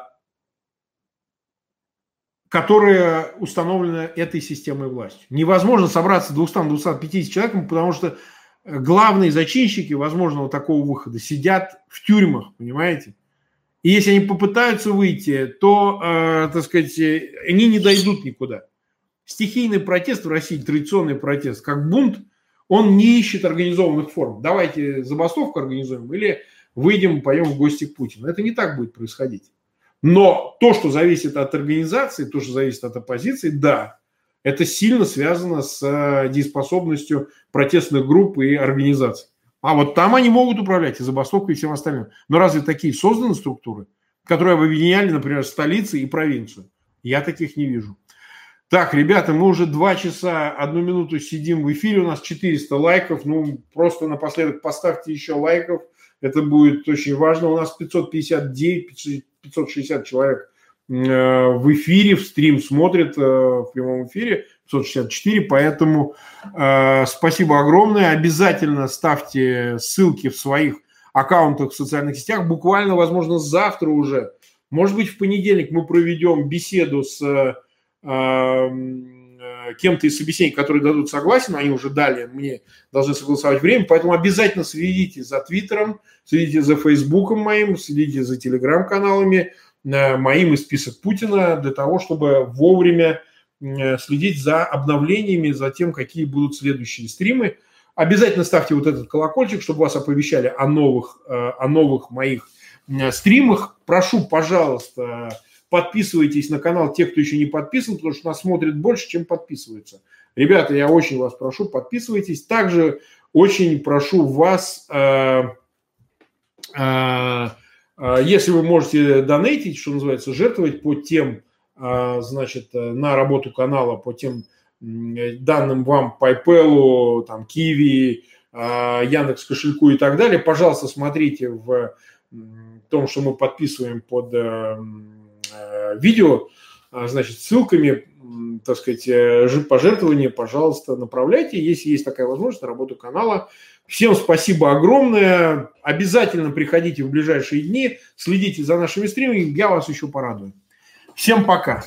которая установлена этой системой власти. Невозможно собраться 200-250 человек, потому что главные зачинщики возможного такого выхода сидят в тюрьмах, понимаете? И если они попытаются выйти, то, э, так сказать, они не дойдут никуда. Стихийный протест в России, традиционный протест, как бунт, он не ищет организованных форм. Давайте забастовку организуем или выйдем, поем в гости к Путину. Это не так будет происходить. Но то, что зависит от организации, то, что зависит от оппозиции, да, это сильно связано с э, дееспособностью протестных групп и организаций. А вот там они могут управлять и забастовкой, и всем остальным. Но разве такие созданы структуры, которые объединяли, например, столицы и провинцию? Я таких не вижу. Так, ребята, мы уже два часа, одну минуту сидим в эфире, у нас 400 лайков. Ну, просто напоследок поставьте еще лайков. Это будет очень важно. У нас 559, 560 человек Э, в эфире, в стрим смотрит э, в прямом эфире 564, поэтому э, спасибо огромное. Обязательно ставьте ссылки в своих аккаунтах в социальных сетях. Буквально, возможно, завтра уже, может быть, в понедельник мы проведем беседу с э, э, кем-то из собеседников, которые дадут согласие, но они уже дали, мне должны согласовать время, поэтому обязательно следите за Твиттером, следите за Фейсбуком моим, следите за Телеграм-каналами, моим и список Путина для того, чтобы вовремя следить за обновлениями, за тем, какие будут следующие стримы. Обязательно ставьте вот этот колокольчик, чтобы вас оповещали о новых, э, о новых моих стримах. Прошу, пожалуйста, подписывайтесь на канал те, кто еще не подписан, потому что нас смотрит больше, чем подписываются. Ребята, я очень вас прошу, подписывайтесь. Также очень прошу вас э, э, если вы можете донейтить, что называется, жертвовать по тем, а, значит, э, на работу канала, по тем данным вам PayPal, там, Kiwi, а, Яндекс кошельку и так далее, пожалуйста, смотрите в том, что мы подписываем под э, э, видео, значит, ссылками, так сказать, пожертвования, пожалуйста, направляйте, если есть такая возможность, на работу канала. Всем спасибо огромное. Обязательно приходите в ближайшие дни, следите за нашими стримами, я вас еще порадую. Всем пока.